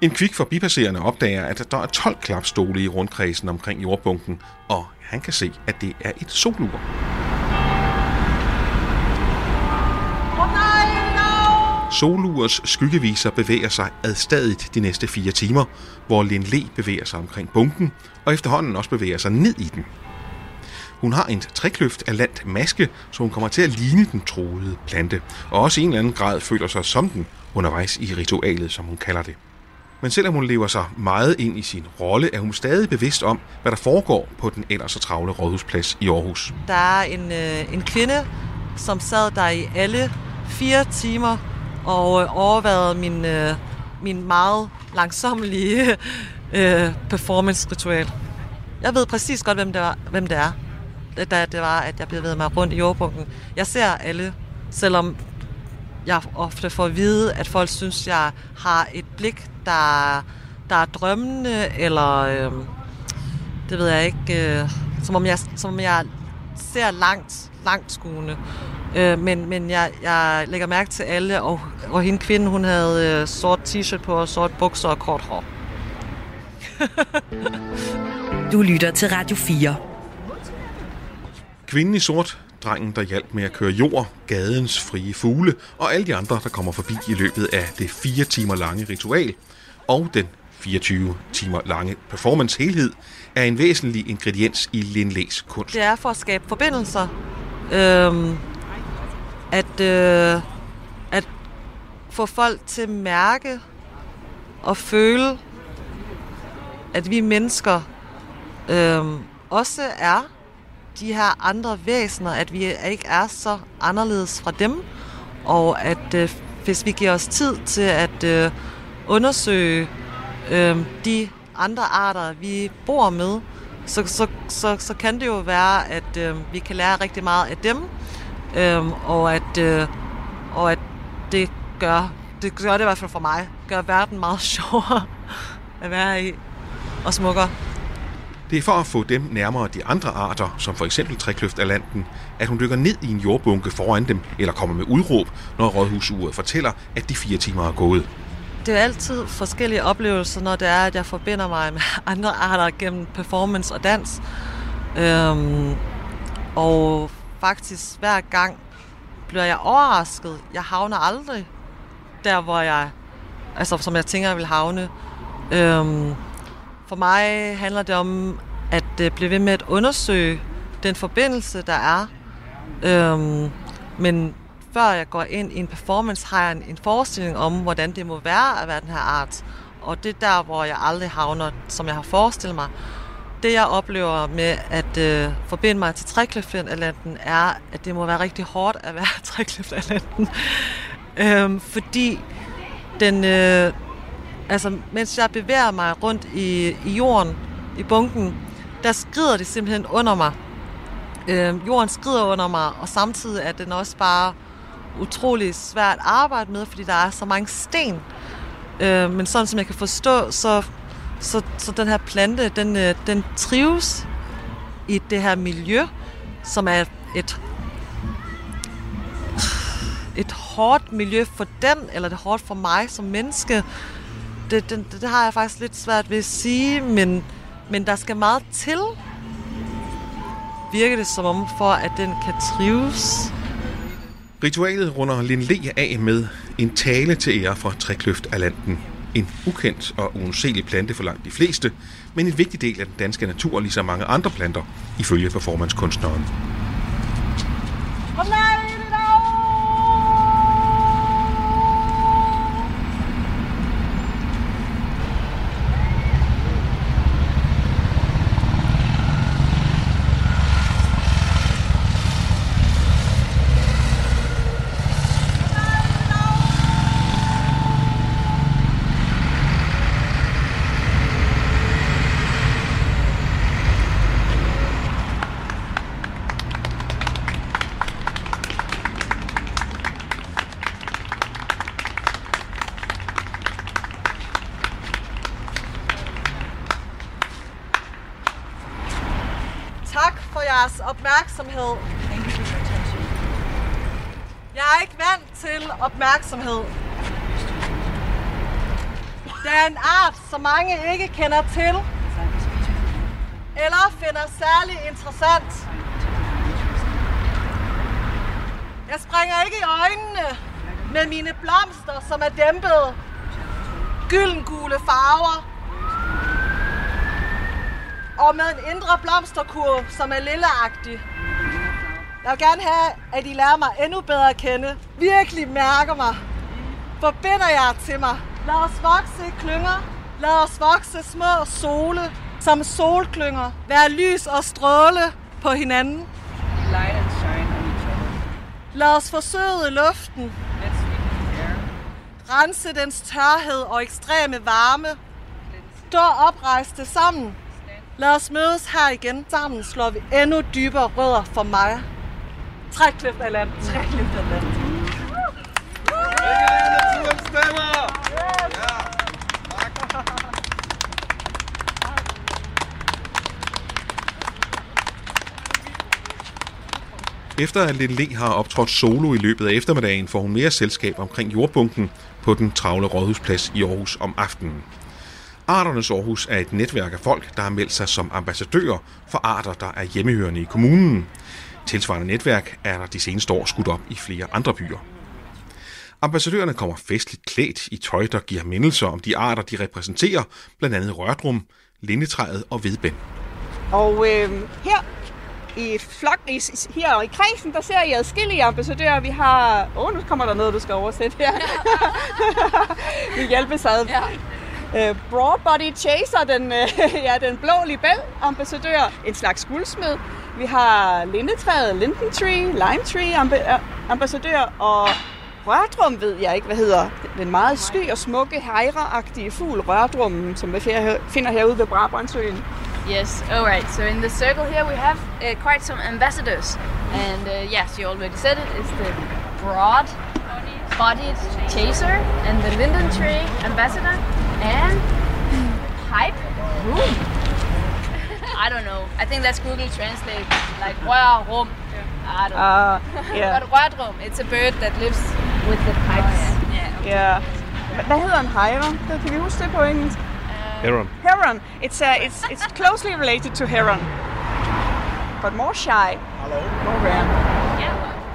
En kvik forbipasserende opdager, at der er 12 klapstole i rundkredsen omkring jordbunken, og han kan se, at det er et solur. Solurs skyggeviser bevæger sig adstadigt de næste fire timer, hvor Lin Le bevæger sig omkring bunken, og efterhånden også bevæger sig ned i den. Hun har en trækløft af landt maske, så hun kommer til at ligne den troede plante, og også i en eller anden grad føler sig som den undervejs i ritualet, som hun kalder det. Men selvom hun lever sig meget ind i sin rolle, er hun stadig bevidst om, hvad der foregår på den ellers så travle rådhusplads i Aarhus. Der er en, øh, en kvinde, som sad der i alle fire timer og øh, overvejede min, øh, min meget langsommelige øh, performance-ritual. Jeg ved præcis godt, hvem det, var, hvem det er, da det var, at jeg bevægede mig rundt i jordbunken. Jeg ser alle, selvom jeg ofte får at vide, at folk synes, jeg har et blik, der, der er drømmende, eller øh, det ved jeg ikke, øh, som, om jeg, som om jeg ser langt, langt skuende. Øh, men men jeg, jeg lægger mærke til alle, og, og hende kvinde, hun havde øh, sort t-shirt på, og sort bukser og kort hår. Du lytter til Radio 4. Kvinden i sort, drengen, der hjalp med at køre jord, gadens frie fugle og alle de andre, der kommer forbi i løbet af det fire timer lange ritual, og den 24 timer lange performance helhed, er en væsentlig ingrediens i Lin Le's kunst. Det er for at skabe forbindelser. Øhm, at, øh, at få folk til at mærke og føle, at vi mennesker øh, også er de her andre væsener, at vi ikke er så anderledes fra dem, og at øh, hvis vi giver os tid til at øh, undersøge øh, de andre arter, vi bor med, så, så, så, så kan det jo være, at øh, vi kan lære rigtig meget af dem, Øhm, og, at, øh, og at det gør, det gør det i hvert fald for mig, gør verden meget sjovere at være i og smukkere. Det er for at få dem nærmere de andre arter, som for eksempel trækløftalanten, at hun dykker ned i en jordbunke foran dem, eller kommer med udråb, når rådhusuret fortæller, at de fire timer er gået. Det er altid forskellige oplevelser, når det er, at jeg forbinder mig med andre arter gennem performance og dans. Øhm, og faktisk hver gang bliver jeg overrasket. Jeg havner aldrig der, hvor jeg, altså som jeg tænker, jeg vil havne. Øhm, for mig handler det om at øh, blive ved med at undersøge den forbindelse, der er. Øhm, men før jeg går ind i en performance, har jeg en, en forestilling om, hvordan det må være at være den her art. Og det er der, hvor jeg aldrig havner, som jeg har forestillet mig det jeg oplever med at øh, forbinde mig til Trekløftatlanten, er, at det må være rigtig hårdt at være Trekløftatlanten. øhm, fordi den, øh, altså, mens jeg bevæger mig rundt i, i jorden, i bunken, der skrider det simpelthen under mig. Øhm, jorden skrider under mig, og samtidig er den også bare utrolig svært at arbejde med, fordi der er så mange sten. Øh, men sådan som jeg kan forstå, så så, så den her plante, den, øh, den trives i det her miljø, som er et et hårdt miljø for den, eller det er hårdt for mig som menneske, det, det, det har jeg faktisk lidt svært ved at sige, men, Men der skal meget til, virker det som om, for at den kan trives. Ritualet runder Lin Le af med en tale til ære for Trækløft Atlanten. En ukendt og uanselig plante for langt de fleste, men en vigtig del af den danske natur, ligesom mange andre planter, ifølge performancekunstneren. Tak for jeres opmærksomhed. Jeg er ikke vant til opmærksomhed. Det er en art, som mange ikke kender til, eller finder særlig interessant. Jeg springer ikke i øjnene med mine blomster, som er dæmpet. Gyldengule farver. Og med en indre blomsterkurv, som er lilleagtig. Jeg vil gerne have, at I lærer mig endnu bedre at kende. Virkelig mærker mig. Forbinder jer til mig. Lad os vokse i klynger. Lad os vokse små sole, som solklynger. Vær lys og stråle på hinanden. Light and shine on each other. Lad os forsøde luften. Let's. Rense dens tørhed og ekstreme varme. Stå oprejste sammen. Lad os mødes her igen. Sammen slår vi endnu dybere rødder for mig. Trækløft af land. Trækløft af land. Efter at Lin Le har optrådt solo i løbet af eftermiddagen, får hun mere selskab omkring jordbunken på den travle rådhusplads i Aarhus om aftenen. Arternes Aarhus er et netværk af folk, der har meldt sig som ambassadører for arter, der er hjemmehørende i kommunen. Tilsvarende netværk er der de seneste år skudt op i flere andre byer. Ambassadørerne kommer festligt klædt i tøj, der giver mindelser om de arter, de repræsenterer, blandt andet rørdrum, lindetræet og vedbænd. Og øh, her i flok, i, her i kredsen, der ser I adskillige ambassadører. Vi har... Åh, oh, nu kommer der noget, du skal oversætte her. vi hjælpes ad. Ja. Uh, Broadbody Chaser, den, uh, ja, den blå libel ambassadør, en slags guldsmed. Vi har lindetræet, linden tree, lime tree amb- ambassadør, og rørdrum ved jeg ikke, hvad hedder. Den meget sky og smukke, hejreagtige fugl, rørdrummen, som vi finder herude ved Brabrandsøen. Yes, all right. So in the circle here we have uh, quite some ambassadors. And uh, yes, you already said it, it's the broad bodied chaser and the linden tree ambassador and pipe room. I don't know. I think that's Google Translate. Like rørrum. I don't know. Ah, yeah. but rørdrum, it's a bird that lives with the pipes. yeah. okay. Ja. Hvad hedder en hejre? Det kan vi huske det på engelsk. Heron. Heron. It's uh, it's it's closely related to heron, but more shy. Hello. More rare.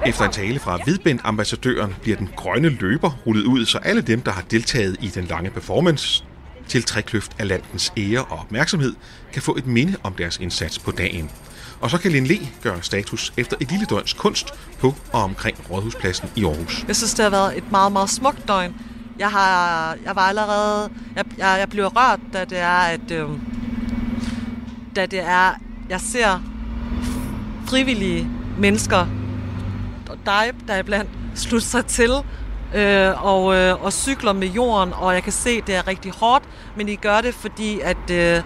Efter en tale fra Hvidbænd-ambassadøren bliver den grønne løber rullet ud, så alle dem, der har deltaget i den lange performance til Trækløft af landens ære og opmærksomhed, kan få et minde om deres indsats på dagen. Og så kan Lin Le gøre status efter et lille døgns kunst på og omkring Rådhuspladsen i Aarhus. Jeg synes, det har været et meget, meget smukt døgn. Jeg, har, jeg var allerede... Jeg, jeg, jeg blev rørt, da det er, at... Øh, da det er... Jeg ser frivillige mennesker, og dig der iblandt, slutte sig til øh, og, øh, og cykler med jorden, og jeg kan se, at det er rigtig hårdt, men I gør det, fordi at øh,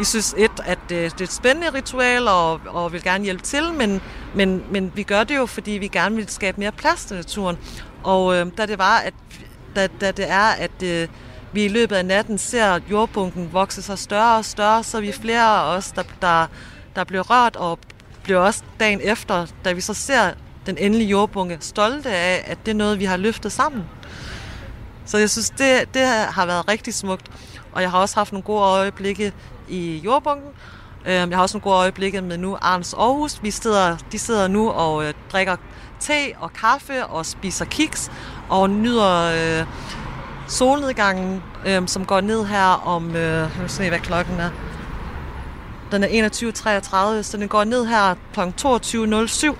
I synes et, at øh, det er et spændende ritual, og, og vil gerne hjælpe til, men, men, men vi gør det jo, fordi vi gerne vil skabe mere plads til naturen. Og øh, da det var, at da, da det er, at øh, vi i løbet af natten ser jordbunken vokse sig større og større, så er vi flere af os, der, der, der bliver rørt, og bliver også dagen efter, da vi så ser den endelige jordbunke, stolte af, at det er noget, vi har løftet sammen. Så jeg synes, det, det har været rigtig smukt. og jeg har også haft nogle gode øjeblikke i jordbunken. Øhm, jeg har også nogle gode øjeblikke med nu Arns Aarhus. Vi sidder, de sidder nu og øh, drikker te og kaffe og spiser kiks og nyder øh, solnedgangen, øh, som går ned her om, øh, jeg vil se, hvad klokken er. Den er 21.33, så den går ned her kl. 22.07.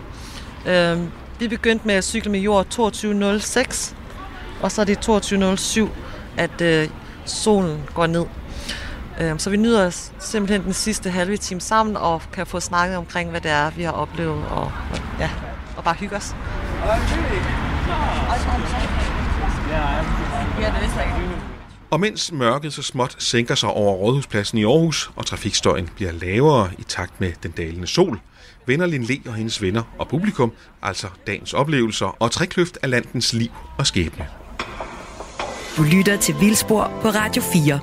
Øh, vi begyndte med at cykle med jord 22.06, og så er det 22.07, at øh, solen går ned. Øh, så vi nyder simpelthen den sidste halve time sammen, og kan få snakket omkring, hvad det er, vi har oplevet, og, ja, og bare hygge os. Og mens mørket så småt sænker sig over Rådhuspladsen i Aarhus, og trafikstøjen bliver lavere i takt med den dalende sol, vender Lin Le og hendes venner og publikum altså dagens oplevelser og trækløft af landens liv og skæbne. Du lytter til Vildspor på Radio 4.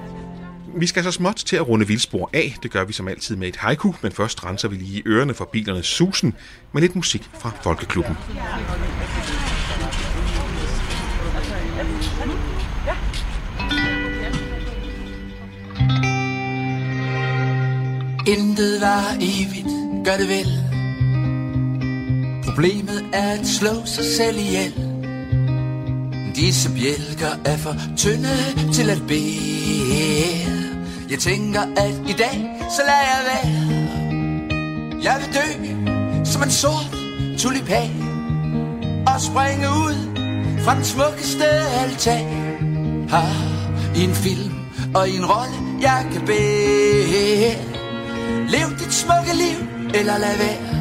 Vi skal så småt til at runde vildspor af. Det gør vi som altid med et haiku, men først renser vi lige ørerne for bilernes susen med lidt musik fra Folkeklubben. Intet var evigt, gør det vel Problemet er at slå sig selv ihjel. Disse bjælker er for tynde til at bære Jeg tænker at i dag, så lader jeg være. Jeg vil dø som en sort tulipan Og springe ud fra den smukkeste altan. Har i en film og i en rolle jeg kan bære. Lev dit smukke liv, eller lad være.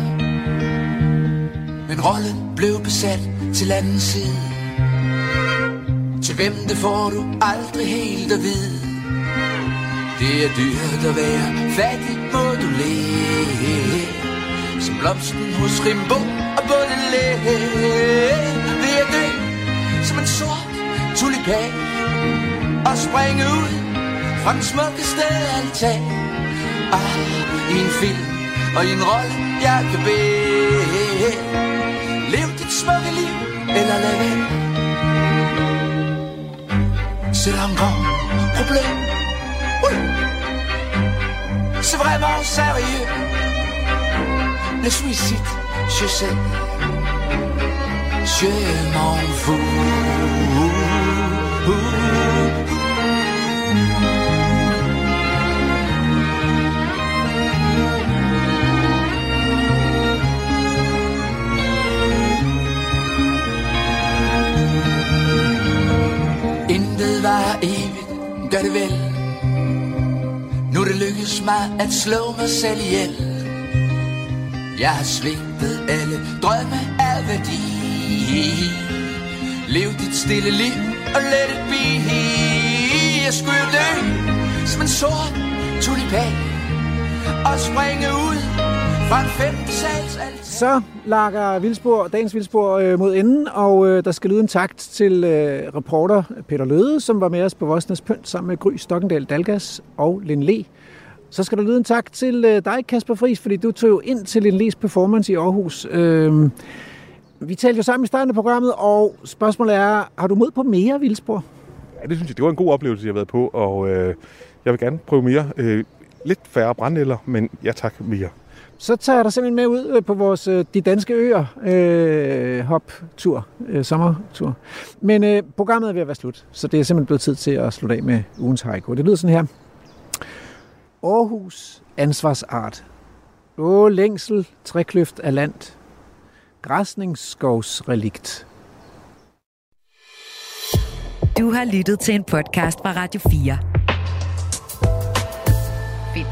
Men rollen blev besat til anden side. Til hvem det får du aldrig helt at vide. Det er dyrt at være fattig, må du leve. Som blomsten hos Rimbo og Baudelaire Vil jeg dø som en sort tulipan Og springe ud fra den smukkeste altan. Ah, i en film og i en rolle, jeg kan bede Lev dit smukke liv, eller lad være. C'est un grand problème. C'est vraiment sérieux. Le suicide, je sais. Je m'en fous. Gør det vel. Nu er det lykkes mig at slå mig selv ihjel. Jeg har svigtet alle drømme af værdi. Lev dit stille liv og let it be. Jeg skulle jo dø som en sort tulipan Og springe ud så lakker Vildspor, dagens Vildspor øh, mod enden, og øh, der skal lyde en takt til øh, reporter Peter Løde, som var med os på Vosnes Pynt sammen med Gry Stokkendal Dalgas og Lin Le. Så skal der lyde en tak til øh, dig, Kasper Friis, fordi du tog jo ind til Lin Le's performance i Aarhus. Øh, vi talte jo sammen i starten af programmet, og spørgsmålet er, har du mod på mere Vildspor? Ja, det synes jeg, det var en god oplevelse, jeg har været på, og øh, jeg vil gerne prøve mere. Øh, lidt færre brændeller, men ja tak mere. Så tager jeg dig simpelthen med ud øh, på vores øh, De Danske Øer øh, hop-tur, øh, sommertur. Men øh, programmet er ved at være slut, så det er simpelthen blevet tid til at slutte af med ugens haiku. Det lyder sådan her. Aarhus ansvarsart. Åh, længsel, trækløft af land. Græsningsskovsrelikt. Du har lyttet til en podcast fra Radio 4.